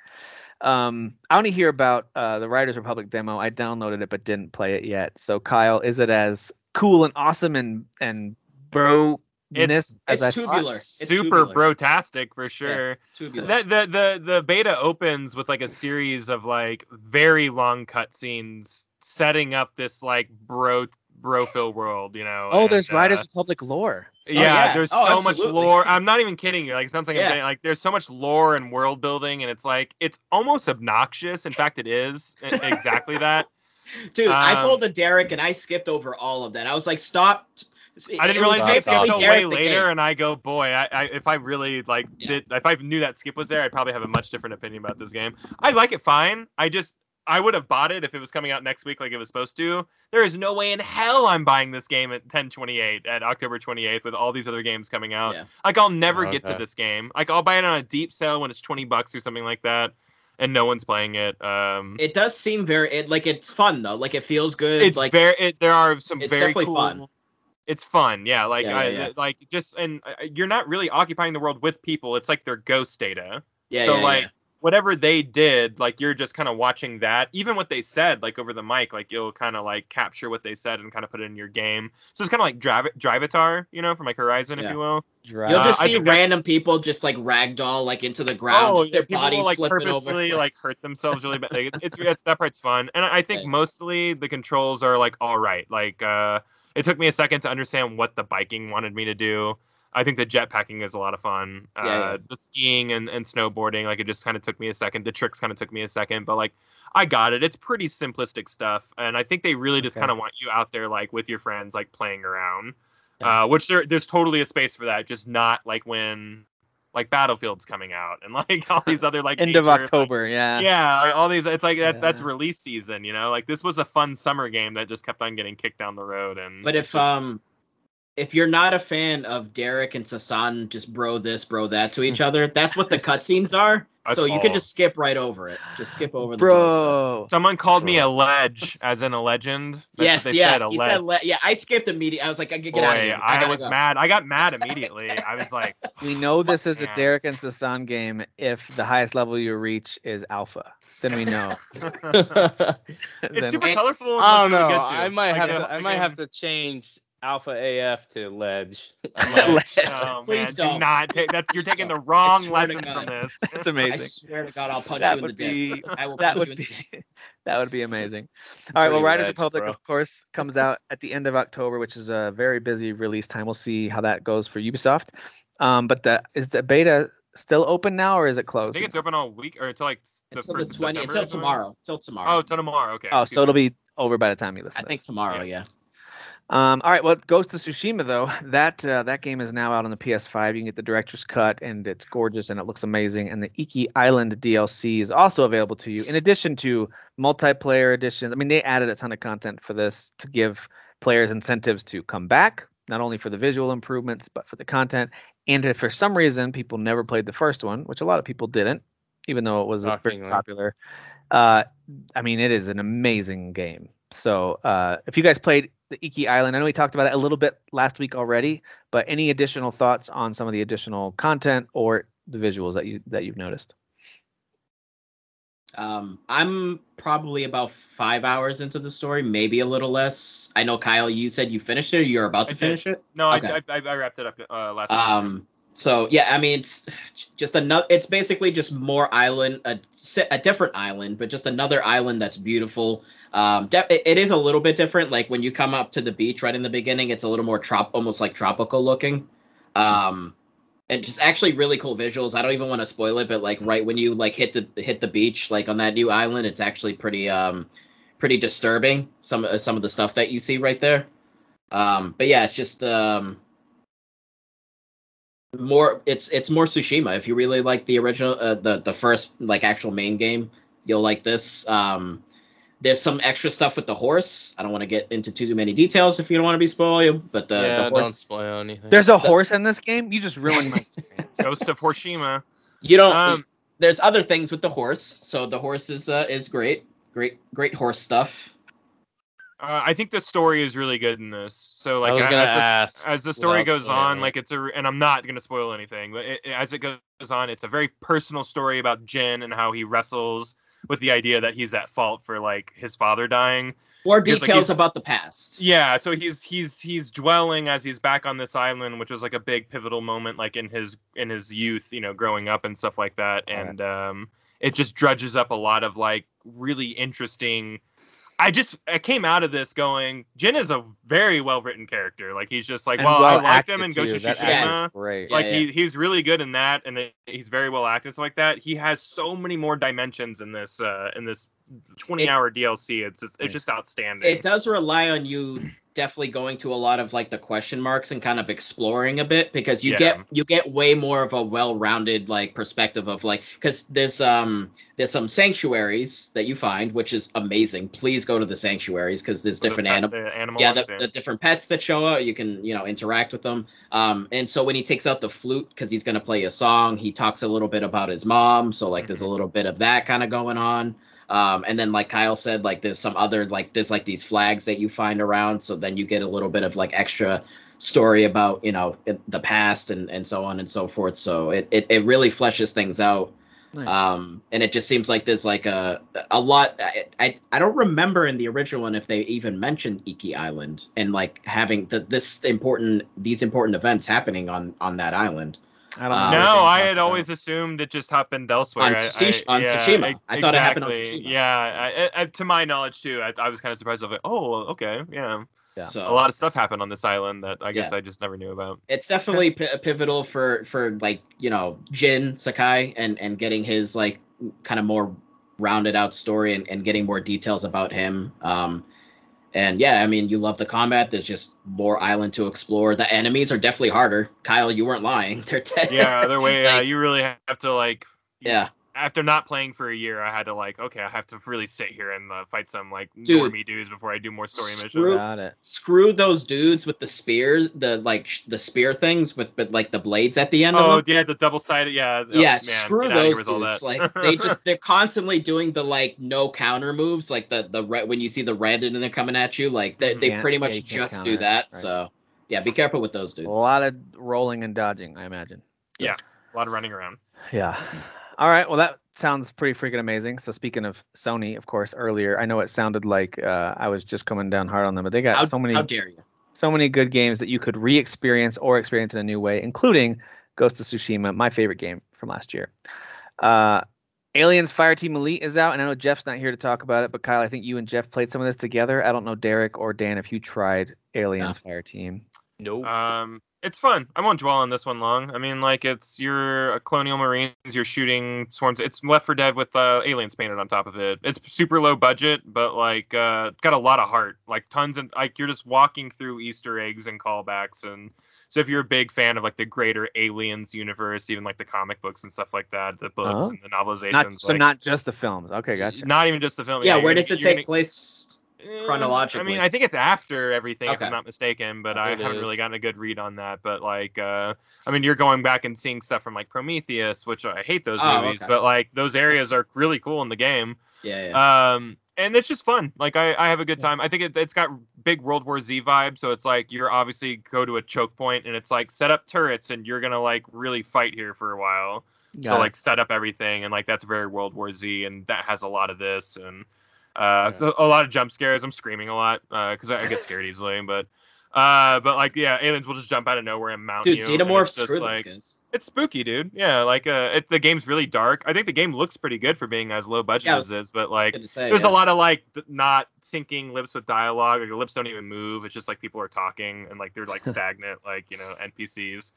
Um, I only hear about uh, the Riders Republic demo. I downloaded it but didn't play it yet. So Kyle, is it as cool and awesome and and bro It's- as it's I tubular. It's super tubular. bro-tastic for sure. It's tubular. The, the the the beta opens with like a series of like very long cutscenes setting up this like bro brophil world, you know. Oh, and, there's Riders uh, Republic lore. yeah, yeah. there's Oh, so much lore. I'm not even kidding you. Like it sounds like Yeah. I'm saying like there's so much lore and world building, and it's like it's almost obnoxious. In fact, it is exactly that. Dude, I Um, pulled a Derek and I skipped over all of that. I was like, stop. I didn't It realize was it basically until Derek way later, game. and I go, boy, I, I if I really like Yeah. did, if I knew that skip was there, I'd probably have a much different opinion about this game. I like it fine. I just I would have bought it if it was coming out next week like it was supposed to. There is no way in hell I'm buying this game at 1028 at October 28th with all these other games coming out. Yeah. Like I'll never get to this game. Like I'll buy it on a deep sale when it's 20 bucks or something like that, and no one's playing it. Um, It does seem very it, like it's fun though. Like it feels good. it's like very it, there are some it's very definitely cool fun. it's fun yeah like Yeah, I, yeah, yeah. like just and uh, you're not really occupying the world with people it's like their ghost data yeah, so yeah, like yeah. Whatever they did like you're just kind of watching that even what they said like over the mic like you'll kind of like capture what they said and kind of put it in your game. So it's kind of like drive drivatar you know from like horizon if you will. You'll Uh, just I see think that- random people just like ragdoll like into the ground, oh just their yeah, people body will, like flipping purposely over. like hurt themselves really bad like, it's, it's it- that part's fun. And i think Right. mostly the controls are like all right like uh it took me a second to understand what the biking wanted me to do i think the jetpacking is a lot of fun uh Yeah, yeah. the skiing and, and snowboarding like it just kind of took me a second the tricks kind of took me a second but like i got it it's pretty simplistic stuff and i think they really just Okay. kind of want you out there like with your friends like playing around Yeah. uh which there, there's totally a space for that just not like when like battlefield's coming out and like all these other like End of nature, like, October, yeah. yeah, like, all these. It's like that. That's release season, you know. Like this was a fun summer game that just kept on getting kicked down the road. And But if just- um if you're not a fan of Derek and Sasan just bro this, bro that to each other, that's what the cutscenes are. That's so you all. can just skip right over it. Just skip over the bro stuff. Bro. someone called me a ledge, as in a legend. That's yes, they yeah. said, a he ledge. said le- yeah, I skipped immediately. I was like, I could get Boy, out of here. I, gotta was go. mad. I got mad immediately. I was like, We know this is a Derek and Sasan game if the highest level you reach is alpha. Then we know. it's Then- super And- colorful. I don't know. good, too. I might Like, have the- to. I might game- have to change Alpha AF to Ledge. I might- Oh Please man, do don't. take that. You're taking the wrong swear to lessons from this. That's amazing. I swear to God, I'll punch That you in would the dick. be I will that punch would you be dick. that would be amazing. All right, well, Pretty Riders ledge, Republic, bro. of course, comes out at the end of October, which is a very busy release time. We'll see how that goes for Ubisoft. Um, but the is the beta still open now, or is it closed? I think it's open all week or until like the Until first the twenty, September until tomorrow, till tomorrow. Oh, till tomorrow. Okay. oh, excuse so it'll be over by the time you listen. I think tomorrow. Yeah. Yeah. Um, all right, well, Ghost of Tsushima though that uh, that game is now out on the PS5. You can get the director's cut, and it's gorgeous and it looks amazing. And the Iki Island DLC is also available to you, in addition to multiplayer editions. I mean, they added a ton of content for this to give players incentives to come back, not only for the visual improvements but for the content. And if for some reason people never played the first one, which a lot of people didn't, even though it was very popular, uh, I mean, it is an amazing game. So uh, if you guys played the Iki Island, I know we talked about it a little bit last week already, but any additional thoughts on some of the additional content or the visuals that you that you've noticed? Um, I'm probably about five hours into the story, maybe a little less. I know Kyle, you said you finished it. Or you're about I to did. finish it. No, Okay. I, I I wrapped it up uh, last week. So yeah, I mean, it's just another. It's basically just more island, a, a different island, but just another island that's beautiful. Um, de- it- is a little bit different. Like when you come up to the beach right in the beginning, it's a little more trop, almost like tropical looking. Um, and just actually really cool visuals. I don't even want to spoil it, but like right when you like hit the hit the beach, like on that new island, it's actually pretty um pretty disturbing. Some some of the stuff that you see right there. Um, but yeah, it's just um more it's it's more Tsushima. If you really like the original uh, the the first like actual main game, you'll like this. Um there's some extra stuff with the horse. I don't want to get into too many details if you don't want to be spoiled, but the, yeah, the don't spoil anything. There's a horse in this game. You just ruined my experience. Ghost of Hiroshima. you don't Um, there's other things with the horse. So the horse is uh, is great. Great great horse stuff. Uh, I think the story is really good in this. So like was as, gonna the- ask as the story goes would on, it like it's a, and I'm not gonna spoil anything, but it, as it goes on, it's a very personal story about Jin and how he wrestles with the idea that he's at fault for like his father dying. More Because, like, details about the past. Yeah, so he's he's he's dwelling as he's back on this island, which was like a big pivotal moment, like in his in his youth, you know, growing up and stuff like that, Right. and um, it just drudges up a lot of like really interesting. I just I came out of this going, Jin is a very well written character. Like he's just like, And well, I like acted, them in too. Ghost of Tsushima. actor is Great. Yeah, like yeah. he he's really good in that, and it, he's very well acted, So like that. He has so many more dimensions in this uh in this 20 It- hour DLC. It's it's, it's just outstanding. It does rely on you definitely going to a lot of like the question marks and kind of exploring a bit because you Yeah. get you get way more of a well-rounded like perspective of like because there's um there's some sanctuaries that you find which is amazing. Please go to the sanctuaries because there's The different pet- animals the animal yeah the, the different pets that show up you can you know interact with them. Um and so when he takes out the flute because he's going to play a song he talks a little bit about his mom so like there's a little bit of that kind of going on um and then like kyle said like there's some other like there's like these flags that you find around so then you get a little bit of like extra story about you know it, the past and and so on and so forth. So it it, it really fleshes things out. Nice. um and it just seems like there's like a a lot I, I i don't remember in the original one if they even mentioned iki island and like having the this important these important events happening on on that island I don't know. uh, no, I had about. always assumed it just happened elsewhere. On I- Tsush- I- on yeah, Tsushima. e- I thought it happened on exactly. Tsushima. Yeah, I, I, to my knowledge too. I, I was kind of surprised. I was like, oh, okay, yeah. Yeah. so A lot of stuff happened on this island that I guess Yeah. I just never knew about. it's definitely p- pivotal for for like you know Jin Sakai and and getting his like kind of more rounded out story and, and getting more details about him. Um, and yeah, I mean, you love the combat. There's just more island to explore. The enemies are definitely harder. Kyle, you weren't lying. They're te- Yeah, they're way. uh, you really have to like. yeah. After not playing for a year, I had to like, okay, I have to really sit here and uh, fight some like Dude. normie dudes before I do more story Screw- missions. Got it. Screw those dudes with the spears, the like sh- the spear things with but like the blades at the end Oh of them. Oh, yeah, the double sided. Yeah. oh, yeah, man, screw get outta here those with dudes. Like they just they're constantly doing the like no counter moves, like the the red when you see the red and they're coming at you, like they, they Yeah, pretty much you can't just counter do that. right. So yeah, be careful with those dudes. A lot of rolling and dodging, I imagine. Yeah. a lot of running around. Yeah. All right. Well, that sounds pretty freaking amazing. So speaking of Sony, of course, earlier I know it sounded like uh, I was just coming down hard on them, but they got How, so many how dare you? so many good games that you could re-experience or experience in a new way, including Ghost of Tsushima, my favorite game from last year. Uh, Aliens Fireteam Elite is out, and I know Jeff's not here to talk about it, but Kyle, I think you and Jeff played some of this together. I don't know Derek or Dan if you tried Aliens Fireteam. Nope. Um, it's fun. I won't dwell on this one long. I mean, like it's you're a colonial marines, you're shooting swarms. It's Left for Dead with uh, aliens painted on top of it. It's super low budget, but like uh, it's got a lot of heart. Like tons and like you're just walking through Easter eggs and callbacks and. So if you're a big fan of like the greater aliens universe, even like the comic books and stuff like that, the books Oh. and the novelizations, Not so like, not just the films. Okay, gotcha. not even just the film. Yeah, you're where does it take gonna- place? Chronologically? I mean, I think it's after everything, if I'm not mistaken, but I haven't is. really gotten a good read on that. But like, uh, I mean, you're going back and seeing stuff from like Prometheus, which I hate those Oh, movies, okay. but like those areas are really cool in the game. Yeah, yeah. Um, and it's just fun. Like I, I have a good time. I think it, it's got big World War Z vibe. So it's like you're obviously go to a choke point and it's like set up turrets and you're gonna like really fight here for a while so it. like set up everything and like that's very World War Z and that has a lot of this and uh Yeah. a lot of jump scares. I'm screaming a lot because I, I get scared easily, but uh but like yeah, aliens will just jump out of nowhere and mount Dude, you. and xenomorphs it's just, screw those guys. it's spooky, dude. Yeah, like uh it, the game's really dark. I think the game looks pretty good for being as low budget Yeah, I as was this, but like say, there's yeah. a lot of like th- not syncing lips with dialogue. Like the lips don't even move. It's just like people are talking and like they're like stagnant, like you know NPCs.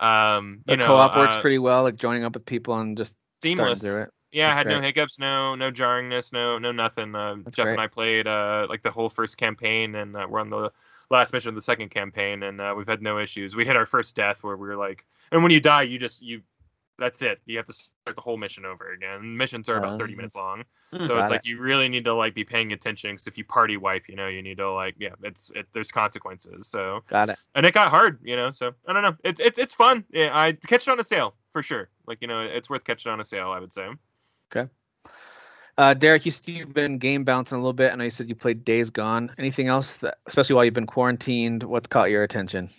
Um, the you know, co-op works uh, pretty well, like joining up with people and just starting seamless. through it. Yeah, I That's had no hiccups, no no jarringness, no no nothing. Uh, Jeff great. and I played uh, like the whole first campaign, and uh, we're on the last mission of the second campaign, and uh, we've had no issues. We hit our first death where we were like, and when you die, you just you that's it. You have to start the whole mission over again. Missions are about 30 Um, minutes long, Hmm. so it's it. like you really need to like be paying attention. Because if you party wipe, you know, you need to like yeah, it's it, there's consequences. So Got it. and it got hard, you know. So I don't know. It's it's it's fun. Yeah, I catch it on a sale for sure. Like you know, it's worth catching on a sale. I would say. Uh, Derek, you said you've been game bouncing a little bit. And I know you said you played Days Gone. Anything else that, especially while you've been quarantined, what's caught your attention?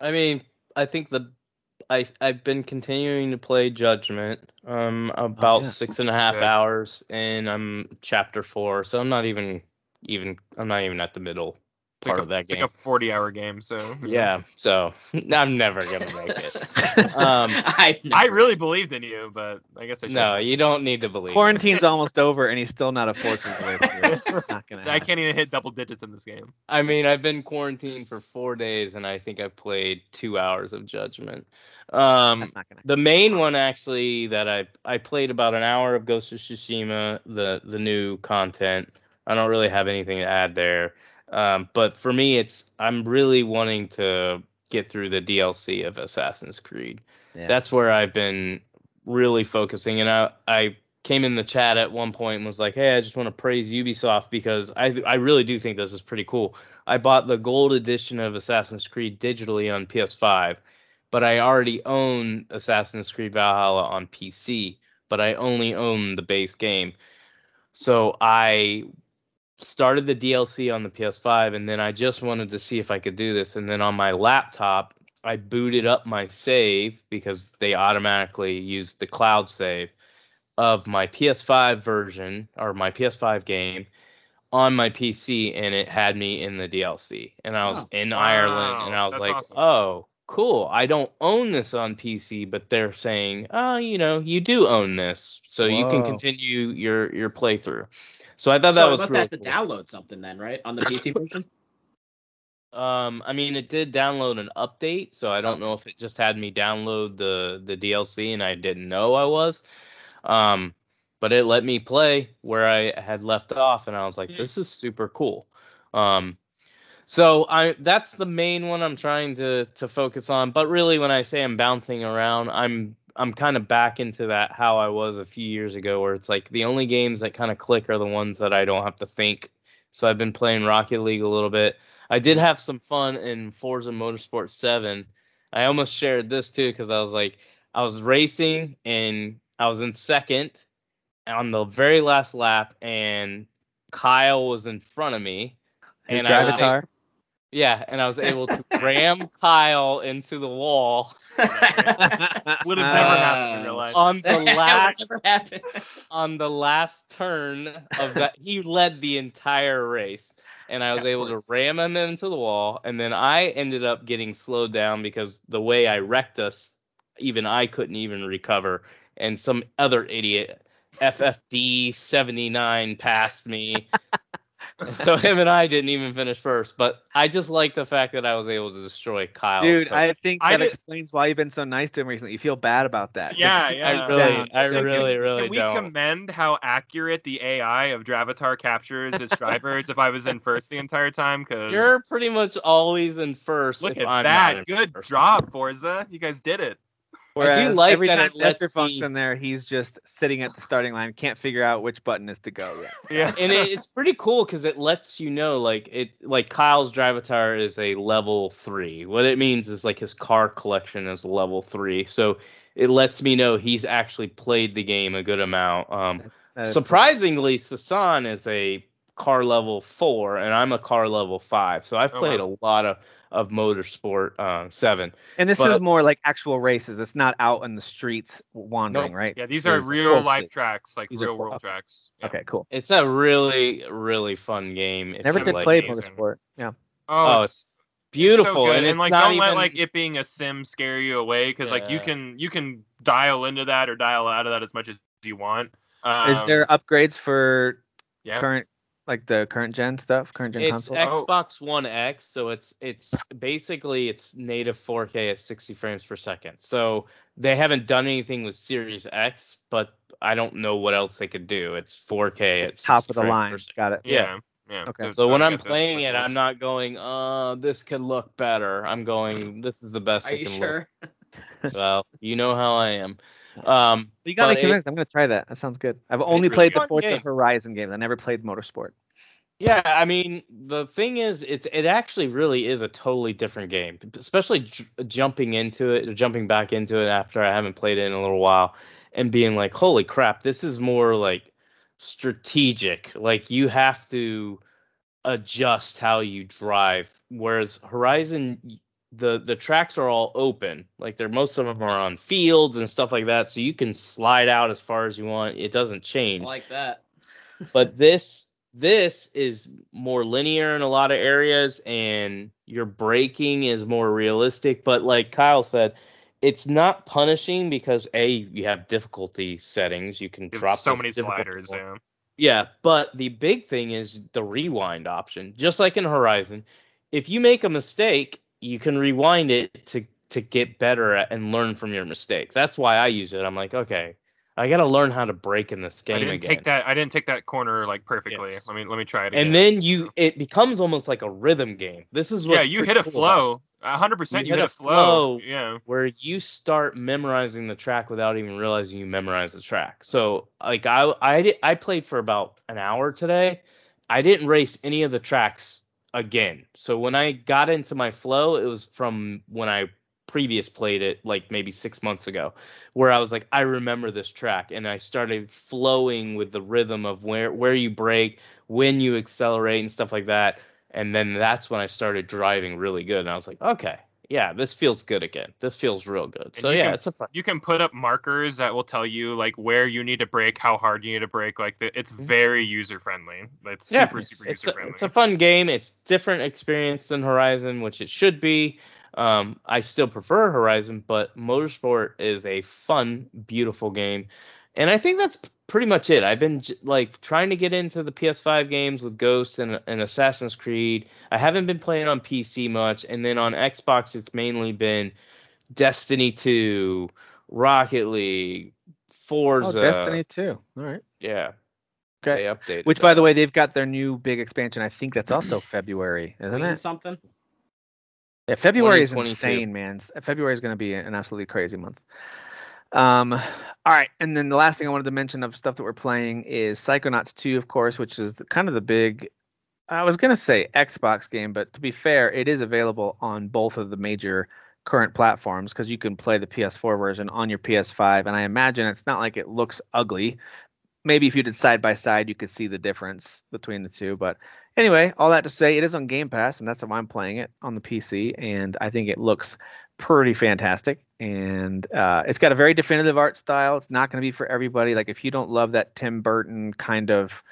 I mean, I think the I I've been continuing to play Judgment. Um, about yeah. six and a half Good. hours, and I'm chapter four, so I'm not even even I'm not even at the middle It's part like of that it's game. like a 40 hour game, so yeah, so I'm never gonna make it. Um, I I really believed in you, but I guess I no, shouldn't. you don't need to believe. Quarantine's almost over, and he's still not a fortune away from it. It's not gonna I can't even hit double digits in this game. I mean, I've been quarantined for four days, and I think I've played two hours of Judgment. Um, That's not gonna. The main one actually that I I played about an hour of Ghost of Tsushima, the the new content. I don't really have anything to add there. Um, but for me, it's I'm really wanting to get through the DLC of Assassin's Creed. Yeah. That's where I've been really focusing. And I I came in the chat at one point and was like, hey, I just want to praise Ubisoft because I I really do think this is pretty cool. I bought the gold edition of Assassin's Creed digitally on PS5 but I already own Assassin's Creed Valhalla on PC, but I only own the base game. So I started the DLC on the PS5 and then I just wanted to see if I could do this and then on my laptop I booted up my save because they automatically use the cloud save of my PS5 version or my PS5 game on my PC and it had me in the DLC and I was Oh. in Wow, Ireland and I was that's like, awesome. "Oh, cool. I don't own this on PC, but they're saying, "Oh, you know, you do own this, so you can continue your your playthrough." So I thought so that was must really have to cool. download something then, right? On the PC version. Um, I mean, it did download an update, so I don't know if it just had me download the the DLC and I didn't know I was. Um, but it let me play where I had left off, and I was like, Hmm. this is super cool. Um, so I that's the main one I'm trying to to focus on. But really, when I say I'm bouncing around, I'm I'm kind of back into that how I was a few years ago, where it's like the only games that kind of click are the ones that I don't have to think. So I've been playing Rocket League a little bit. I did have some fun in Forza Motorsport 7. I almost shared this too because I was like, I was racing and I was in second on the very last lap, and Kyle was in front of me. His and I was Drivatar. Yeah, and I was able to ram Kyle into the wall Would have never happened in real life. on the last on the last turn of that. he led the entire race, and I was Yeah, of able to ram him into the wall. And then I ended up getting slowed down because the way I wrecked us, even I couldn't even recover. And some other idiot, FFD 79, passed me. so him and I didn't even finish first. But I just like the fact that I was able to destroy Kyle. Dude, I think I that did- explains why you've been so nice to him recently. You feel bad about that. Yeah, Just yeah. I really, down. I Can- really, really Can we don't. commend how accurate the AI of Drivatar captures its drivers if I was in first the entire time? Because You're pretty much always in first. look if at I'm that. Good first. job, Forza. You guys did it. Whereas like every that time it lets Funk's in there, he's just sitting at the starting line, can't figure out which button is to go yet. Yeah. and it, it's pretty cool because it lets you know like it like Kyle's Drivatar is a level three. What it means is like his car collection is level three. So it lets me know he's actually played the game a good amount. Um, That's, that is surprisingly, Sasan is a car level four, and I'm a car level five. So I've Oh, played wow. a lot of of Motorsport uh, seven. And this is more like actual races. It's not out in the streets wandering, Nope. right? Yeah, these This are real life courses. tracks, like These real cour- world okay. tracks. Yeah. Okay, cool. It's a really really fun game. if Never did like play amazing. motorsport. Yeah. Oh, Oh, it's beautiful, so good. and it's like not don't even let like it being a sim scare you away because like you can you can dial into that or dial out of that as much as you want. Um, is there upgrades for yeah. current, like the current gen stuff, current gen it's console? Oh. Xbox One X, so it's it's basically it's native 4K at 60 frames per second. So they haven't done anything with Series X, but I don't know what else they could do. It's 4K It's at top 60 of the line. Got it. Yeah. Yeah. Okay. So when I'm playing it. I'm not going, uh, this could look better. I'm going, this is the best Are it you can sure? look. Well, you know how I am. Um, but You got But me it- convinced. I'm gonna try that. That sounds good. I've only really played the fun Forza game. Horizon games. I never played Motorsport. Yeah, I mean, the thing is, it's it actually really is a totally different game, especially j- jumping into it, or jumping back into it after I haven't played it in a little while, and being like, holy crap, this is more like strategic. Like you have to adjust how you drive. Whereas Horizon, the the tracks are all open. Like they're most of them are on fields and stuff like that, so you can slide out as far as you want. It doesn't change. I like that. but this this is more linear in a lot of areas, and your braking is more realistic. But like Kyle said, it's not punishing because a you have difficulty settings. You can There's drop so many difficulty sliders. Yeah. Yeah, but the big thing is the rewind option. Just like in Horizon, if you make a mistake, you can rewind it to to get better at and learn from your mistake. That's why I use it. I'm like, okay, I got to learn how to break in this game I didn't again. take that. I didn't take that corner like perfectly. Yes. Let me let me try it again. and then you it becomes almost like a rhythm game. This is what yeah, you hit a flow. Hundred percent. You hit hit a flow. flow. Yeah. where you start memorizing the track without even realizing you memorized the track. So like I I did, I played for about an hour today. I didn't race any of the tracks again. So when I got into my flow, it was from when I previous played it like maybe 6 months ago where I was like I remember this track and I started flowing with the rhythm of where where you break, when you accelerate and stuff like that. And then that's when I started driving really good and I was like, okay, yeah, this feels good again. This feels real good. And so yeah, can- it's a fun. You can put up markers that will tell you like where you need to brake, how hard you need to brake. Like it's very user friendly. It's Mm-hmm. Yeah, super super user friendly. it's a fun game. It's different experience than Horizon, which it should be. Um, I still prefer Horizon, but Motorsport is a fun, beautiful game, and I think that's pretty much it. I've been like trying to get into the PS5 games with Ghost and, and Assassin's Creed. I haven't been playing on PC much, and then on Xbox, it's mainly been Destiny 2, Rocket League, oh, Forza. Oh, Destiny 2. All right. Yeah. Okay. They updated. Which, that. by the way, they've got their new big expansion. I think that's also February, isn't Queen it? something? Yeah, February is 2022. insane, man. February is going to be an absolutely crazy month. Um, all right, and then the last thing I wanted to mention of stuff that we're playing is Psychonauts 2, of course, which is the, kind of the big. I was going to say Xbox game, but to be fair, it is available on both of the major current platforms because you can play the PS4 version on your PS5, and I imagine it's not like it looks ugly. Maybe if you did side by side, you could see the difference between the two, but anyway, all that to say, it is on Game Pass, and that's why I'm playing it on the PC, and I think it looks pretty fantastic. And uh, it's got a very definitive art style. It's not going to be for everybody. Like if you don't love that Tim Burton kind of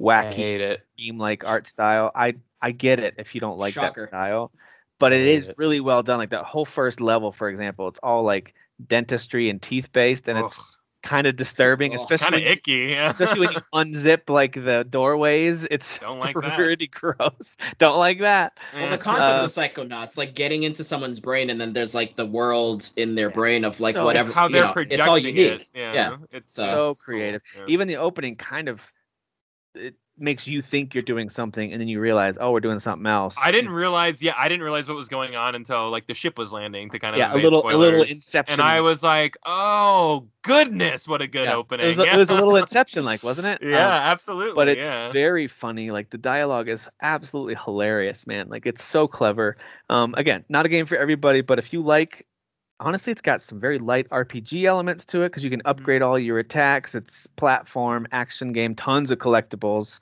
wacky theme like art style, I I get it if you don't like Shocker. that style. But it is it. really well done. Like that whole first level, for example, it's all like dentistry and teeth based, and it's kind of disturbing, Ugh. especially kind of icky. Yeah. especially when you unzip like the doorways. It's Don't like that. pretty gross. Don't like that. Well, the concept Uh, of psychonauts, like getting into someone's brain, and then there's like the world in their brain of like So- whatever. it's how they're know, projecting it's all unique. it. Yeah. Yeah. It's So- So it's cool. creative. Yeah. Even the opening kind of it makes you think you're doing something, and then you realize, oh, we're doing something else. I didn't realize. Yeah, I didn't realize what was going on until like the ship was landing to kind of Yeah, a little, a little. Inception. And I was like, oh goodness, what a good Yeah, opening. It was, a, it was a little Inception like, wasn't it? yeah, Um, absolutely. but it's yeah. very funny. Like the dialogue is absolutely hilarious, man. Like it's so clever. Um, again, not a game for everybody, but if you like, honestly, it's got some very light RPG elements to it because you can upgrade all your attacks. It's platform action game, tons of collectibles,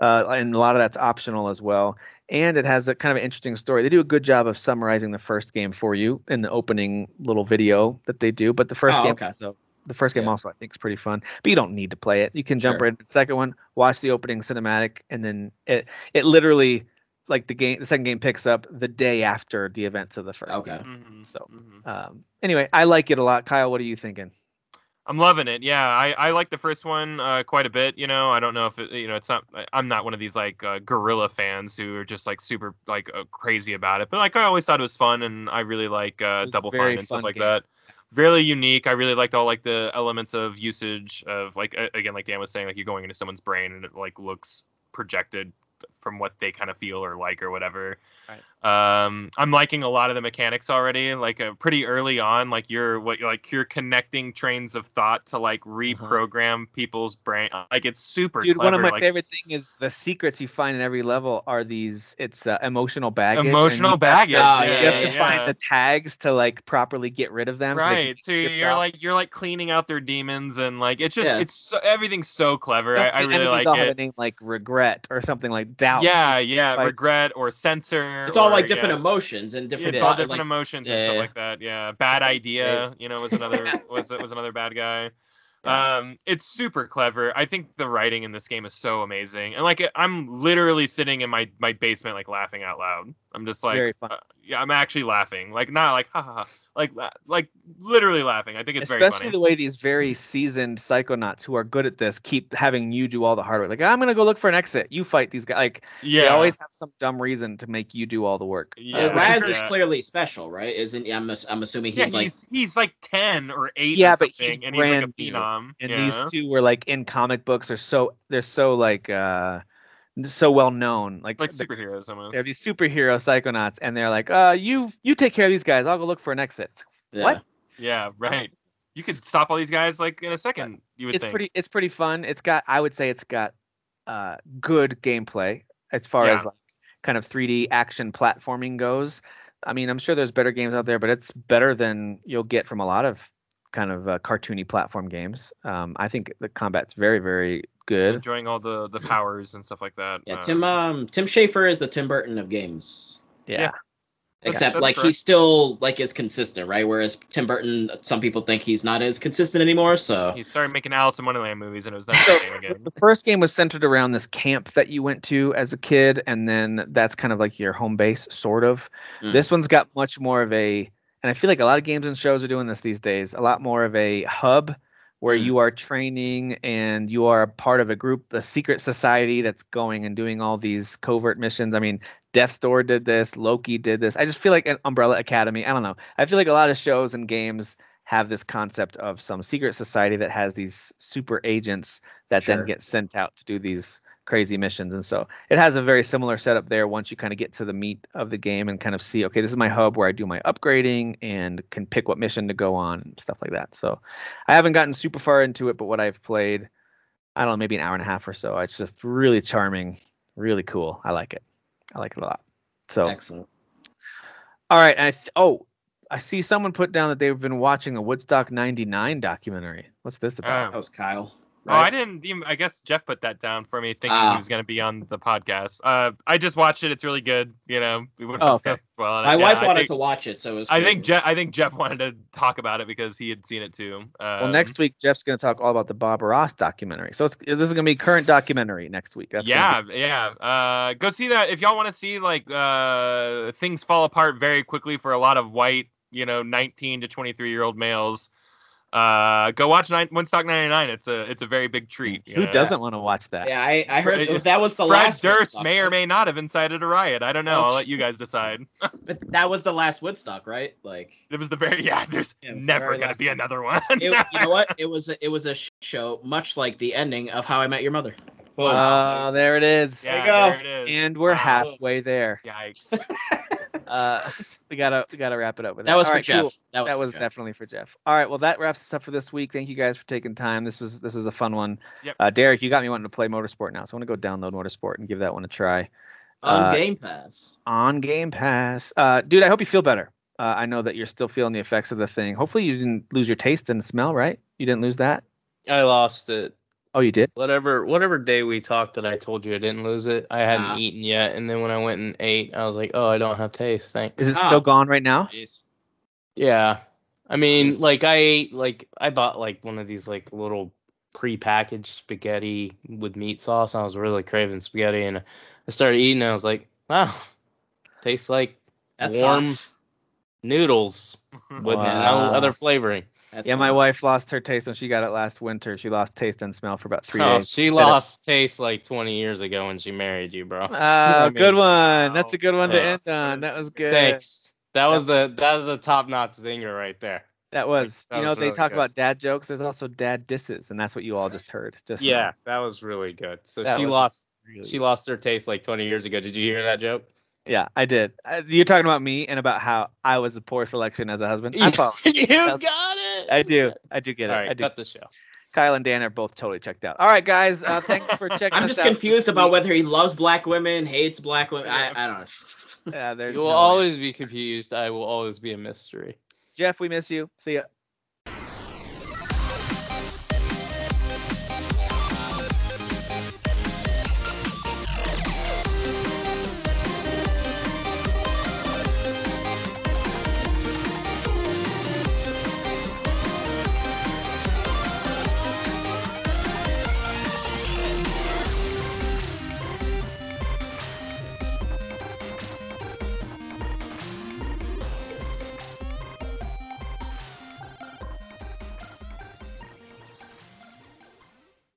uh, and a lot of that's optional as well. And it has a kind of an interesting story. They do a good job of summarizing the first game for you in the opening little video that they do. But the first Oh, game, okay. so the first game Yeah. also I think is pretty fun. But you don't need to play it. You can jump Sure. right into the second one, watch the opening cinematic, and then it it literally like the game the second game picks up the day after the events of the first. Okay. game. Mhm, So mhm. um, anyway, I like it a lot. Kyle, what are you thinking? I'm loving it. Yeah, I, I like the first one uh, quite a bit. You know, I don't know if it, you know it's not. I'm not one of these like uh, gorilla fans who are just like super like uh, crazy about it. But like I always thought it was fun, and I really like uh, It was a Double very Fine and stuff fun like game. that. Really unique. I really liked all like the elements of usage of like again like Dan was saying like you're going into someone's brain and it like looks projected from what they kind of feel or like or whatever. Right. Um, I'm liking a lot of the mechanics already. Like uh, pretty early on, like you're what like you're connecting trains of thought to like reprogram people's brain. Like it's super. Uh-huh. Dude, clever. one of my like, favorite thing is the secrets you find in every level are these. It's uh, emotional baggage. Emotional you have baggage. Oh, You yeah, have to yeah, find the tags to like properly get rid of them. so right be so you're off. like you're like cleaning out their demons and like it's just Yeah. it's so, everything's so clever I, I really like all have a it name like regret or something like doubt. yeah yeah Like- regret or censor It's all like different yeah. emotions and Yeah, different it's all different like, emotions yeah, and stuff yeah. like that. Yeah bad idea you know was another was was another bad guy. Um it's super clever. I think the writing in this game is so amazing. And like i'm literally sitting in my my basement like laughing out loud i'm just like Very fun. uh, yeah i'm actually laughing like not like ha ha ha like la- like literally laughing i think it's very Especially funny the way these very seasoned psychonauts who are good at this keep having you do all the hard work. Like, I'm gonna go look for an exit. You fight these guys. Like, yeah they always have some dumb reason to make you do all the work. Yeah, Uh, Raz is- is yeah. clearly special, right? Isn't I'm I'm assuming he's yeah, like he's he's like ten or eight. Yeah, or but he's and he's like a brand new. phenom. and yeah. these two were like in comic books are so they're so like uh so well known. Like, like superheroes almost. they're these superhero psychonauts, and they're like, uh, you you take care of these guys. I'll go look for an exit. It's- yeah. what? Yeah, right. You could stop all these guys like in a second. You would It's think. pretty it's pretty fun. It's got I would say it's got uh good gameplay as far Yeah. as like kind of 3D action platforming goes. I mean, I'm sure there's better games out there, but it's better than you'll get from a lot of kind of uh, cartoony platform games. Um, I think the combat's very, very good. enjoying all the the powers and stuff like that. Yeah, Um, Tim um Tim Schafer is the Tim Burton of games. Yeah. Yeah. Except that's like correct. he's still like is consistent, right? Whereas Tim Burton, some people think he's not as consistent anymore. So He started making Alice in Wonderland movies, and it was never So, the again. The first game was centered around this camp that you went to as a kid, and then that's kind of like your home base, sort of. Mm. This one's got much more of a, and I feel like a lot of games and shows are doing this these days, a lot more of a hub where Mm. you are training and you are a part of a group, a secret society that's going and doing all these covert missions. I mean, Death's Door did this, Loki did this. I just feel like an Umbrella Academy. I don't know. I feel like a lot of shows and games have this concept of some secret society that has these super agents that Sure. then get sent out to do these crazy missions. And so it has a very similar setup there once you kind of get to the meat of the game and kind of see, okay, this is my hub where I do my upgrading and can pick what mission to go on and stuff like that. So I haven't gotten super far into it, but what I've played, I don't know, maybe an hour and a half or so. It's just really charming, really cool. I like it. I like it a lot. So excellent. all right. I th- oh, I see someone put down that they've been watching a Woodstock 99 documentary. What's this about? Oh. That was Kyle. Oh, I didn't. Even, I guess Jeff put that down for me, thinking Ah. he was going to be on the podcast. Uh, I just watched it. It's really good. You know, we would Oh, okay. well. My yeah, wife I wanted think, to watch it, so it was. I think. Jeff. I think Jeff wanted to talk about it because he had seen it too. Um, well, next week Jeff's going to talk all about the Bob Ross documentary. So it's, this is going to be current documentary next week. That's gonna yeah, yeah. Uh, go see that if y'all want to see like uh, things fall apart very quickly for a lot of white, you know, 19 to 23 year old males. Uh, go watch Nine, Woodstock 99. It's a it's a very big treat. Who know? doesn't want to watch that? Yeah, I, I heard Fred- that was the Fred last. Durst Woodstock, may or may not have incited a riot. I don't know. Oh, I'll let you guys decide. But that was the last Woodstock, right? Like, It was the very yeah. There's Yeah, it was the never gonna be one. another one. it, you know what? It was a, it was a show, much like the ending of How I Met Your Mother. Uh, there it is. yeah, you go. there it is. And we're Wow. halfway there. Yikes. Uh, we gotta we gotta wrap it up with that. That was All for right, Jeff. cool. That was, that was Jeff. definitely for Jeff. All right, well that wraps us up for this week. Thank you guys for taking time. This was this was a fun one. Yep. Uh, Derek, you got me wanting to play Motorsport now, so I want to go download Motorsport and give that one a try on uh, Game Pass. on Game Pass. Uh, dude, I hope you feel better. Uh, I know that you're still feeling the effects of the thing. Hopefully, you didn't lose your taste and smell, right? You didn't lose that. I lost it. Oh, you did. Whatever whatever day we talked that I told you I didn't lose it. I hadn't Ah. eaten yet, and then when I went and ate, I was like, oh, I don't have taste. Thanks. Is it Ah. still gone right now? Jeez. Yeah. I mean, like I ate like I bought like one of these like little pre-packaged spaghetti with meat sauce. I was really craving spaghetti and I started eating and I was like, wow. Tastes like That Warm. sucks. noodles with Wow. no other flavoring. That Yeah, my sucks. wife lost her taste when she got it last winter. She lost taste and smell for about three Oh, days. she Said it- lost taste like 20 years ago when she married you, bro. Ah, I mean, good one. That's a good one to Thanks. end on. That was good. Thanks. That was That a was- that was a top notch zinger right there. That was, That you know, was they really talk good. about dad jokes. There's also dad disses, and that's what you all just heard. Just now. Yeah, that was really good. So That she lost really. She lost her taste like 20 years ago. Did you hear that joke? Yeah, I did. Uh, you're talking about me and about how I was a poor selection as a husband. I'm you got it. I do. I do get it. All I right, do. cut the show. Kyle and Dan are both totally checked out. All right, guys. Uh, thanks for checking. I'm us just out confused about whether he loves black women, hates black women. I, I don't know. Yeah, there's You will no way. always be confused. I will always be a mystery. Jeff, we miss you. See ya.